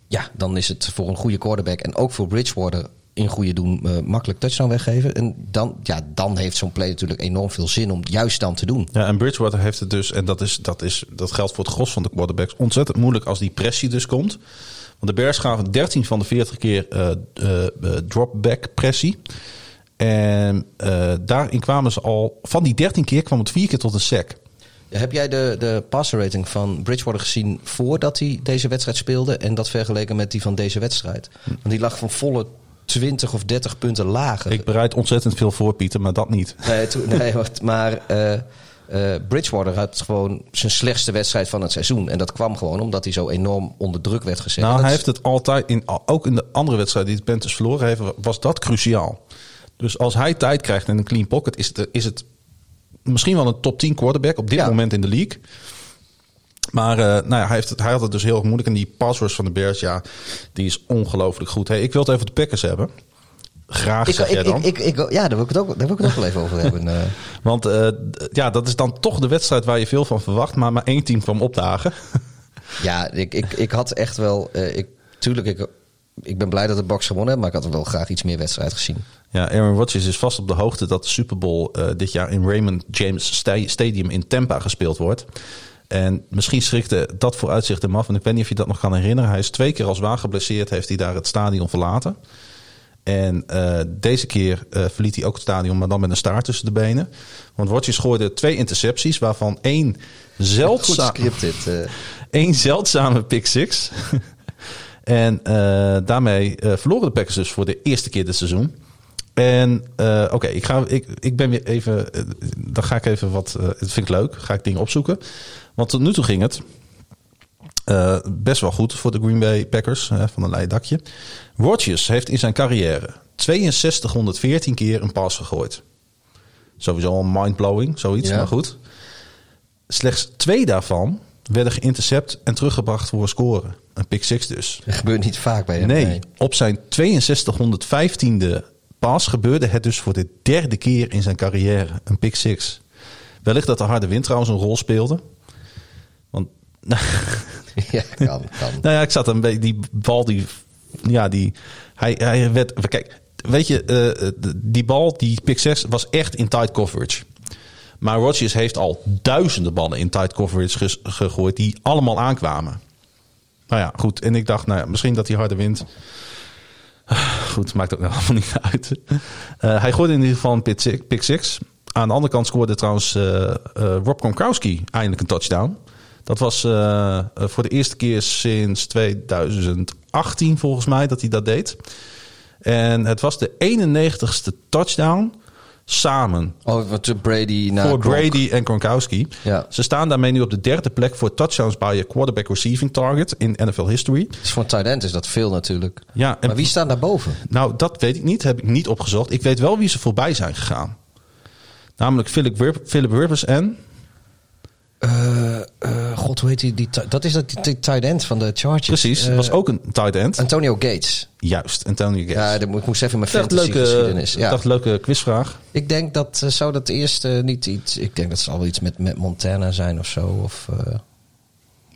ja, dan is het voor een goede quarterback en ook voor Bridgewater in goede doen eh, makkelijk touchdown weggeven. En dan, ja, dan heeft zo'n play natuurlijk enorm veel zin om het juist dan te doen. Ja, en Bridgewater heeft het dus, en dat, is, dat, is, dat geldt voor het gros van de quarterbacks, ontzettend moeilijk als die pressie dus komt. Want de Bears gaven 13 van de 40 keer eh eh, dropback pressie. En daarin kwamen ze al, van die 13 keer kwam het vier keer tot een sack. Heb jij de, de passer rating van Bridgewater gezien voordat hij deze wedstrijd speelde en dat vergeleken met die van deze wedstrijd? Want die lag van volle 20 of 30 punten lager. Ik bereid ontzettend veel voor, Pieter, maar dat niet. Nee, nee wacht, maar eh, Eh, Bridgewater had gewoon zijn slechtste wedstrijd van het seizoen. En dat kwam gewoon omdat hij zo enorm onder druk werd gezet. Nou, En hij heeft het altijd, in, ook in de andere wedstrijden die de Panthers verloren heeft, was dat cruciaal. Dus als hij tijd krijgt in een clean pocket, is het, is het misschien wel een top 10 quarterback op dit Ja. moment in de league. Maar eh, nou ja, hij, heeft het, hij had het dus heel erg moeilijk. En die pass rush van de Bears, ja, die is ongelooflijk goed. Hey, ik wil het even de Packers hebben. Graag, Ik, zeg jij ik, dan. ik, ik, ja, daar wil ik het ook, daar wil ik het ook wel even over hebben. eh. Want eh, ja, dat is dan toch de wedstrijd waar je veel van verwacht. Maar maar één team kwam opdagen. Ja, ik, ik, ik had echt wel. ik, tuurlijk, ik, ik ben blij dat de Bucks gewonnen hebben, maar ik had wel graag iets meer wedstrijd gezien. Ja, Aaron Rodgers is vast op de hoogte dat de Super Bowl dit jaar in Raymond James Sta- Stadium in Tampa gespeeld wordt. En misschien schrikte dat vooruitzicht hem af. En ik weet niet of je dat nog kan herinneren. Hij is twee keer als waar geblesseerd, heeft hij daar het stadion verlaten. En eh, deze keer eh, verliet hij ook het stadion, maar dan met een staart tussen de benen. Want Rodgers gooide twee intercepties, waarvan één scripted. eh. één zeldzame pick six. en daarmee verloren de Packers dus voor de eerste keer dit seizoen. En oké, ik ga ik, ik ben weer even. dan ga ik even wat. eh, dat vind ik leuk. Ga ik dingen opzoeken. Want tot nu toe ging het. eh, best wel goed voor de Green Bay Packers. van een leien dakje. Rodgers heeft in zijn carrière 6214 keer een pass gegooid. Sowieso al mindblowing, zoiets, Ja. maar goed. Slechts twee daarvan werden geïntercept en teruggebracht voor een score. Een pick six dus. Dat gebeurt niet vaak bij hem. Nee, op zijn 6215e pas gebeurde het dus voor de derde keer in zijn carrière. Een pick six. Wellicht dat de harde wind trouwens een rol speelde. Want ja, kan, kan. nou ja, ik zat een beetje die bal die ja die hij hij werd kijk weet je eh, die bal die pick 6 was echt in tight coverage. Maar Rodgers heeft al duizenden ballen in tight coverage gegooid die allemaal aankwamen. Nou ja, goed. En ik dacht, nou ja, misschien dat die harde wind. Goed, maakt ook helemaal niet uit. Eh, hij gooide in ieder geval een pick six, pick six. Aan de andere kant scoorde trouwens eh, Rob Gronkowski eindelijk een touchdown. Dat was eh, eh, voor de eerste keer sinds 2018 volgens mij dat hij dat deed. En het was de 91ste touchdown samen Oh, wat Brady naar voor Gronk. Brady en Gronkowski. Ja. Ze staan daarmee nu op de derde plek voor touchdowns bij je quarterback receiving target in NFL history. Dus voor een tight end is dat veel natuurlijk. Ja, Maar wie staat daar boven? nou, dat weet ik niet. Heb ik niet opgezocht. Ik weet wel wie ze voorbij zijn gegaan. Namelijk Philip, Philip Rivers en... Eh, eh, God, hoe heet die? die dat is dat die, tight end van de Chargers. Precies, Eh, was ook een tight end. Antonio Gates. Juist, Antonio Gates. Ja, dat ik moest even in mijn dacht, fantasy leuke, geschiedenis. ik Ja. dacht, leuke quizvraag. Ik denk dat eh, zou dat eerste niet iets. Ik denk dat het zal wel iets met, met Montana zijn of zo. Of, eh,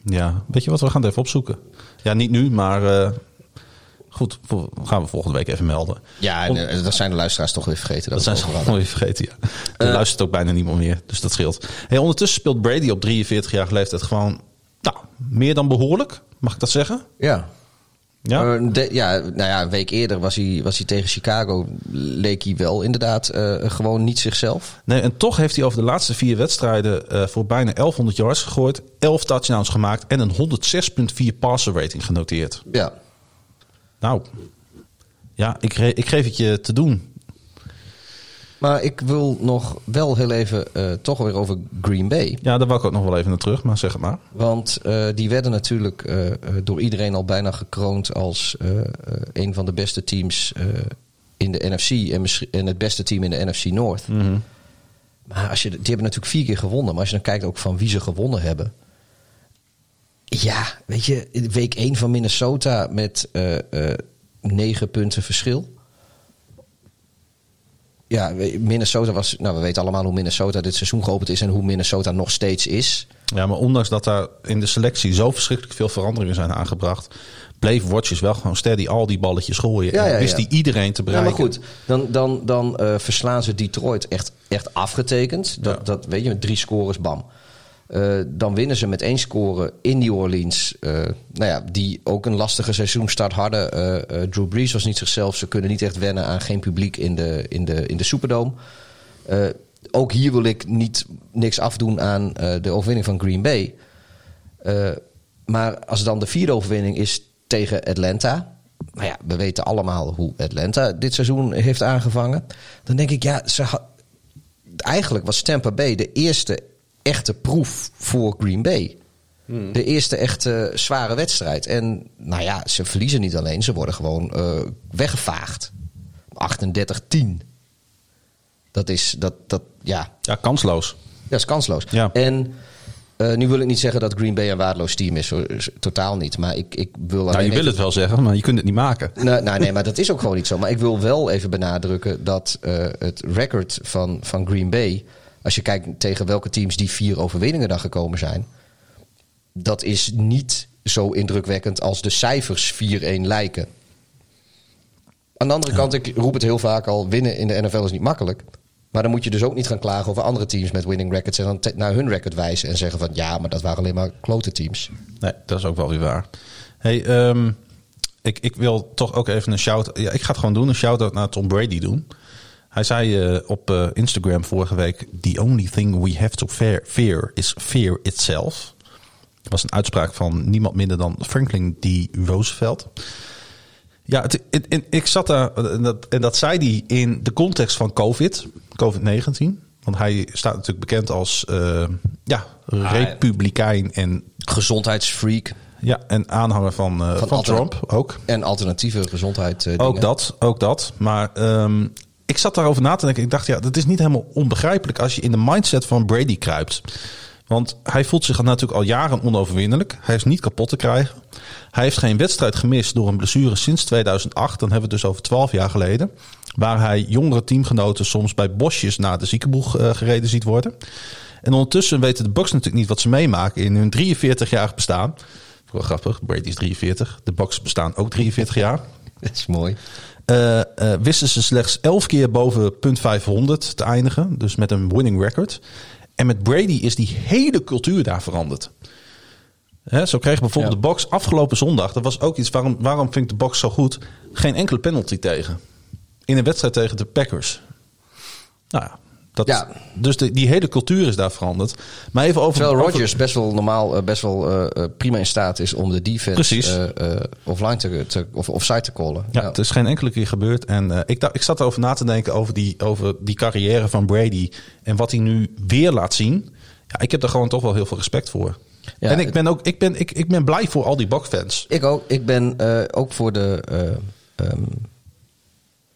Ja, weet je wat, we gaan het even opzoeken. Ja, niet nu, maar eh, goed, gaan we volgende week even melden. ja, en, eh, dat zijn de luisteraars toch weer vergeten. Dat we zijn ze gewoon weer vergeten, ja. Er luistert ook bijna niemand meer, dus dat scheelt. Hey, ondertussen speelt Brady op 43-jarige leeftijd gewoon... Nou, meer dan behoorlijk, mag ik dat zeggen? Ja. Ja, Eh, de- ja, nou ja, een week eerder was hij, was hij tegen Chicago. Leek hij wel inderdaad eh, gewoon niet zichzelf. nee, en toch heeft hij over de laatste vier wedstrijden... eh, voor bijna 1100 yards gegooid, 11 touchdowns gemaakt... en een 106.4 passer rating genoteerd. Ja. Nou, ja, ik, ik geef het je te doen. Maar ik wil nog wel heel even eh, toch weer over Green Bay. Ja, daar wil ik ook nog wel even naar terug, maar zeg het maar. Want eh, die werden natuurlijk eh, door iedereen al bijna gekroond als een van de beste teams in de NFC en, het beste team in de NFC North. Maar als je, die hebben natuurlijk vier keer gewonnen. Maar als je dan kijkt ook van wie ze gewonnen hebben. Ja, weet je, week 1 van Minnesota met eh, eh, negen punten verschil. Ja, Minnesota was. Nou, we weten allemaal hoe Minnesota dit seizoen geopend is en hoe Minnesota nog steeds is. Ja, maar ondanks dat daar in de selectie zo verschrikkelijk veel veranderingen zijn aangebracht, bleef Watches wel gewoon steady al die balletjes gooien. Ja, en ja, wist ja. hij iedereen te Ja, bereiken. maar goed, dan, dan, dan eh, verslaan ze Detroit echt, echt afgetekend. Dat, Ja. dat weet je, met drie scores, bam. Eh, dan winnen ze met één score in New Orleans. eh, nou ja, die ook een lastige seizoenstart hadden. Eh, Drew Brees was niet zichzelf. Ze kunnen niet echt wennen aan geen publiek in de, in de, in de Superdome. Ook hier wil ik niet, niks afdoen aan de overwinning van Green Bay. Maar als dan de vierde overwinning is tegen Atlanta. Nou ja, we weten allemaal hoe Atlanta dit seizoen heeft aangevangen. Dan denk ik, ja, ze ha- eigenlijk was Tampa Bay de eerste echte proef voor Green Bay. De eerste echte zware wedstrijd. En nou ja, ze verliezen niet alleen, ze worden gewoon eh, weggevaagd. 38-10. Dat is, dat, dat, ja, Ja, kansloos. dat is kansloos. Ja. En eh, nu wil ik niet zeggen dat Green Bay een waardeloos team is. hoor. Totaal niet. Maar ik, ik wil alleen Nou, je wil even- het wel zeggen, maar je kunt het niet maken. nou, nou, nee, maar dat is ook gewoon niet zo. Maar ik wil wel even benadrukken dat eh, het record van, van Green Bay... als je kijkt tegen welke teams die vier overwinningen dan gekomen zijn... dat is niet zo indrukwekkend als de cijfers 4-1 lijken. Aan de andere kant, ik roep het heel vaak al... winnen in de NFL is niet makkelijk. Maar dan moet je dus ook niet gaan klagen over andere teams met winning records... en dan naar hun record wijzen en zeggen van... ja, maar dat waren alleen maar klote teams. Nee, dat is ook wel weer waar. Hey, ehm, ik, ik wil toch ook even een shout. Ja, ik ga het gewoon doen. Een shout-out naar Tom Brady doen. Hij zei eh, op eh, Instagram vorige week: The only thing we have to fear, fear is fear itself. Dat was een uitspraak van niemand minder dan Franklin D. Roosevelt. Ja, het, ik zat daar en dat, en dat zei hij in de context van COVID, COVID-19. Want hij staat natuurlijk bekend als eh, ja, republikein en Gezondheidsfreak ja, en aanhanger van, eh, van, Trump ook. en alternatieve gezondheid. eh, Ook dat, ook dat. Maar ehm, ik zat daarover na te denken. Ik dacht, ja, dat is niet helemaal onbegrijpelijk als je in de mindset van Brady kruipt. Want hij voelt zich natuurlijk al jaren onoverwinnelijk. Hij is niet kapot te krijgen. Hij heeft geen wedstrijd gemist door een blessure sinds 2008. Dan hebben we het dus over 12 jaar geleden. Waar hij jongere teamgenoten soms bij bosjes naar de ziekenboeg eh, gereden ziet worden. En ondertussen weten de Bucks natuurlijk niet wat ze meemaken in hun 43-jarig bestaan. Wel grappig, Brady is 43. De Bucks bestaan ook 43 jaar. Dat is mooi. Eh, eh, wisten ze slechts 11 keer boven punt 500 te eindigen. Dus met een winning record. En met Brady is die hele cultuur daar veranderd. Hè, zo kreeg bijvoorbeeld Ja. de box afgelopen zondag. Dat was ook iets. Waarom, waarom vind ik de box zo goed? Geen enkele penalty tegen. In een wedstrijd tegen de Packers. Nou ja. Dat, Ja. Dus de, die hele cultuur is daar veranderd. Maar even over. Terwijl over- Rodgers best wel normaal, eh, best wel eh, eh, prima in staat is om de defense eh, eh, offline te, te, of offside te callen. Ja, het is geen enkele keer gebeurd. En ik, ik zat erover na te denken over die, over die carrière van Brady. En wat hij nu weer laat zien. Ja, ik heb er gewoon toch wel heel veel respect voor. Ja, en ik ben ook ik ben, ik, ik ben blij voor al die Bucks-fans. Ik ook. Ik ben ook voor de. eh, ehm,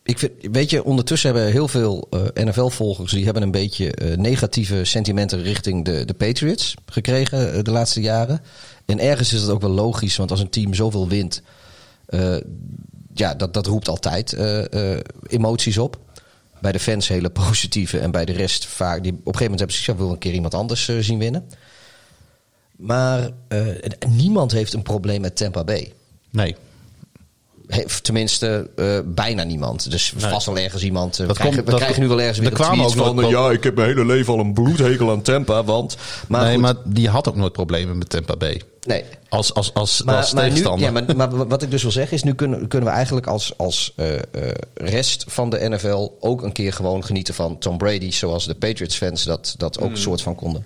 ik vind, weet je, ondertussen hebben heel veel eh, NFL-volgers die hebben een beetje eh, negatieve sentimenten richting de, de Patriots gekregen eh, de laatste jaren. En ergens is dat ook wel logisch, want als een team zoveel wint, ja, dat, dat roept altijd emoties op. Bij de fans hele positieve en bij de rest vaak. Die, op een gegeven moment hebben ze gezegd, wil een keer iemand anders zien winnen. Maar niemand heeft een probleem met Tampa Bay. Nee. Tenminste, eh, bijna niemand. Dus Nee. vast wel ergens iemand. eh, We, Dat krijgen, komt- we dat- krijgen nu wel ergens weer er kwamen ook van... ja, ik heb mijn hele leven al een bloedhekel aan Tampa, want... Maar nee, goed, maar die had ook nooit problemen met Tampa Bay. nee. Als, als, als, Maar, als maar, nu, tegenstander. ja, maar, maar wat ik dus wil zeggen is... nu kunnen, kunnen we eigenlijk als, als eh, eh, rest van de NFL... ook een keer gewoon genieten van Tom Brady... zoals de Patriots-fans dat, dat ook een soort van konden.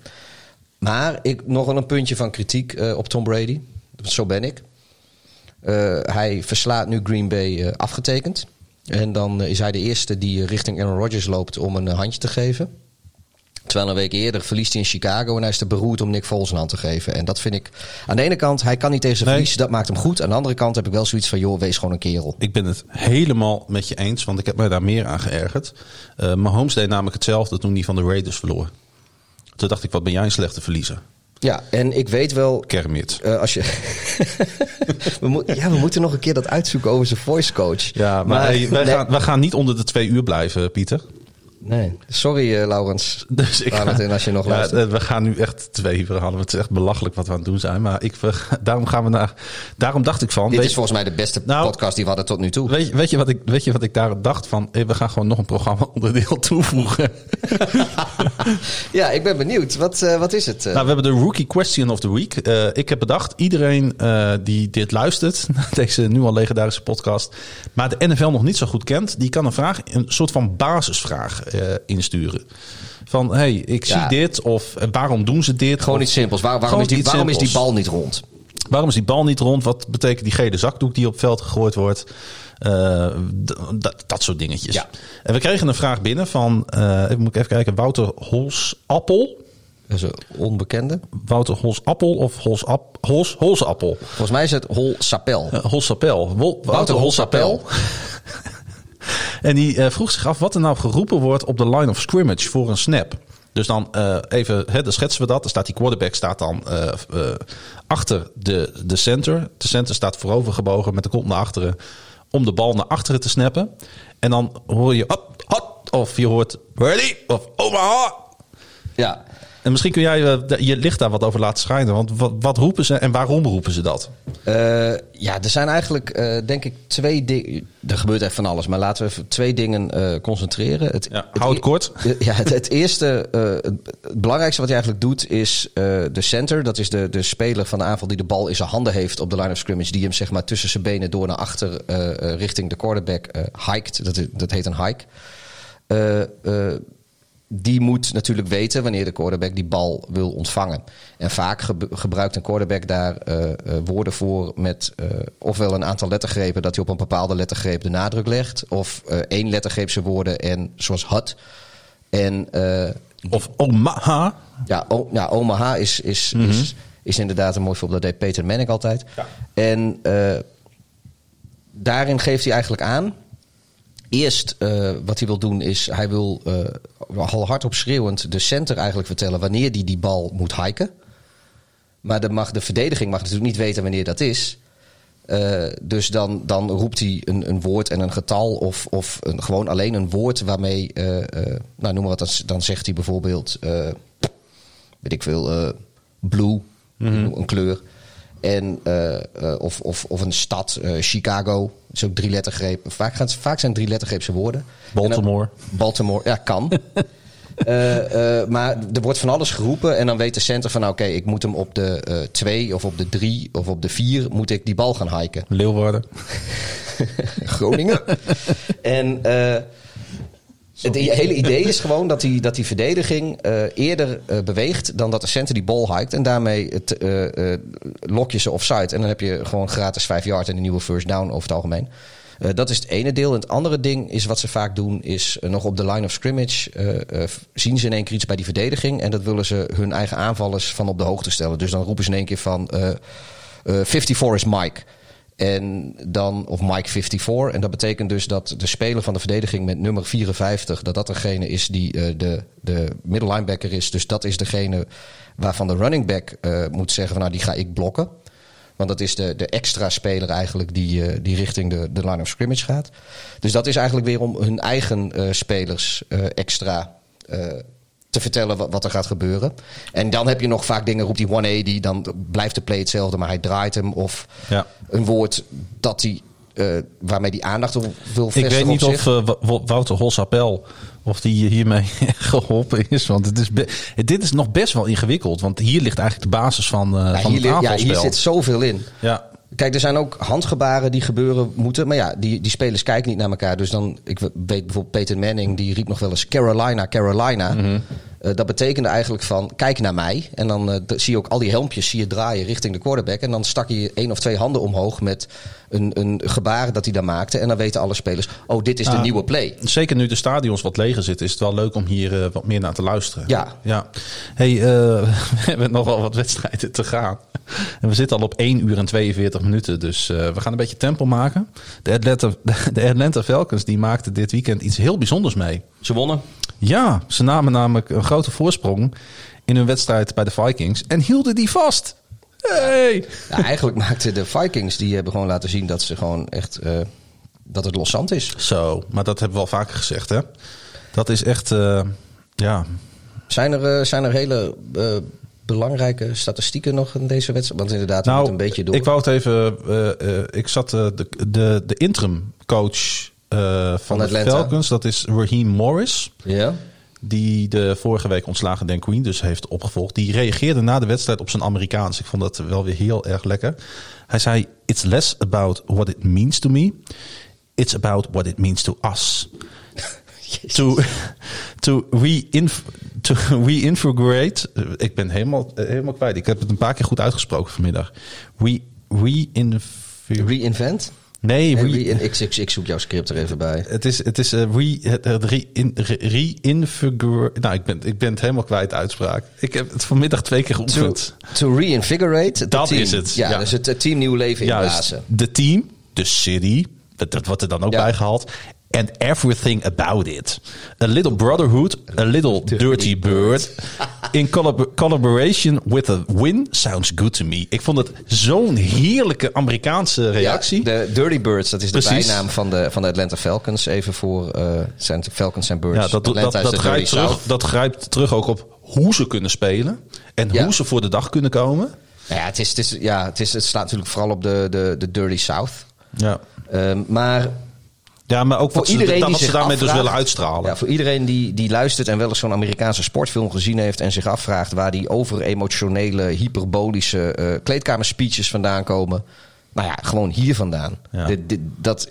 Maar ik, nog wel een puntje van kritiek eh, op Tom Brady. Zo ben ik. Eh, hij verslaat nu Green Bay eh, afgetekend. En dan eh, is hij de eerste die richting Aaron Rodgers loopt om een handje te geven. Terwijl een week eerder verliest hij in Chicago en hij is te beroerd om Nick Foles een hand te geven. En dat vind ik aan de ene kant, hij kan niet tegen zijn Nee. verlies, dat maakt hem goed. Aan de andere kant heb ik wel zoiets van, joh, wees gewoon een kerel. Ik ben het helemaal met je eens, want ik heb mij daar meer aan geërgerd. Uh, Mahomes deed namelijk hetzelfde toen hij van de Raiders verloor. Toen dacht ik, wat ben jij een slechte verliezer. Ja, en ik weet wel, Kermit. eh, als je... we, moet- ja, we moeten nog een keer dat uitzoeken over zijn voice coach. Ja, maar, hey, wij, nee, gaan, wij gaan niet onder de twee uur blijven, Pieter. Nee. sorry eh, Laurens. Dus ik als je nog ja, luistert. eh, we gaan nu echt twee uur halen. Het is echt belachelijk wat we aan het doen zijn. Maar ik, daarom gaan we naar. Daarom dacht ik van. Dit weet, is volgens mij de beste Nou, podcast die we hadden tot nu toe. weet, je- weet, je wat ik, weet je wat ik daar dacht van? eh, We gaan gewoon nog een programma onderdeel toevoegen. Ja, ik ben benieuwd. Wat, wat is het? Nou, we hebben de Rookie Question of the Week. Ik heb bedacht, iedereen die dit luistert, deze nu al legendarische podcast, maar de NFL nog niet zo goed kent, die kan een vraag, een soort van basisvraag eh, insturen. Van, hey, ik Ja. zie dit, of eh, waarom doen ze dit? Gewoon Of, iets simpels. Waar- waarom is die, waarom is die bal niet rond? Waarom is die bal niet rond? Wat betekent die gele zakdoek die op het veld gegooid wordt? D- dat, dat soort dingetjes. Ja. En we kregen een vraag binnen van, even, moet ik even kijken, Wouter Hols Appel. Dat is een onbekende. Wouter Holsappel of Holsap, Hols, Holsappel? Volgens mij is het Hol Sapel. Uh, Holsapel. Wouter Holsapel. en die uh, vroeg zich af wat er nou geroepen wordt op de line of scrimmage voor een snap. Dus dan uh, even, hè, dan schetsen we dat. Dan staat die quarterback staat dan uh, achter de, de center. De center staat voorover gebogen met de kont naar achteren. Om de bal naar achteren te snappen. En dan hoor je hop, hop. Of je hoort ready. Of Omaha. Ja. En misschien kun jij je licht daar wat over laten schijnen. Want wat, wat roepen ze en waarom roepen ze dat? Uh, ja, er zijn eigenlijk uh, denk ik twee dingen. Er gebeurt echt van alles, maar laten we even twee dingen uh, concentreren. Het, ja, hou het, het kort. Ja, het, het eerste, het, het, belangrijkste wat je eigenlijk doet is de center. Dat is de, de speler van de aanval die de bal in zijn handen heeft op de line of scrimmage. Die hem zeg maar tussen zijn benen door naar achter richting de quarterback hiked. Dat, dat heet een hike die moet natuurlijk weten wanneer de quarterback die bal wil ontvangen. En vaak gebruikt een quarterback daar uh, uh, woorden voor met uh, ofwel een aantal lettergrepen dat hij op een bepaalde lettergreep de nadruk legt, of één lettergreep zijn woorden en zoals hut. En, of Omaha. Ja, ja Omaha is, is, mm -hmm. is, is, inderdaad een mooi voorbeeld. Dat deed Peter Manning altijd. Ja. En daarin geeft hij eigenlijk aan Eerst uh, wat hij wil doen is, hij wil uh, al hardop schreeuwend de center eigenlijk vertellen wanneer hij die, die bal moet hiken. Maar de, mag, de verdediging mag natuurlijk niet weten wanneer dat is. Uh, dus dan, dan roept hij een, een woord en een getal of, of een, gewoon alleen een woord waarmee, nou noem maar wat, dan, zegt hij bijvoorbeeld, weet ik veel, blue, mm -hmm. een kleur. En, uh, uh, of, of, of een stad, uh, Chicago, is ook drie lettergrepen. Vaak, gaan, vaak zijn drie lettergreepse woorden. Baltimore. Dan, Baltimore, ja, kan. maar er wordt van alles geroepen en dan weet de center van... oké, okay, ik moet hem op de twee of op de drie of op de vier... moet ik die bal gaan hiken. Leeuwarden. Groningen. en... Het hele idee is gewoon dat die, dat die verdediging uh, eerder uh, beweegt dan dat de center die bal hiked. En daarmee het, uh, lok je ze offside. En dan heb je gewoon gratis 5 yard en een nieuwe first down over het algemeen. dat is het ene deel. En het andere ding is wat ze vaak doen, is nog op de line of scrimmage zien ze in één keer iets bij die verdediging. En dat willen ze hun eigen aanvallers van op de hoogte stellen. Dus dan roepen ze in één keer van 54 is Mike. En dan, of Mike 54. En dat betekent dus dat de speler van de verdediging met nummer 54, dat dat degene is die uh, de, de middle linebacker is. Dus dat is degene waarvan de running back uh, moet zeggen van nou die ga ik blokken. Want dat is de, de extra speler eigenlijk die, uh, die richting de, de line of scrimmage gaat. Dus dat is eigenlijk weer om hun eigen spelers extra te vertellen wat, wat, er gaat gebeuren. En dan heb je nog vaak dingen, roept die 180, dan blijft de play hetzelfde, maar hij draait hem. Of ja. een woord dat hij, uh, waarmee die aandacht wil vestigen. Ik weet niet of uh, Wouter Holsapel of die hiermee geholpen is. Want het is dit is nog best wel ingewikkeld. Want hier ligt eigenlijk de basis van, uh, ja, van hier, het Ja, hier zit zoveel in. Ja. Kijk, er zijn ook handgebaren die gebeuren moeten. Maar ja, die, die spelers kijken niet naar elkaar. Dus dan, ik weet bijvoorbeeld Peter Manning, die riep nog wel eens Carolina, Carolina. -hmm. Uh, dat betekende eigenlijk van, kijk naar mij. En dan uh, zie je ook al die helmpjes zie je draaien richting de quarterback. En dan stak je één of twee handen omhoog met een, een gebaar dat hij dan maakte. En dan weten alle spelers, oh, dit is de nieuwe play. Zeker nu de stadions wat leger zitten, is het wel leuk om hier uh, wat meer naar te luisteren. Ja. ja. Hey, we hebben nog wel wat wedstrijden te gaan. En we zitten al op 1 uur en 42 minuten. Dus we gaan een beetje tempo maken. De Atlanta, de Atlanta Falcons die maakten dit weekend iets heel bijzonders mee. Ze wonnen. Ja, ze namen namelijk een grote voorsprong in hun wedstrijd bij de Vikings en hielden die vast. Hey. Eigenlijk maakten de Vikings, die hebben gewoon laten zien dat ze gewoon echt, uh, dat het loszand is. Zo, maar dat hebben we al vaker gezegd hè. Dat is echt, uh, ja. Zijn er, uh, zijn er hele belangrijke statistieken nog in deze wedstrijd? Want inderdaad, nou, een beetje door. Ik wou het even, ik zat de, de, de interim coach uh, van, de Falcons. Dat is Raheem Morris. Ja. Die de vorige week ontslagen Dan Queen dus heeft opgevolgd. Die reageerde na de wedstrijd op zijn Amerikaans. Ik vond dat wel weer heel erg lekker. Hij zei: It's less about what it means to me. It's about what it means to us. to, to, re-inf to reintegrate. Ik ben helemaal, helemaal kwijt. Ik heb het een paar keer goed uitgesproken vanmiddag. Re Reinvent? Nee, re- en ik, ik, ik zoek jouw script er even bij. het is, het is re, het- re, Nou, ik ben, ik ben het helemaal kwijt, uitspraak. Ik heb het vanmiddag twee keer geoefend. to reinvigorate. Dat team. is het, Ja, ja. dus het, team nieuw leven inblazen. de team, de city, dat, dat wordt er dan ook Ja. bijgehaald. And everything about it. A little brotherhood, a little dirty bird. In collab- collaboration with a win sounds good to me. Ik vond het zo'n heerlijke Amerikaanse reactie. Ja, de Dirty Birds, dat is de Precies. bijnaam van de, van de Atlanta Falcons. Even voor eh zijn Falcons en Birds. Ja, dat, dat, Atlanta dat, grijpt terug, South. dat grijpt terug ook op hoe ze kunnen spelen. En Ja. hoe ze voor de dag kunnen komen. Nou ja, het, is, het, is, ja het, is, het slaat natuurlijk vooral op de, de, de Dirty South. Ja, Ehm, maar ja maar ook voor wat ze, iedereen dat die ze zich daarmee dus afvraagt- willen uitstralen. Ja, voor iedereen die, die luistert en wel eens zo'n Amerikaanse sportfilm gezien heeft en zich afvraagt waar die over-emotionele, hyperbolische eh kleedkamerspeeches vandaan komen. Nou ja, gewoon hier vandaan. Ja. Dit- dit- dat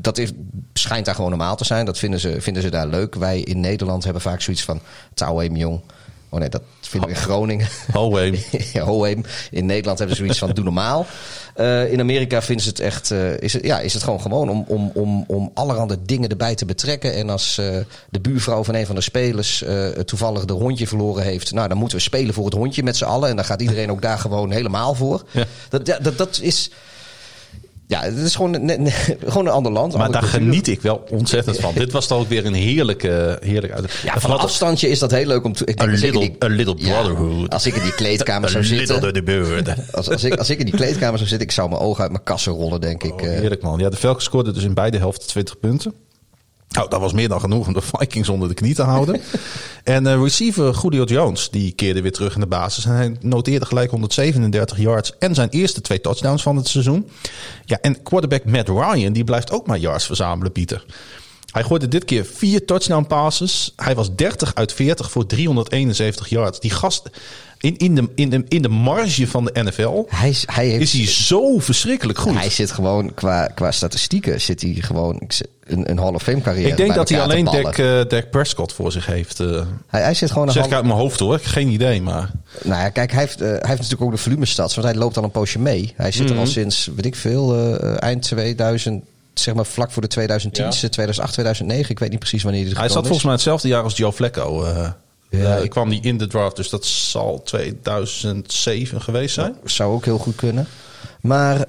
dat is, schijnt daar gewoon normaal te zijn. Dat vinden ze, vinden ze daar leuk. Wij in Nederland hebben vaak zoiets van Tauweem jong. Oh nee, dat vinden we in Groningen. Hoheem. Ja, Hoheem. In Nederland hebben ze zoiets van doe normaal. Eh, in Amerika vinden ze het echt, eh, is, het, ja, is het gewoon gewoon om, om, om, om allerhande dingen erbij te betrekken. En als eh, de buurvrouw van een van de spelers toevallig de hondje verloren heeft, nou dan moeten we spelen voor het hondje met z'n allen. En dan gaat iedereen ook daar gewoon helemaal voor. Ja. Dat, dat, dat is. Ja, het is gewoon, ne- ne- gewoon een ander land. Maar daar cultuur. geniet ik wel ontzettend van. Dit was toch ook weer een heerlijke... heerlijke Ja, En van een afstandje is dat heel leuk om te. Ik A denk, ik a little ja, brotherhood. als ik in die kleedkamer zou zitten. Als, als, ik, als ik in die kleedkamer zou zitten, ik zou mijn ogen uit mijn kassen rollen, denk ik. Oh, eh. heerlijk man. Ja, de Falcons scoorden dus in beide helften 20 punten. Nou, dat was meer dan genoeg om de Vikings onder de knie te houden. en eh, receiver Julio Jones, die keerde weer terug in de basis. En hij noteerde gelijk 137 yards en zijn eerste twee touchdowns van het seizoen. Ja, en quarterback Matt Ryan, die blijft ook maar yards verzamelen, Pieter. Hij gooide dit keer vier touchdown passes. Hij was 30 uit 40 voor 371 yards. Die gast, in, in, de, in, de, in de marge van de NFL, Hij, is- hij, heeft, is hij zo verschrikkelijk goed. hij zit gewoon, qua, qua statistieken, zit hij gewoon een, een Hall of Fame carrière Ik denk dat hij alleen. Dak, Dak Prescott voor zich heeft. eh Hij, hij zit gewoon zeg Hall- ik uit mijn hoofd hoor. Geen idee, maar... Nou ja, kijk, hij heeft, eh, hij heeft natuurlijk ook de volumestats, want hij loopt al een poosje mee. Hij zit Mhm. er al sinds, weet ik veel, eind 2000, zeg maar vlak voor de 2010, Ja. 2008, 2009. Ik weet niet precies wanneer hij Hij zat volgens mij hetzelfde jaar als Joe Flacco. Ja, eh, ik- kwam die in de draft, dus dat zal 2007 geweest zijn. Zou ook heel goed kunnen. Maar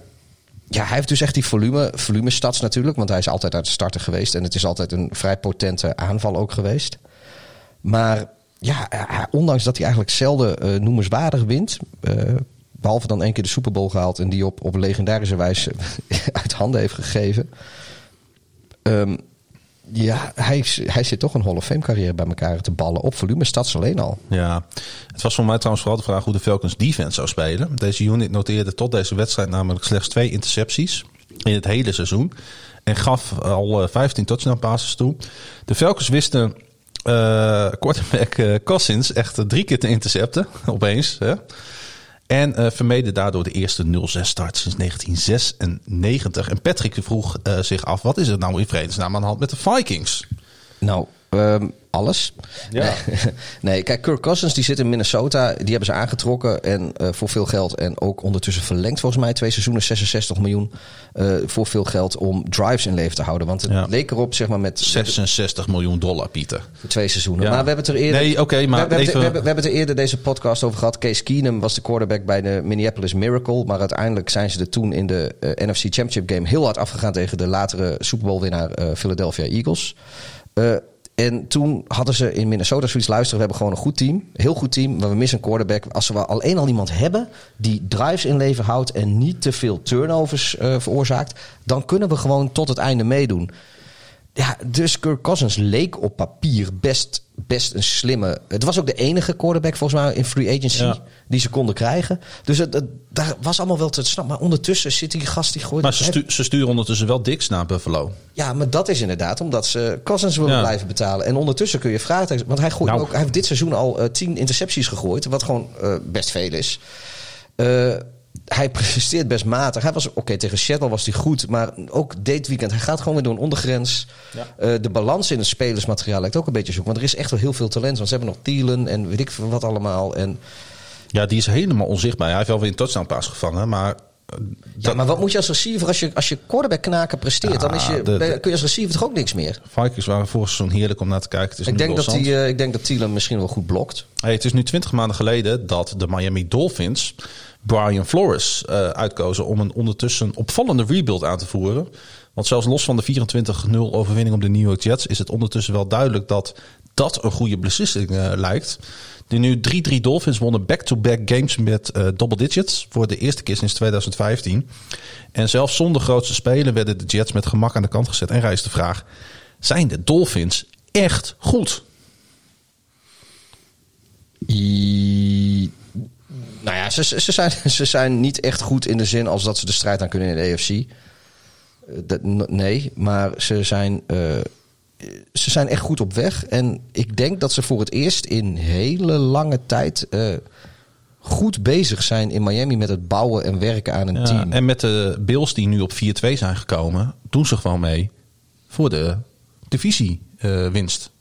ja, hij heeft dus echt die volume, volumestats natuurlijk, want hij is altijd uit de starter geweest. En het is altijd een vrij potente aanval ook geweest. Maar ja, hij- ondanks dat hij eigenlijk zelden eh, noemenswaardig wint. eh, behalve dan één keer de Super Bowl gehaald en die op, op legendarische wijze uit handen heeft gegeven. Ehm, ja, hij, hij zit toch een Hall of Fame carrière bij elkaar te ballen. Op volume stads alleen al. Ja, het was voor mij trouwens vooral de vraag hoe de Falcons defense zou spelen. Deze unit noteerde tot deze wedstrijd namelijk slechts twee intercepties in het hele seizoen. En gaf al eh, 15 touchdown passes toe. De Falcons wisten eh quarterback eh, Cousins echt eh, drie keer te intercepten opeens. Hè? En eh, vermeden daardoor de eerste 0-6 start sinds 1996. En Patrick vroeg eh, zich af, wat is er nou in vredesnaam aan de hand met de Vikings? Nou, ehm, alles. Ja. Nee, kijk, Kirk Cousins die zit in Minnesota. Die hebben ze aangetrokken en eh, voor veel geld. En ook ondertussen verlengd volgens mij. Twee seizoenen, 66 miljoen. eh, voor veel geld om drives in leven te houden. Want het Ja. leek erop, zeg maar, met 66 miljoen dollar, Pieter. voor twee seizoenen. Ja. Maar we hebben het er eerder... Nee, oké, maar we, we, hebben we, hebben, we hebben het er eerder deze podcast over gehad. Case Keenum was de quarterback bij de Minneapolis Miracle. Maar uiteindelijk zijn ze er toen in de eh, NFC Championship game... heel hard afgegaan tegen de latere Super Bowl winnaar Philadelphia Eagles. En toen hadden ze in Minnesota zoiets luisteren. We hebben gewoon een goed team. Heel goed team. Maar we missen een quarterback. Als we alleen al iemand hebben die drives in leven houdt. En niet te veel turnovers eh, veroorzaakt. Dan kunnen we gewoon tot het einde meedoen. Ja, dus Kirk Cousins leek op papier best, best een slimme... Het was ook de enige quarterback volgens mij in free agency Ja. die ze konden krijgen. Dus het, het- daar was allemaal wel te snappen. Maar ondertussen zit die gast die gooit... Maar ze, stu- ze sturen ondertussen wel Dix naar Buffalo. Ja, maar dat is inderdaad omdat ze Cousins willen Ja. blijven betalen. En ondertussen kun je vragen... Want hij, gooit Nou. ook, hij heeft dit seizoen al eh, tien intercepties gegooid. Wat gewoon eh, best veel is. Eh, hij presteert best matig. Hij was oké tegen Seattle was hij goed, maar ook dit weekend hij gaat gewoon weer door een ondergrens. Eh, de balans in het spelersmateriaal lijkt ook een beetje zoek, want er is echt wel heel veel talent. Want ze hebben nog Thielen en weet ik wat allemaal. En Ja, die is helemaal onzichtbaar. Hij heeft wel weer een touchdown pass gevangen, maar Ja, maar wat moet je als receiver als je, als je quarterback knaken presteert? dan is je, Ja, de- kun je als receiver toch ook niks meer? Vikings waren vorig seizoen heerlijk om naar te kijken. Het is Ik denk, dat die, eh, ik denk dat Thielen misschien wel goed blokt. Hey, het is nu 20 maanden geleden dat de Miami Dolphins Brian Flores eh, uitkozen om een ondertussen opvallende rebuild aan te voeren. Want zelfs los van de 24-0 overwinning op de New York Jets is het ondertussen wel duidelijk dat dat een goede beslissing eh, lijkt. De nu 3-3 Dolphins wonnen back-to-back games met eh, double digits voor de eerste keer sinds 2015. En zelfs zonder grootste spelen werden de Jets met gemak aan de kant gezet. En rijst de vraag, zijn de Dolphins echt goed? Nou ja, ze, ze, zijn, ze zijn niet echt goed in de zin als dat ze de strijd aan kunnen in de AFC. Eh, nee, maar ze zijn, eh, ze zijn echt goed op weg. En ik denk dat ze voor het eerst in hele lange tijd eh, goed bezig zijn in Miami met het bouwen en werken aan een Ja, team. En met de Bills die nu op 4-2 zijn gekomen, doen ze gewoon mee voor de divisiewinst.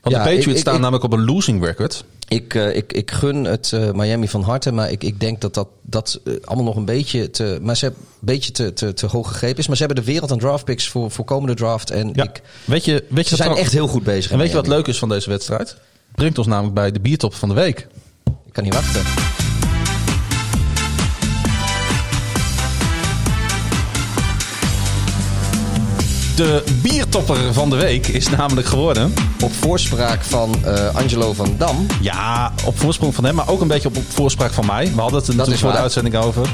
Want Ja, de Patriots ik- ik- staan ik- namelijk op een losing record. Ik, eh, ik, ik gun het eh, Miami van harte, maar ik, ik denk dat dat, dat eh, allemaal nog een beetje te, maar ze een beetje te, te, te hoog gegrepen is. Maar ze hebben de wereld aan draftpicks voor, voor komende draft. En Ja. ik, weet je, weet je ze zijn echt heel goed bezig. En weet je wat leuk is van deze wedstrijd? Brengt ons namelijk bij de biertop van de week. Ik kan niet wachten. De biertopper van de week is namelijk geworden. Op voorspraak van eh, Angelo van Dam. Ja, op voorsprong van hem, maar ook een beetje op voorspraak van mij. We hadden het er natuurlijk voor de uitzending over.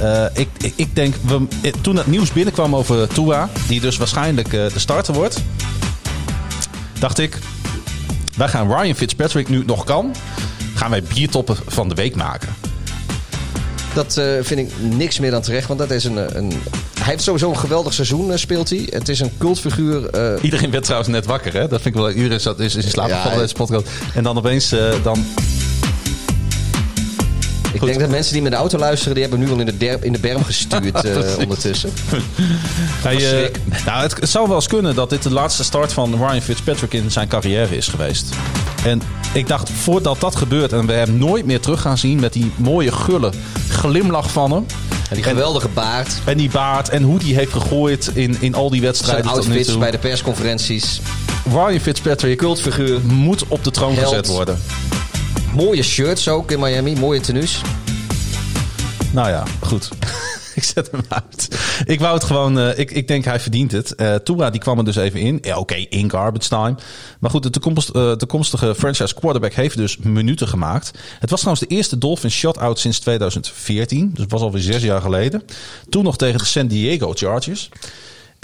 Eh, ik, ik, ik denk, we, eh, toen het nieuws binnenkwam over Tua, die dus waarschijnlijk de starter wordt, dacht ik, wij gaan Ryan Fitzpatrick nu nog kan, gaan wij biertopper van de week maken. Dat eh, vind ik niks meer dan terecht, want dat is een, eh, een... Hij heeft sowieso een geweldig seizoen, eh, speelt hij. Het is een cultfiguur. Iedereen werd trouwens net wakker, hè? Dat vind ik wel. Iedereen zat, is, is in slaap Ja, gevallen deze podcast. En dan opeens, dan ik denk dat mensen die met de auto luisteren, die hebben nu al in de, in de berm gestuurd Precies. ondertussen. Hij, eh, nou, het, het zou wel eens kunnen dat dit de laatste start van Ryan Fitzpatrick in zijn carrière is geweest. En ik dacht, voordat dat gebeurt en we hem nooit meer terug gaan zien met die mooie gulle glimlach van hem. En die geweldige baard. En die baard en hoe die heeft gegooid in, in al die Zijn wedstrijden nu outfits bij de persconferenties. Ryan Fitzpatrick Cultfiguur. moet op de troon Held. gezet worden. Mooie shirts ook in Miami. Mooie tenues. Nou ja, goed. ik zet hem uit. Ik wou het gewoon... eh, ik, ik denk hij verdient het. Eh Tua die kwam er dus even in. Oké, in garbage time. Maar goed, de eh, toekomstige franchise quarterback heeft dus minuten gemaakt. Het was trouwens de eerste Dolphins shutout sinds 2014. Dus het was alweer zes jaar geleden. Toen nog tegen de San Diego Chargers.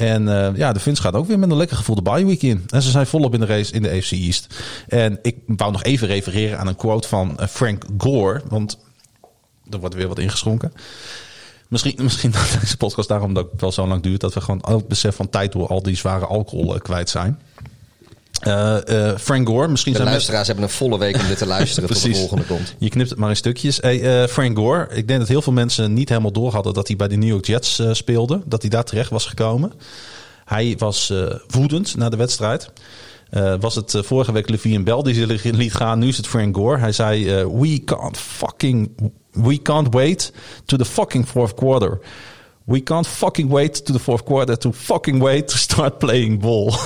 En eh, ja, de Fins gaat ook weer met een lekker gevoel de bye week in. En ze zijn volop in de race in de AFC East. En ik wou nog even refereren aan een quote van eh, Frank Gore. Want er wordt weer wat ingeschonken. Misschien, misschien dat deze podcast daarom dat het wel zo lang duurt... dat we gewoon ook besef van tijd door al die zware alcohol eh, kwijt zijn. Eh, eh, Frank Gore, misschien De zijn luisteraars hebben een volle week om dit te luisteren tot de volgende komt. Je knipt het maar in stukjes. Hey, eh, Frank Gore, ik denk dat heel veel mensen niet helemaal door hadden dat hij bij de New York Jets speelde. Dat hij daar terecht was gekomen. Hij was woedend na de wedstrijd. Was het vorige week Levine Bell die ze liet gaan. Nu is het Frank Gore. Hij zei: We can't fucking. We can't wait to the fucking fourth quarter. We can't fucking wait to the fourth quarter to fucking wait to start playing ball.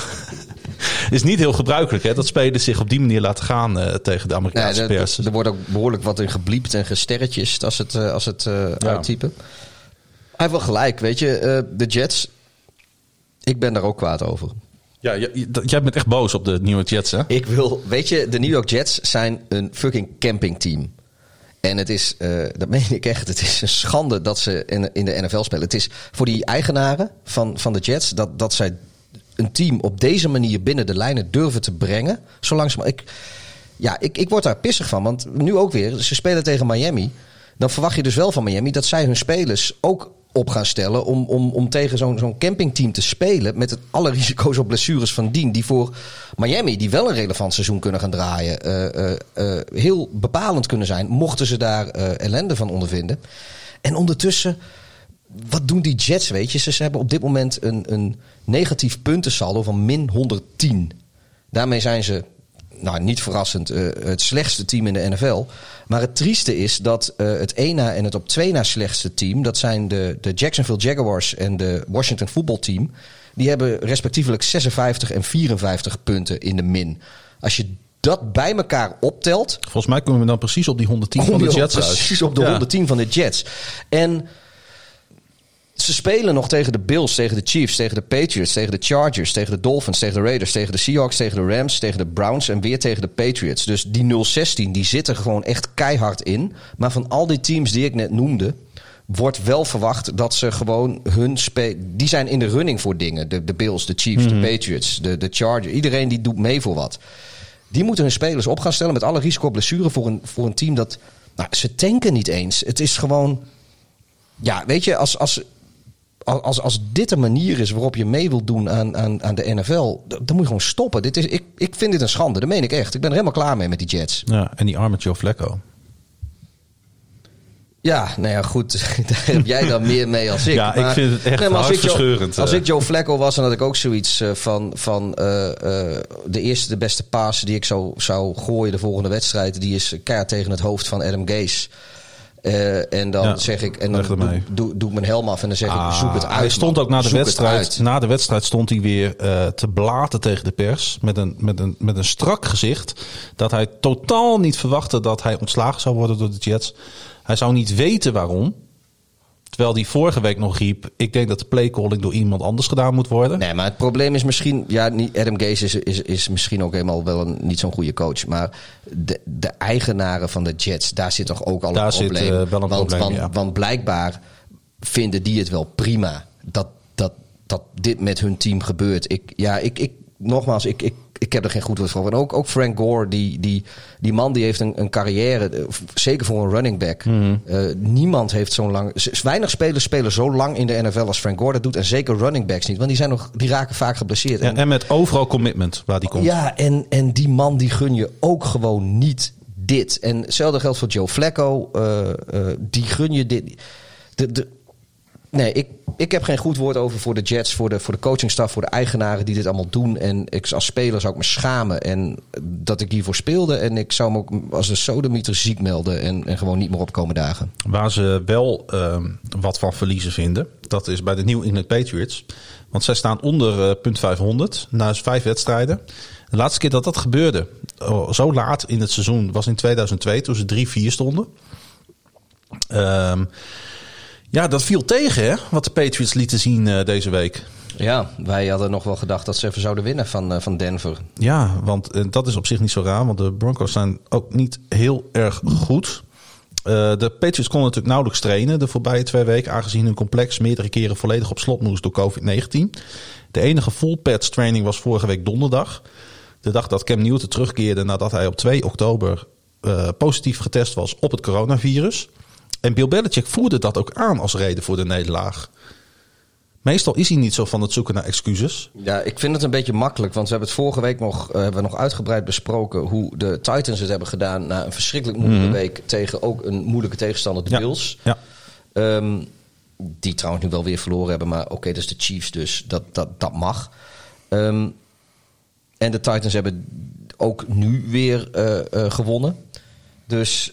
is niet heel gebruikelijk hè, dat spelers zich op die manier laten gaan eh, tegen de Amerikaanse er, pers. er wordt ook behoorlijk wat in gebliept en gesterretjes als het, eh, als het eh, uittypen. Hij heeft wel gelijk, weet je. eh, de Jets, ik ben daar ook kwaad over. Ja, jij bent echt boos op de nieuwe Jets, hè? Ik wil, weet je, de New York Jets zijn een fucking campingteam. En het is, eh, dat meen ik echt, het is een schande dat ze in, in de NFL spelen. Het is voor die eigenaren van, van de Jets dat, dat zij een team op deze manier binnen de lijnen durven te brengen. Maar. Ik, ja, ik, ik word daar pissig van. Want nu ook weer, ze spelen tegen Miami. Dan verwacht je dus wel van Miami dat zij hun spelers ook op gaan stellen om, om, om tegen zo'n zo'n campingteam te spelen. Met het, alle risico's op blessures van dien. Die voor Miami, die wel een relevant seizoen kunnen gaan draaien, eh, eh, eh, heel bepalend kunnen zijn. Mochten ze daar ellende van ondervinden. En ondertussen, wat doen die Jets, weet je? Ze, hebben op dit moment een, een negatief puntensaldo van min 110. Daarmee zijn ze nou, niet verrassend, eh, het slechtste team in de NFL. Maar het trieste is dat eh, het één na en het op twee na slechtste team, dat zijn de, de Jacksonville Jaguars en de Washington voetbalteam. Die hebben respectievelijk 56 en 54 punten in de min. Als je dat bij elkaar optelt, Volgens mij komen we dan precies op die 110 van de Jets uit. precies op de Ja. 110 van de Jets. En ze spelen nog tegen de Bills, tegen de Chiefs, tegen de Patriots, tegen de Chargers, tegen de Dolphins, tegen de Raiders, tegen de Seahawks, tegen de Rams, tegen de Browns en weer tegen de Patriots. Dus die 016 die zit er gewoon echt keihard in. Maar van al die teams die ik net noemde, wordt wel verwacht dat ze gewoon hun spe die zijn in de running voor dingen. De, de Bills, de Chiefs, Mhm. de Patriots, de, de Chargers. Iedereen die doet mee voor wat. Die moeten hun spelers op gaan stellen met alle risico blessure voor een, voor een team dat. Nou, ze tanken niet eens. Het is gewoon. Ja, weet je, als, als, als, als dit de manier is waarop je mee wilt doen aan, aan, aan de NFL, dan moet je gewoon stoppen. Dit is, ik, ik vind dit een schande, dat meen ik echt. Ik ben er helemaal klaar mee met die Jets. Ja, en die arme Joe Flacco. Ja, nou ja, goed. Daar heb jij dan meer mee als ik. Ja, ik vind het echt maar als ik Joe- hartverscheurend, Als eh. ik Joe Flacco was, dan had ik ook zoiets eh, van... van eh, de eerste, de beste paas die ik zou, zou gooien de volgende wedstrijd... die is keihard tegen het hoofd van Adam Gase. Eh, en dan Ja, zeg ik... En dan doe, doe, doe ik mijn helm af en dan zeg ik, zoek het uit. Ah, Hij stond man. ook na de Zoek wedstrijd. uit. Na de wedstrijd stond hij weer eh, te blaten tegen de pers. Met een, met, een, met een strak gezicht. Dat hij totaal niet verwachtte dat hij ontslagen zou worden door de Jets. Hij zou niet weten waarom. Terwijl hij vorige week nog riep. Ik denk dat de playcalling door iemand anders gedaan moet worden. Nee, maar het probleem is misschien... Ja, niet, Adam Gase is, is, is misschien ook helemaal wel een, niet zo'n goede coach. Maar de, de eigenaren van de Jets, daar zit toch ook al Daar een zit, probleem. eh, wel een want, probleem, want, ja. want blijkbaar vinden die het wel prima dat, dat, dat dit met hun team gebeurt. Ik, ja, ik, ik, nogmaals, ik, ik, ik heb er geen goed woord voor. En ook, ook Frank Gore, die, die, die man die heeft een, een carrière, eh, zeker voor een running back. Mhm. Eh, niemand heeft zo'n lang... Weinig spelers spelen zo lang in de NFL als Frank Gore dat doet. En zeker running backs niet, want die, zijn nog, die raken vaak geblesseerd. En- en met overal commitment waar die komt. ja, en, en die man die gun je ook gewoon niet dit. En hetzelfde geldt voor Joe Flacco. eh, die gun je dit. De, de, nee, ik, ik heb geen goed woord over voor de Jets, voor de, voor de coachingstaf, voor de eigenaren die dit allemaal doen. En ik, als speler zou ik me schamen en dat ik hiervoor speelde. En ik zou me ook als een sodemieter ziek melden en, en gewoon niet meer opkomen dagen. Waar ze wel ehm, wat van verliezen vinden, dat is bij de New England Patriots. Want zij staan onder eh, punt 500 na vijf wedstrijden. De laatste keer dat dat gebeurde, oh, zo laat in het seizoen, was in 2002 toen ze 3-4 stonden. Ehm, ja, dat viel tegen hè, wat de Patriots lieten zien eh, deze week. Ja, wij hadden nog wel gedacht dat ze even zouden winnen van, eh, van Denver. Ja, want eh, dat is op zich niet zo raar, want de Broncos zijn ook niet heel erg goed. De Patriots konden natuurlijk nauwelijks trainen de voorbije twee weken, aangezien hun complex meerdere keren volledig op slot moest door COVID-19. De enige full pads training was vorige week donderdag. De dag dat Cam Newton terugkeerde nadat hij op 2 oktober positief getest was op het coronavirus. En Bill Belichick voerde dat ook aan als reden voor de nederlaag. Meestal is hij niet zo van het zoeken naar excuses. Ja, ik vind het een beetje makkelijk. Want we hebben het vorige week nog, eh, hebben we nog uitgebreid besproken hoe de Titans het hebben gedaan na een verschrikkelijk moeilijke week tegen ook een moeilijke tegenstander, de Ja. Bills. Ja. Ehm, die trouwens nu wel weer verloren hebben, maar oké, dat is de Chiefs, dus dat, dat, dat mag. Ehm, en de Titans hebben ook nu weer eh, eh, gewonnen. Dus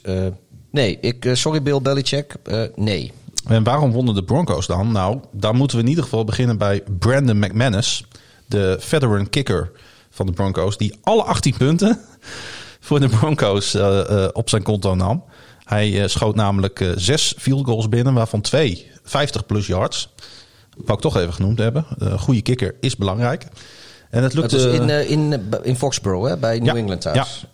nee, ik, eh, sorry Bill Belichick, eh, nee. En waarom wonnen de Broncos dan? Nou, daar moeten we in ieder geval beginnen bij Brandon McManus, de veteran kicker van de Broncos, die alle 18 punten voor de Broncos eh, op zijn konto nam. Hij schoot namelijk zes field goals binnen, waarvan twee 50 plus yards. Wou ik toch even genoemd hebben. Een goede kicker is belangrijk. En het Dat lukte, is in, in, in Foxborough, hè, bij New Ja, England thuis.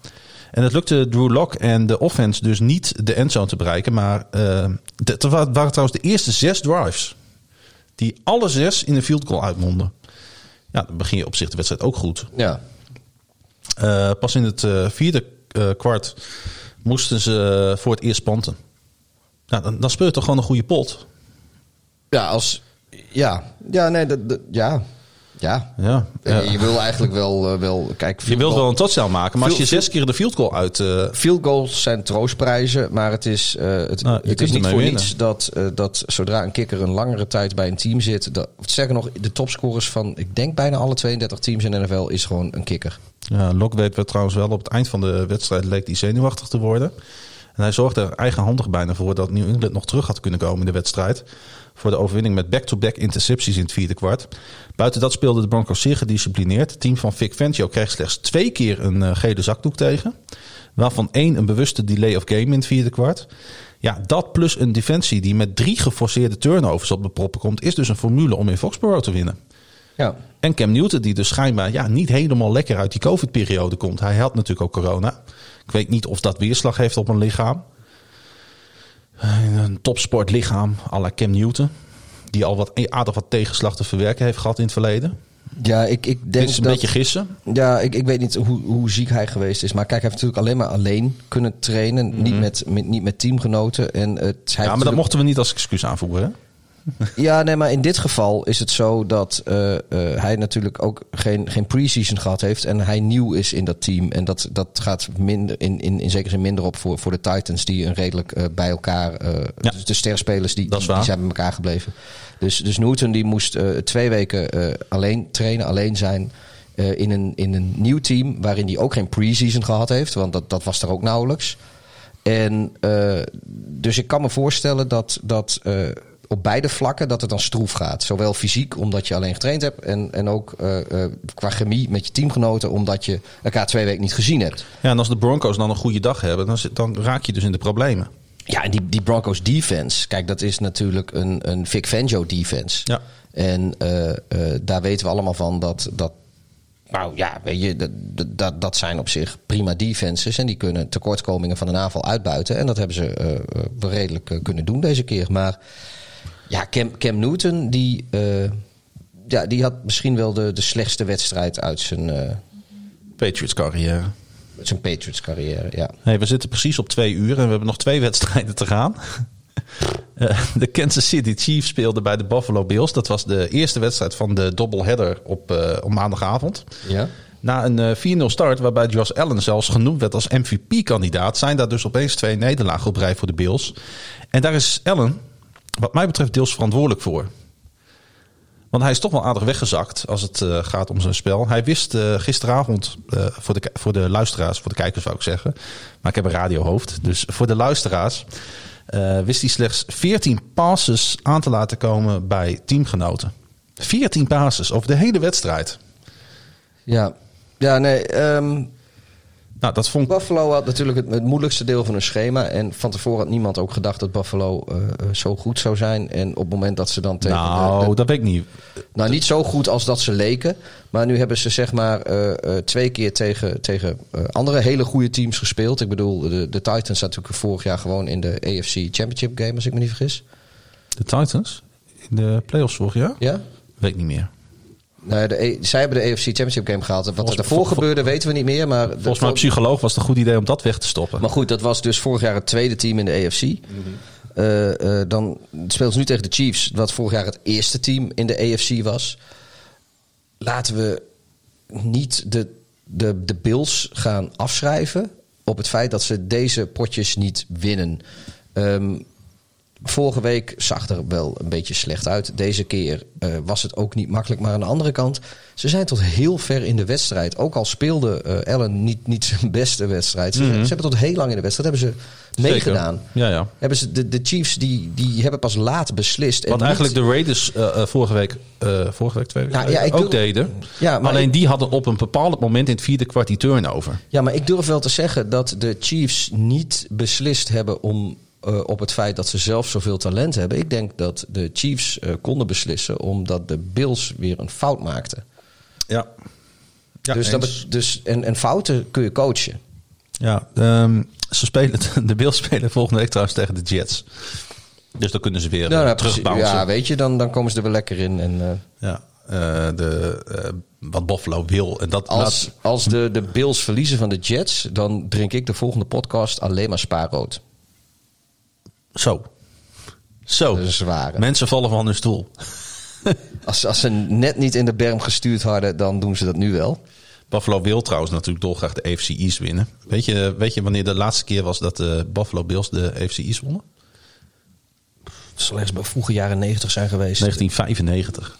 En het lukte Drew Lock en de offense dus niet de endzone te bereiken. Maar de- het wa- waren trouwens de eerste zes drives. Die alle zes in een field goal uitmonden. Ja, dan begin je op zich de wedstrijd ook goed. ja. Eh, pas in het eh, vierde kwart moesten ze voor het eerst panten. Nou, dan, dan speel je toch gewoon een goede pot. Ja, als. Ja, ja nee, dat, dat- ja. Ja. Ja. Eh, Ja. Je wil eigenlijk wel... eh, wel kijk, Je wilt wel een touchdown maken, maar als je zes keer de field goal uit... eh, Field goals zijn troostprijzen, maar het is, eh, het, Nou, het is niet voor winnen. niets dat, dat zodra een kikker een langere tijd bij een team zit... Dat, sterker nog, de topscorers van, ik denk bijna alle 32 teams in de NFL is gewoon een kikker. Ja, Lockweed werd trouwens wel op het eind van de wedstrijd leek hij zenuwachtig te worden. En hij zorgde er eigenhandig bijna voor dat New England nog terug had kunnen komen in de wedstrijd. Voor de overwinning met back-to-back intercepties in het vierde kwart. Buiten dat speelden de Broncos zeer gedisciplineerd. Het team van Vic Fangio kreeg slechts twee keer een eh, gele zakdoek tegen. Waarvan één een bewuste delay of game in het vierde kwart. Ja, dat plus een defensie die met drie geforceerde turnovers op de proppen komt... is dus een formule om in Foxborough te winnen. Ja. En Cam Newton, die dus schijnbaar ja, niet helemaal lekker uit die COVID-periode komt. Hij had natuurlijk ook corona. Ik weet niet of dat weerslag heeft op een lichaam. Eh, Een topsportlichaam à la Cam Newton. Die al wat aardig wat tegenslag te verwerken heeft gehad in het verleden. Ja, ik, ik Dit denk is een dat... beetje gissen. Ja, ik, ik weet niet hoe, hoe ziek hij geweest is. Maar kijk, hij heeft natuurlijk alleen maar alleen kunnen trainen. Niet, met, met, niet met teamgenoten. En het, hij Mhm. Ja, maar dat mochten we niet als excuus aanvoeren. Hè? Ja, nee, maar in dit geval is het zo dat eh, eh, hij natuurlijk ook geen, geen pre-season gehad heeft. En hij nieuw is in dat team. En dat, dat gaat minder, in, in, in zekere zin minder op voor, voor de Titans, die een redelijk eh, bij elkaar. Ja. dus de sterspelers die, die, zijn bij elkaar gebleven. Dus, dus Newton die moest twee weken alleen trainen, alleen zijn. in, een, in een nieuw team waarin hij ook geen pre-season gehad heeft. Want dat, dat was er ook nauwelijks. En dus ik kan me voorstellen dat, dat op beide vlakken dat het dan stroef gaat. Zowel fysiek, omdat je alleen getraind hebt. En, en ook eh, eh, qua chemie met je teamgenoten, omdat je elkaar twee weken niet gezien hebt. Ja, en als de Broncos dan een goede dag hebben, dan, zit- dan raak je dus in de problemen. Ja, en die, die Broncos defense, kijk, dat is natuurlijk een, een Vic Fangio defense. Ja. En eh, daar weten we allemaal van dat. dat nou ja, weet je, dat, dat, dat zijn op zich prima defenses. En die kunnen tekortkomingen van een aanval uitbuiten. En dat hebben ze redelijk kunnen doen deze keer. Maar ja, Cam, Cam Newton, die, eh, ja, die had misschien wel de, de slechtste wedstrijd uit zijn, eh, Patriots carrière. uit zijn Patriots carrière. Ja. Hey, we zitten precies op twee uur en we hebben nog twee wedstrijden te gaan. Eh, de Kansas City Chiefs speelden bij de Buffalo Bills. Dat was de eerste wedstrijd van de doubleheader op, eh, op maandagavond. ja. Na een eh, 4-0 start, waarbij Josh Allen zelfs genoemd werd als MVP-kandidaat, zijn daar dus opeens twee nederlagen op rij voor de Bills. En daar is Allen, wat mij betreft, deels verantwoordelijk voor. Want hij is toch wel aardig weggezakt als het eh, gaat om zijn spel. Hij wist eh, gisteravond, eh, voor, de, voor de luisteraars, voor de kijkers zou ik zeggen. Maar ik heb een radiohoofd. Dus voor de luisteraars wist hij slechts 14 passes aan te laten komen bij teamgenoten. 14 passes over de hele wedstrijd. Ja. Ja, nee. ehm, Nou, dat vond Buffalo had natuurlijk het, het moeilijkste deel van hun schema. En van tevoren had niemand ook gedacht dat Buffalo eh, eh, zo goed zou zijn. En op het moment dat ze dan tegen. Nou, de- dat weet ik niet. nou, niet zo goed als dat ze leken. Maar nu hebben ze zeg maar eh, eh, twee keer tegen, tegen andere hele goede teams gespeeld. Ik bedoel, de, de Titans zaten natuurlijk vorig jaar gewoon in de AFC Championship game, als ik me niet vergis. De Titans in de playoffs vorig jaar? Ja? Weet ik niet meer. Nee, de, A- zij hebben de AFC Championship game gehaald. Wat er daarvoor gebeurde, weten we niet meer. Maar Volgens mij, psycholoog was het een goed idee om dat weg te stoppen. Maar goed, dat was dus vorig jaar het tweede team in de AFC. Eh, eh, dan speelt ze nu tegen de Chiefs, wat vorig jaar het eerste team in de AFC was. Laten we niet de, de, de Bills gaan afschrijven op het feit dat ze deze potjes niet winnen. Ehm, vorige week zag er wel een beetje slecht uit. Deze keer eh, was het ook niet makkelijk. Maar aan de andere kant, ze zijn tot heel ver in de wedstrijd. Ook al speelde eh Allen niet, niet zijn beste wedstrijd. Ze, ze hebben tot heel lang in de wedstrijd hebben ze meegedaan. Ja, ja. Hebben ze, de, de Chiefs die, die hebben pas laat beslist. En Wat niet- eigenlijk de Raiders eh, vorige week, vorige week twee weken Nou, ja, ook deden. Ja, maar Alleen ik- die hadden op een bepaald moment in het vierde kwart die turnover. Ja, maar ik durf wel te zeggen dat de Chiefs niet beslist hebben om eh, op het feit dat ze zelf zoveel talent hebben. Ik denk dat de Chiefs eh, konden beslissen omdat de Bills weer een fout maakten. Ja. ja dus dat dus, en, en fouten kun je coachen. Ja, ehm, ze spelen, de Bills spelen volgende week trouwens tegen de Jets. Dus dan kunnen ze weer Nou, eh, nou, precies. terugbouncen. ja, weet je, dan, dan komen ze er weer lekker in. En, eh, Ja, eh, de, eh, wat Buffalo wil. En dat als laat- als de, de Bills verliezen van de Jets, dan drink ik de volgende podcast alleen maar spaarrood. Zo. Zo. Dat is een zware. Mensen vallen van hun stoel. als, als ze net niet in de berm gestuurd hadden, dan doen ze dat nu wel. Buffalo wil trouwens natuurlijk dolgraag de AFC East winnen. Weet je, weet je wanneer de laatste keer was dat de Buffalo Bills de AFC East wonnen? Ergens bij vroege jaren 90 zijn geweest. 1995.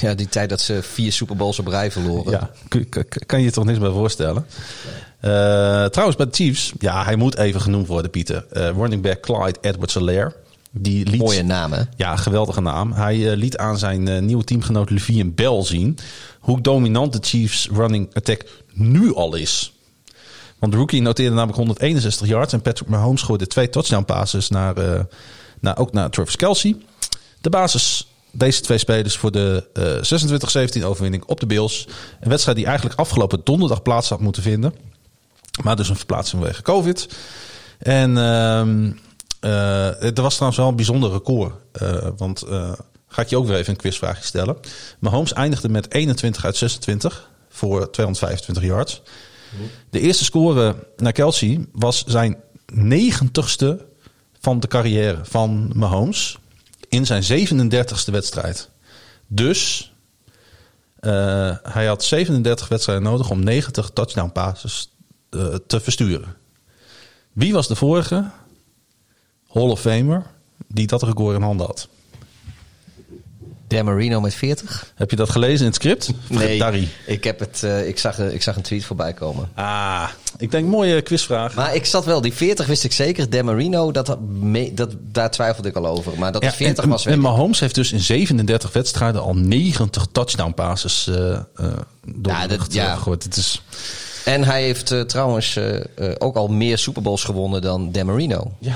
Ja, die tijd dat ze vier Super Bowls op rij verloren. Ja, kan je je toch niks bij voorstellen? Eh, trouwens, bij de Chiefs, ja, hij moet even genoemd worden, Pieter. Eh, running back Clyde Edwards-Helaire. Die liet, Mooie naam, hè? Ja, geweldige naam. Hij eh, liet aan zijn nieuwe teamgenoot Levine Bell zien hoe dominant de Chiefs running attack nu al is. Want de rookie noteerde namelijk 161 yards en Patrick Mahomes gooide twee touchdown passes naar, naar, ook naar Travis Kelsey. De basis deze twee spelers voor de eh 26-17 overwinning op de Bills. Een wedstrijd die eigenlijk afgelopen donderdag plaats had moeten vinden. Maar dus een verplaatsing vanwege COVID. En ehm, eh, er was trouwens wel een bijzonder record. eh, want eh, ga ik je ook weer even een quizvraagje stellen. Mahomes eindigde met 21 uit 26 voor 225 yards. De eerste score naar Kelsey was zijn 90ste van de carrière van Mahomes. In zijn 37ste wedstrijd. Dus eh, hij had 37 wedstrijden nodig om 90 touchdown passes eh, te versturen. Wie was de vorige Hall of Famer die dat record in handen had? Dan Marino met 40? Heb je dat gelezen in het script? Dari. ik, heb het, eh, ik, zag, eh, ik zag een tweet voorbij komen. Ah, ik denk mooie quizvraag. Maar ik zat wel, die 40 wist ik zeker. Dan Marino, dat, me- dat, daar twijfelde ik al over. Maar dat Ja, het 40 en, was, weet en. Mahomes heeft dus in 37 wedstrijden al 90 touchdown passes eh eh door Ja, de dat- ja. Het is, En hij heeft eh, trouwens eh, eh, ook al meer Super Bowls gewonnen dan Dan Marino. ja.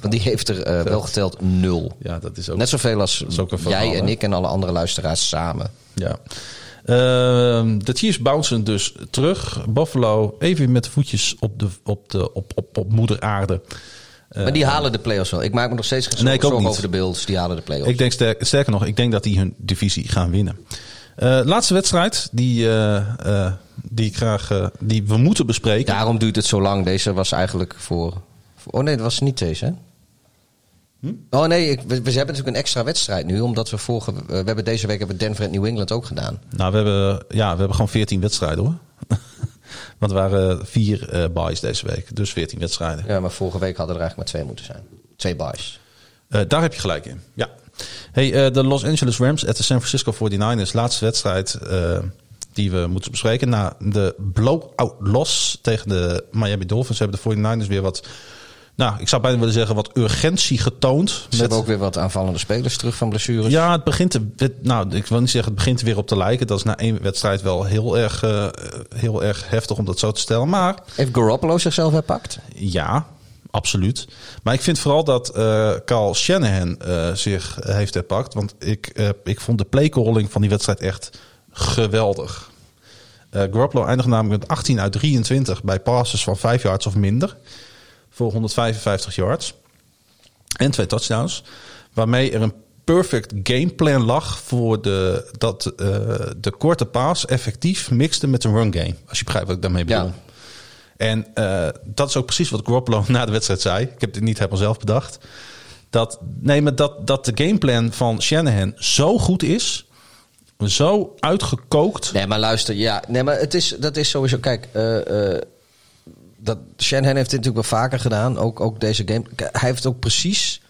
Want die heeft er wel geteld nul. ja, dat is ook... Net zoveel als verhaal, jij en hè? ik en alle andere luisteraars samen. Ja. Ehm, de Chiefs bouncen dus terug. Buffalo even met de voetjes op, de, op, de, op, op, op moeder aarde. maar die halen de play-offs wel. Ik maak me nog steeds geen zorgen over de Bills. Die halen de play-offs. Ik denk sterk, sterker nog, ik denk dat die hun divisie gaan winnen. Eh, laatste wedstrijd die, eh, eh, die, ik graag, die we moeten bespreken. Daarom duurt het zo lang. Deze was eigenlijk voor... voor- oh nee, dat was niet deze, hè? Hm? Oh nee, ik, we, we hebben natuurlijk een extra wedstrijd nu. Omdat we vorige... we hebben deze week hebben Denver en New England ook gedaan. Nou, we hebben, ja, we hebben gewoon 14 wedstrijden hoor. Want er waren vier eh buys deze week. Dus 14 wedstrijden. Ja, maar vorige week hadden er eigenlijk maar twee moeten zijn. Twee buys. Daar heb je gelijk in. Ja. Hey, eh, de Los Angeles Rams at de San Francisco 49ers. Laatste wedstrijd eh, die we moeten bespreken. Na de blowout loss tegen de Miami Dolphins hebben de 49ers weer wat... Nou, ik zou bijna willen zeggen wat urgentie getoond. Ze hebben ook weer wat aanvallende spelers terug van blessures. Ja, het begint er, nou, ik wil niet zeggen het begint er weer op te lijken. Dat is na één wedstrijd wel heel erg, eh, heel erg heftig om dat zo te stellen. Maar Heeft Garoppolo zichzelf herpakt? ja, absoluut. Maar ik vind vooral dat eh Carl Shanahan eh, zich heeft herpakt. Want ik, eh, ik vond de playcalling van die wedstrijd echt geweldig. Eh Garoppolo eindigde namelijk met 18 uit 23 bij passes van 5 yards of minder. Voor 155 yards. En twee touchdowns. Waarmee er een perfect gameplan lag voor de, dat de korte paas effectief mixte met een run game. Als je begrijpt wat ik daarmee bedoel. Ja. En eh, dat is ook precies wat Garoppolo na de wedstrijd zei. Ik heb dit niet helemaal zelf bedacht. Dat, nee, maar dat, dat de gameplan van Shanahan zo goed is. Zo uitgekookt. Nee, maar luister, ja. Nee, maar het is, dat is sowieso. Kijk, eh, dat, Shanahan heeft dit natuurlijk wel vaker gedaan. Ook, ook deze game. Hij heeft ook precies.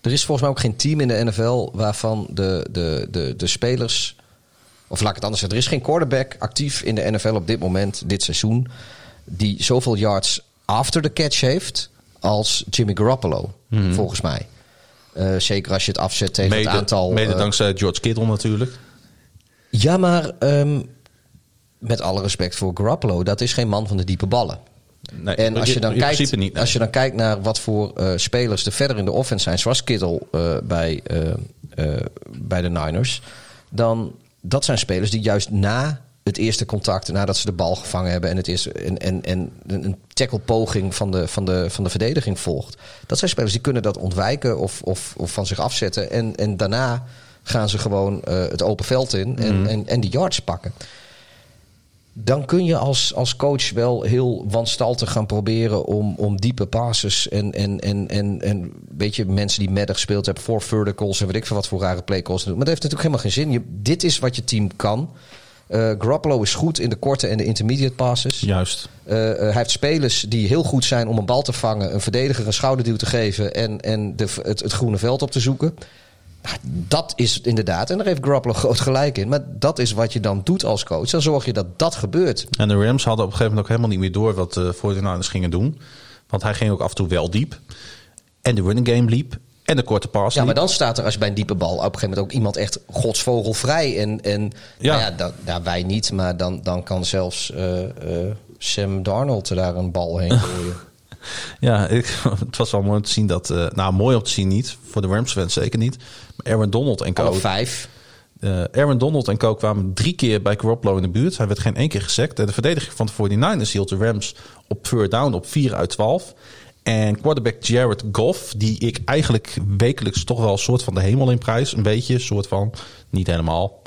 Er is volgens mij ook geen team in de NFL waarvan de, de, de, de spelers. Of laat ik het anders zeggen. Er is geen quarterback actief in de NFL op dit moment, dit seizoen. Die zoveel yards after the catch heeft als Jimmy Garoppolo, volgens mij. Eh, zeker als je het afzet tegen Mede, het aantal. mede eh, dankzij George Kittle natuurlijk. ja, maar ehm, met alle respect voor Garoppolo, dat is geen man van de diepe ballen. Nee, En als je dan, kijkt, niet. nee. als je dan kijkt naar wat voor eh, spelers er verder in de offense zijn, zoals Kittle bij, bij de Niners, dan dat zijn spelers die juist na het eerste contact, nadat ze de bal gevangen hebben en, het eerste, en, en, en een tackle-poging van de, van, de, van de verdediging volgt, dat zijn spelers die kunnen dat ontwijken of, of, of van zich afzetten. En, en daarna gaan ze gewoon eh, het open veld in en, Mhm. en, en die yards pakken. dan kun je als, als coach wel heel wanstaltig gaan proberen om, om diepe passes en, en, en, en, en weet je, mensen die Madden gespeeld hebben voor verticals en weet ik veel wat voor rare playcalls doen. Maar dat heeft natuurlijk helemaal geen zin. Je, dit is wat je team kan. Uh, Garoppolo is goed in de korte en de intermediate passes. Juist. Uh, hij heeft spelers die heel goed zijn om een bal te vangen, een verdediger een schouderduw te geven en, en de, het, het groene veld op te zoeken. Nou, dat is inderdaad, en daar heeft Garoppolo groot gelijk in. Maar dat is wat je dan doet als coach. Dan zorg je dat dat gebeurt. En de Rams hadden op een gegeven moment ook helemaal niet meer door wat de 49ers gingen doen. Want hij ging ook af en toe wel diep. En de running game liep. En de korte pass. Ja, maar dan staat er als je bij een diepe bal op een gegeven moment ook iemand echt godsvogelvrij. En, en ja, nou ja dat, nou, wij niet, maar dan, dan kan zelfs uh, uh, Sam Darnold daar een bal heen gooien. ja, ik, het was wel mooi om te zien dat. Uh, nou, mooi om te zien niet. Voor de Rams fans zeker niet. Maar Aaron Donald en Co. Vijf. Aaron Donald en Co kwamen drie keer bij Garoppolo in de buurt. Hij werd geen één keer gesekt. De verdediging van de 49ers hield de Rams op third down op 4 uit 12. En quarterback Jared Goff, die ik eigenlijk wekelijks toch wel een soort van de hemel in prijs. Een beetje, een soort van, niet helemaal.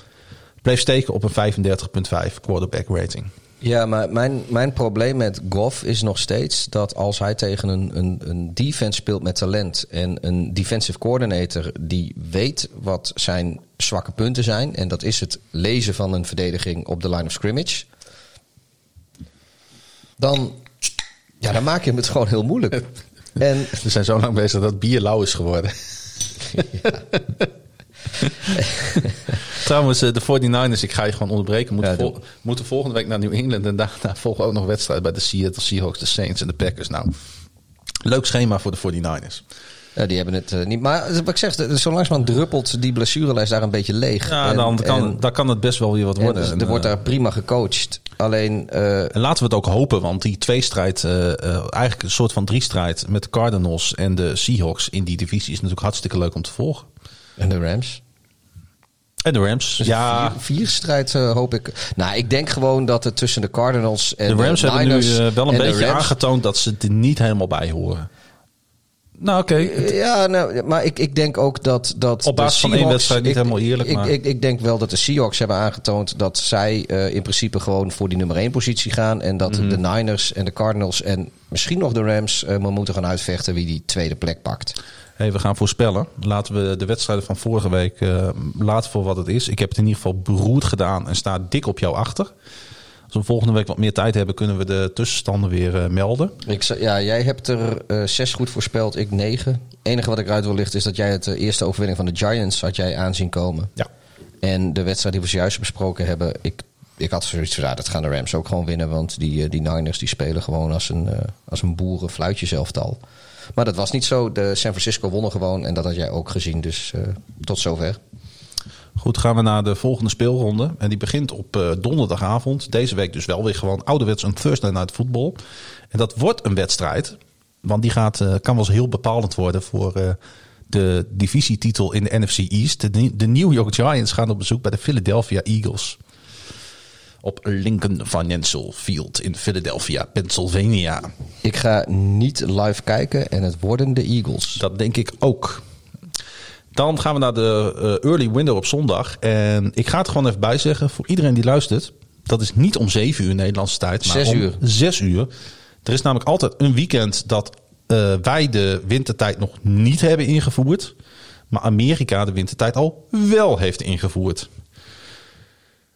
Bleef steken op een 35,5 quarterback rating. Ja, maar mijn, mijn probleem met Goff is nog steeds dat als hij tegen een, een, een defense speelt met talent en een defensive coordinator die weet wat zijn zwakke punten zijn, en dat is het lezen van een verdediging op de line of scrimmage, dan, ja, dan maak je hem het gewoon heel moeilijk. En, We zijn zo lang bezig dat bier lauw is geworden. Ja. Trouwens, eh, de 49ers, ik ga je gewoon onderbreken, moeten, ja, vol moeten volgende week naar New England. En daarna volgen ook nog wedstrijden bij de Seattle Seahawks, de Saints en de Packers. Nou, leuk schema voor de 49ers. Ja, die hebben het uh, niet. Maar wat ik zeg, zo langzamerhand druppelt die blessurelijst daar een beetje leeg. Ja, en, dan kan, en, kan het best wel weer wat worden. En, er wordt daar prima gecoacht. Alleen. Uh, en laten we het ook hopen, want die tweestrijd, eigenlijk een soort van driestrijd met de Cardinals en de Seahawks in die divisie is natuurlijk hartstikke leuk om te volgen. En de Rams? En de Rams, dus ja. Vier, vier strijd uh, hoop ik. Nou, ik denk gewoon dat het tussen de Cardinals en de Rams de hebben nu uh, wel een beetje aangetoond dat ze er niet helemaal bij horen. Nou, oké. Okay. Ja, nou, maar ik, ik denk ook dat... dat Op basis van één wedstrijd niet ik, helemaal eerlijk, ik, maar... Ik, ik, denk wel dat de Seahawks hebben aangetoond dat zij uh, in principe gewoon voor die nummer één positie gaan. En dat mm. de Niners en de Cardinals en misschien nog de Rams uh, maar moeten gaan uitvechten wie die tweede plek pakt. Hey, we gaan voorspellen. Laten we de wedstrijden van vorige week uh, laten voor wat het is. Ik heb het in ieder geval beroerd gedaan en sta dik op jou achter. Als we volgende week wat meer tijd hebben, kunnen we de tussenstanden weer uh, melden. Ik, ja, jij hebt er uh, zes goed voorspeld, ik negen. Het enige wat ik eruit wil lichten is dat jij het eerste overwinning van de Giants had jij aanzien komen. Ja. En de wedstrijd die we zojuist besproken hebben, ik, ik had zoiets van, ja, dat gaan de Rams ook gewoon winnen. Want die, die Niners die spelen gewoon als een, als een boeren fluitjeselftal. Maar dat was niet zo. De San Francisco wonnen gewoon. En dat had jij ook gezien. Dus tot zover. Goed, gaan we naar de volgende speelronde. En die begint op uh, donderdagavond. Deze week dus wel weer gewoon ouderwets een Thursday Night Football. En dat wordt een wedstrijd. Want die gaat, uh, kan wel eens heel bepalend worden voor uh, de divisietitel in de NFC East. De, de New York Giants gaan op bezoek bij de Philadelphia Eagles. Op Lincoln Financial Field in Philadelphia, Pennsylvania. Ik ga niet live kijken en het worden de Eagles. Dat denk ik ook. Dan gaan we naar de uh, early window op zondag. En ik ga het gewoon even bijzeggen voor iedereen die luistert. Dat is niet om 7 uur Nederlandse tijd, maar 6 om uur. 6 uur. Er is namelijk altijd een weekend dat uh, wij de wintertijd nog niet hebben ingevoerd. Maar Amerika de wintertijd al wel heeft ingevoerd.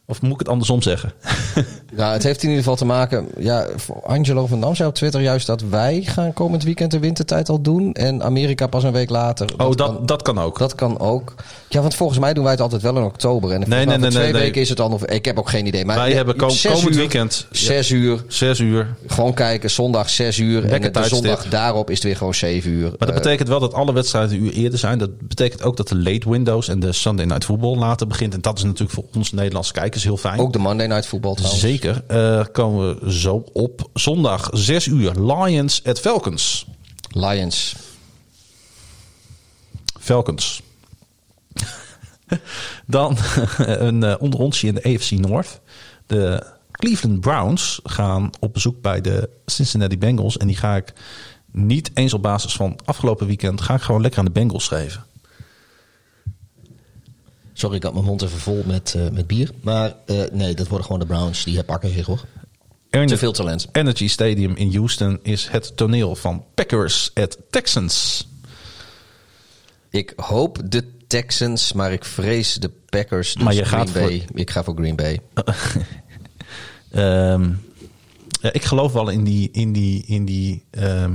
Of moet ik het andersom zeggen? Ja, het heeft in ieder geval te maken. Ja, Angelo van Dam zei op Twitter juist dat wij gaan komend weekend de wintertijd al doen. En Amerika pas een week later. Oh, dat, kan, dat kan ook. Dat kan ook. Ja, want volgens mij doen wij het altijd wel in oktober. En nee, nee, nee, twee nee, weken is het al nog. Ik heb ook geen idee. Maar wij ja, hebben kom, komend uur, weekend. Zes ja, uur. Zes uur. Gewoon kijken. Zondag zes uur. En de zondag daarop is het weer gewoon zeven uur. Maar dat betekent wel dat alle wedstrijden een uur eerder zijn. Dat betekent ook dat de late windows en de Sunday Night Football later begint. En dat is natuurlijk voor ons Kijkers heel fijn. Ook de Monday Night Football trouwens. Zeker. Uh, komen we zo op. Zondag 6 uur. Lions at Falcons. Lions. Falcons. Dan een uh, onderontje in de AFC North. De Cleveland Browns gaan op bezoek bij de Cincinnati Bengals. En die ga ik niet eens op basis van afgelopen weekend... ga ik gewoon lekker aan de Bengals schrijven. Sorry, ik had mijn mond even vol met, eh, met bier. Maar eh, nee, dat worden gewoon de Browns. Die pakken zich hoor. Te veel talent. Energy Stadium in Houston is het toneel van Packers at Texans. Ik hoop de Texans, maar ik vrees de Packers. Dus Maar je Green gaat voor- Bay. Ik ga voor Green Bay. Ehm, ja, ik geloof wel in die. In, die, in, die, ehm,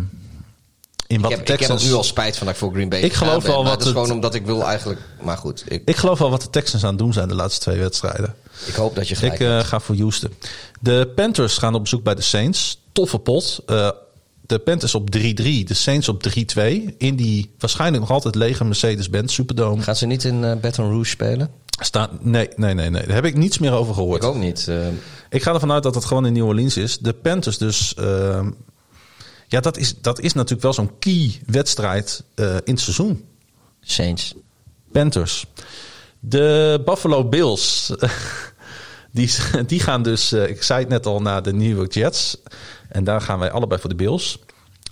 in wat Ik de heb, ik heb Texans. nu al spijt van dat ik voor Green Bay Ik geloof ben, wel maar wat dat is het- gewoon omdat ik wil eigenlijk... Maar goed, ik, Ik geloof wel wat de Texans aan het doen zijn de laatste twee wedstrijden. ik hoop dat je gelijk Ik eh, ga voor Houston. De Panthers gaan op bezoek bij de Saints. Toffe pot. Eh, de Panthers op 3-3, de Saints op 3-2. In die waarschijnlijk nog altijd lege Mercedes-Benz Superdome. Gaan ze niet in eh, Baton Rouge spelen? Staat, nee, nee, nee, nee. Daar heb ik niets meer over gehoord. Ik ook niet. Ik ga ervan uit dat het gewoon in New Orleans is. De Panthers dus... ja, dat is, dat is natuurlijk wel zo'n key wedstrijd eh, in het seizoen. Saints. Panthers. De Buffalo Bills. Die, die gaan dus, eh, ik zei het net al, naar de New York Jets. En daar gaan wij allebei voor de Bills.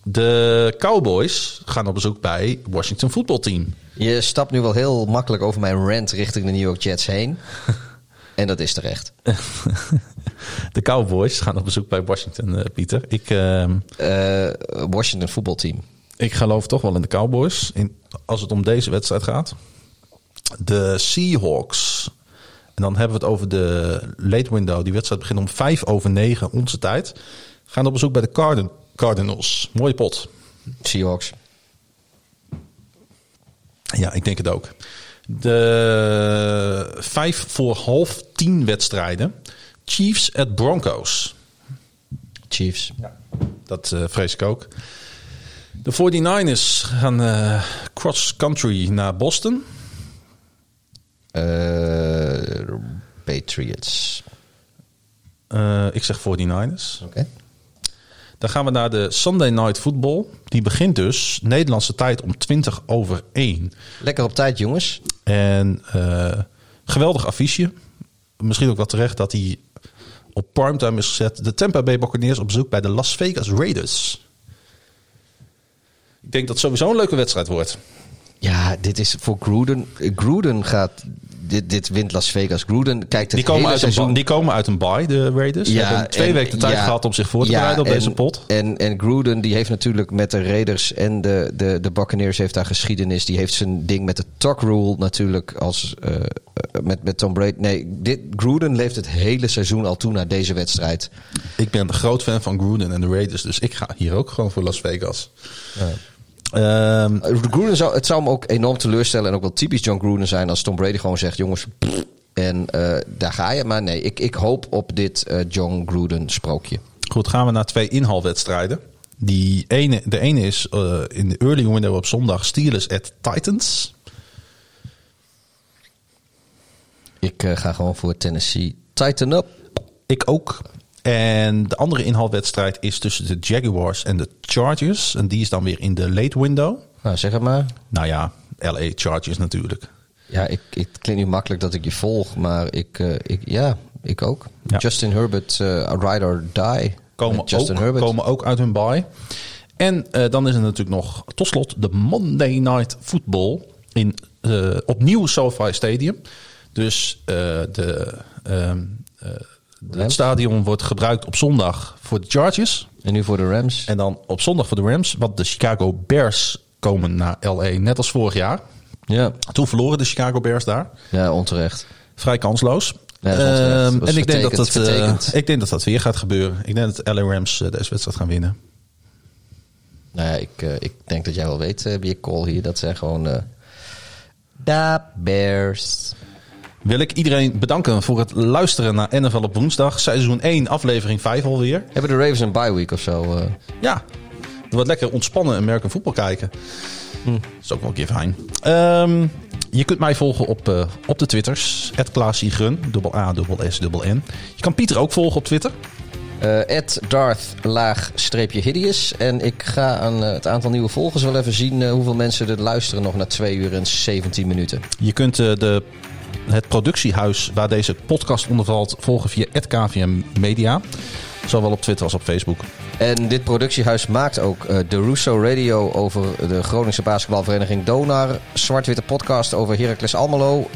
De Cowboys gaan op bezoek bij Washington Football Team. Je stapt nu wel heel makkelijk over mijn rant richting de New York Jets heen. en dat is terecht. De Cowboys gaan op bezoek bij Washington, eh, Pieter. Ik, ehm, Eh, Washington voetbalteam. ik geloof toch wel in de Cowboys. In, als het om deze wedstrijd gaat. De Seahawks. En dan hebben we het over de late window. Die wedstrijd begint om vijf over negen onze tijd. Gaan op bezoek bij de Cardin- Cardinals. Mooie pot. Seahawks. Ja, ik denk het ook. De vijf voor half tien wedstrijden. Chiefs at Broncos. Chiefs. Dat eh, vrees ik ook. De 49ers gaan eh, cross-country naar Boston. Eh, Patriots. Ik zeg 49ers. Oké. Dan gaan we naar de Sunday Night Football. Die begint dus Nederlandse tijd om 20 over 1. Lekker op tijd, jongens. En eh, geweldig affiche. Misschien ook wel terecht dat hij op primetime is gezet. De Tampa Bay Buccaneers op bezoek bij de Las Vegas Raiders. Ik denk dat het sowieso een leuke wedstrijd wordt. Ja, dit is voor Gruden. Gruden gaat. Dit, dit wint Las Vegas. Gruden kijkt het Die komen, hele uit een, seizoen. die komen uit een bye, de Raiders. Ze hebben twee en- weken de tijd ja, gehad om zich voor te ja, bereiden op en- deze pot. En, en Gruden die heeft natuurlijk met de Raiders en de, de, de Buccaneers heeft daar geschiedenis. Die heeft zijn ding met de tuck rule natuurlijk als eh, eh, met, met Tom Brady. Nee, dit, Gruden leeft het hele seizoen al toe naar deze wedstrijd. Ik ben een groot fan van Gruden en de Raiders. Dus ik ga hier ook gewoon voor Las Vegas. Ehm, Eh, Gruden zou, het zou me ook enorm teleurstellen en ook wel typisch John Gruden zijn als Tom Brady gewoon zegt: jongens, pff, en eh, daar ga je. Maar nee, ik, ik hoop op dit eh, John Gruden sprookje. Goed, gaan we naar twee inhaalwedstrijden. Die ene, de ene is in de early window op zondag Steelers at Titans. Ik ga gewoon voor Tennessee. Tighten up. Ik ook. En de andere inhaalwedstrijd is tussen de Jaguars en de Chargers. En die is dan weer in de late window. Nou, zeg het maar. Nou ja, LA Chargers natuurlijk. Ja, ik, ik, het klinkt nu makkelijk dat ik je volg, maar ik, eh, ik ja, ik ook. Ja. Justin Herbert, eh ride or die. Komen, Justin ook, Herbert. komen ook uit hun bye. En eh, dan is er natuurlijk nog tot slot de Monday Night Football in opnieuw SoFi Stadium. Dus de, het stadion wordt gebruikt op zondag voor de Chargers. En nu voor de Rams. En dan op zondag voor de Rams. Want de Chicago Bears komen naar LA, net als vorig jaar. Ja, Toen verloren de Chicago Bears daar. ja onterecht. Vrij kansloos. Ja, onterecht. Ehm, en ik denk dat, dat, eh, ik denk dat dat weer gaat gebeuren. Ik denk dat de LA Rams eh, deze wedstrijd gaan winnen. Nou ja, ik, eh, ik denk dat jij wel weet, wie ik call hier. Dat zijn gewoon de Bears. Wil ik iedereen bedanken voor het luisteren naar NFL op woensdag. Seizoen 1, aflevering 5 alweer. Hebben de Ravens een bye week of zo? eh? Ja, wat lekker ontspannen American voetbal kijken. Dat is ook wel een keer fijn. Ehm, je kunt mij volgen op, eh, op de Twitters. Klaas Gun, dubbel A, dubbel S, dubbel N. Je kan Pieter ook volgen op Twitter. Ed Darth laag streepje hideous. En ik ga aan eh, het aantal nieuwe volgers wel even zien hoeveel mensen er luisteren nog na 2 uur en 17 minuten. Je kunt de, het productiehuis waar deze podcast onder valt volgen via KVM Media. Zowel op Twitter als op Facebook. En dit productiehuis maakt ook eh, de Russo Radio over de Groningse basketbalvereniging Donar. Zwart-witte podcast over Heracles Almelo.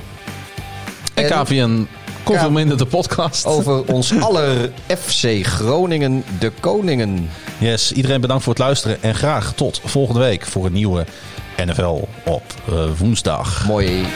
En En- KVN komt K- veel minder de podcast. Over ons aller FC Groningen, de Koningen. Yes, iedereen bedankt voor het luisteren. En graag tot volgende week voor een nieuwe NFL op eh, woensdag. Mooi.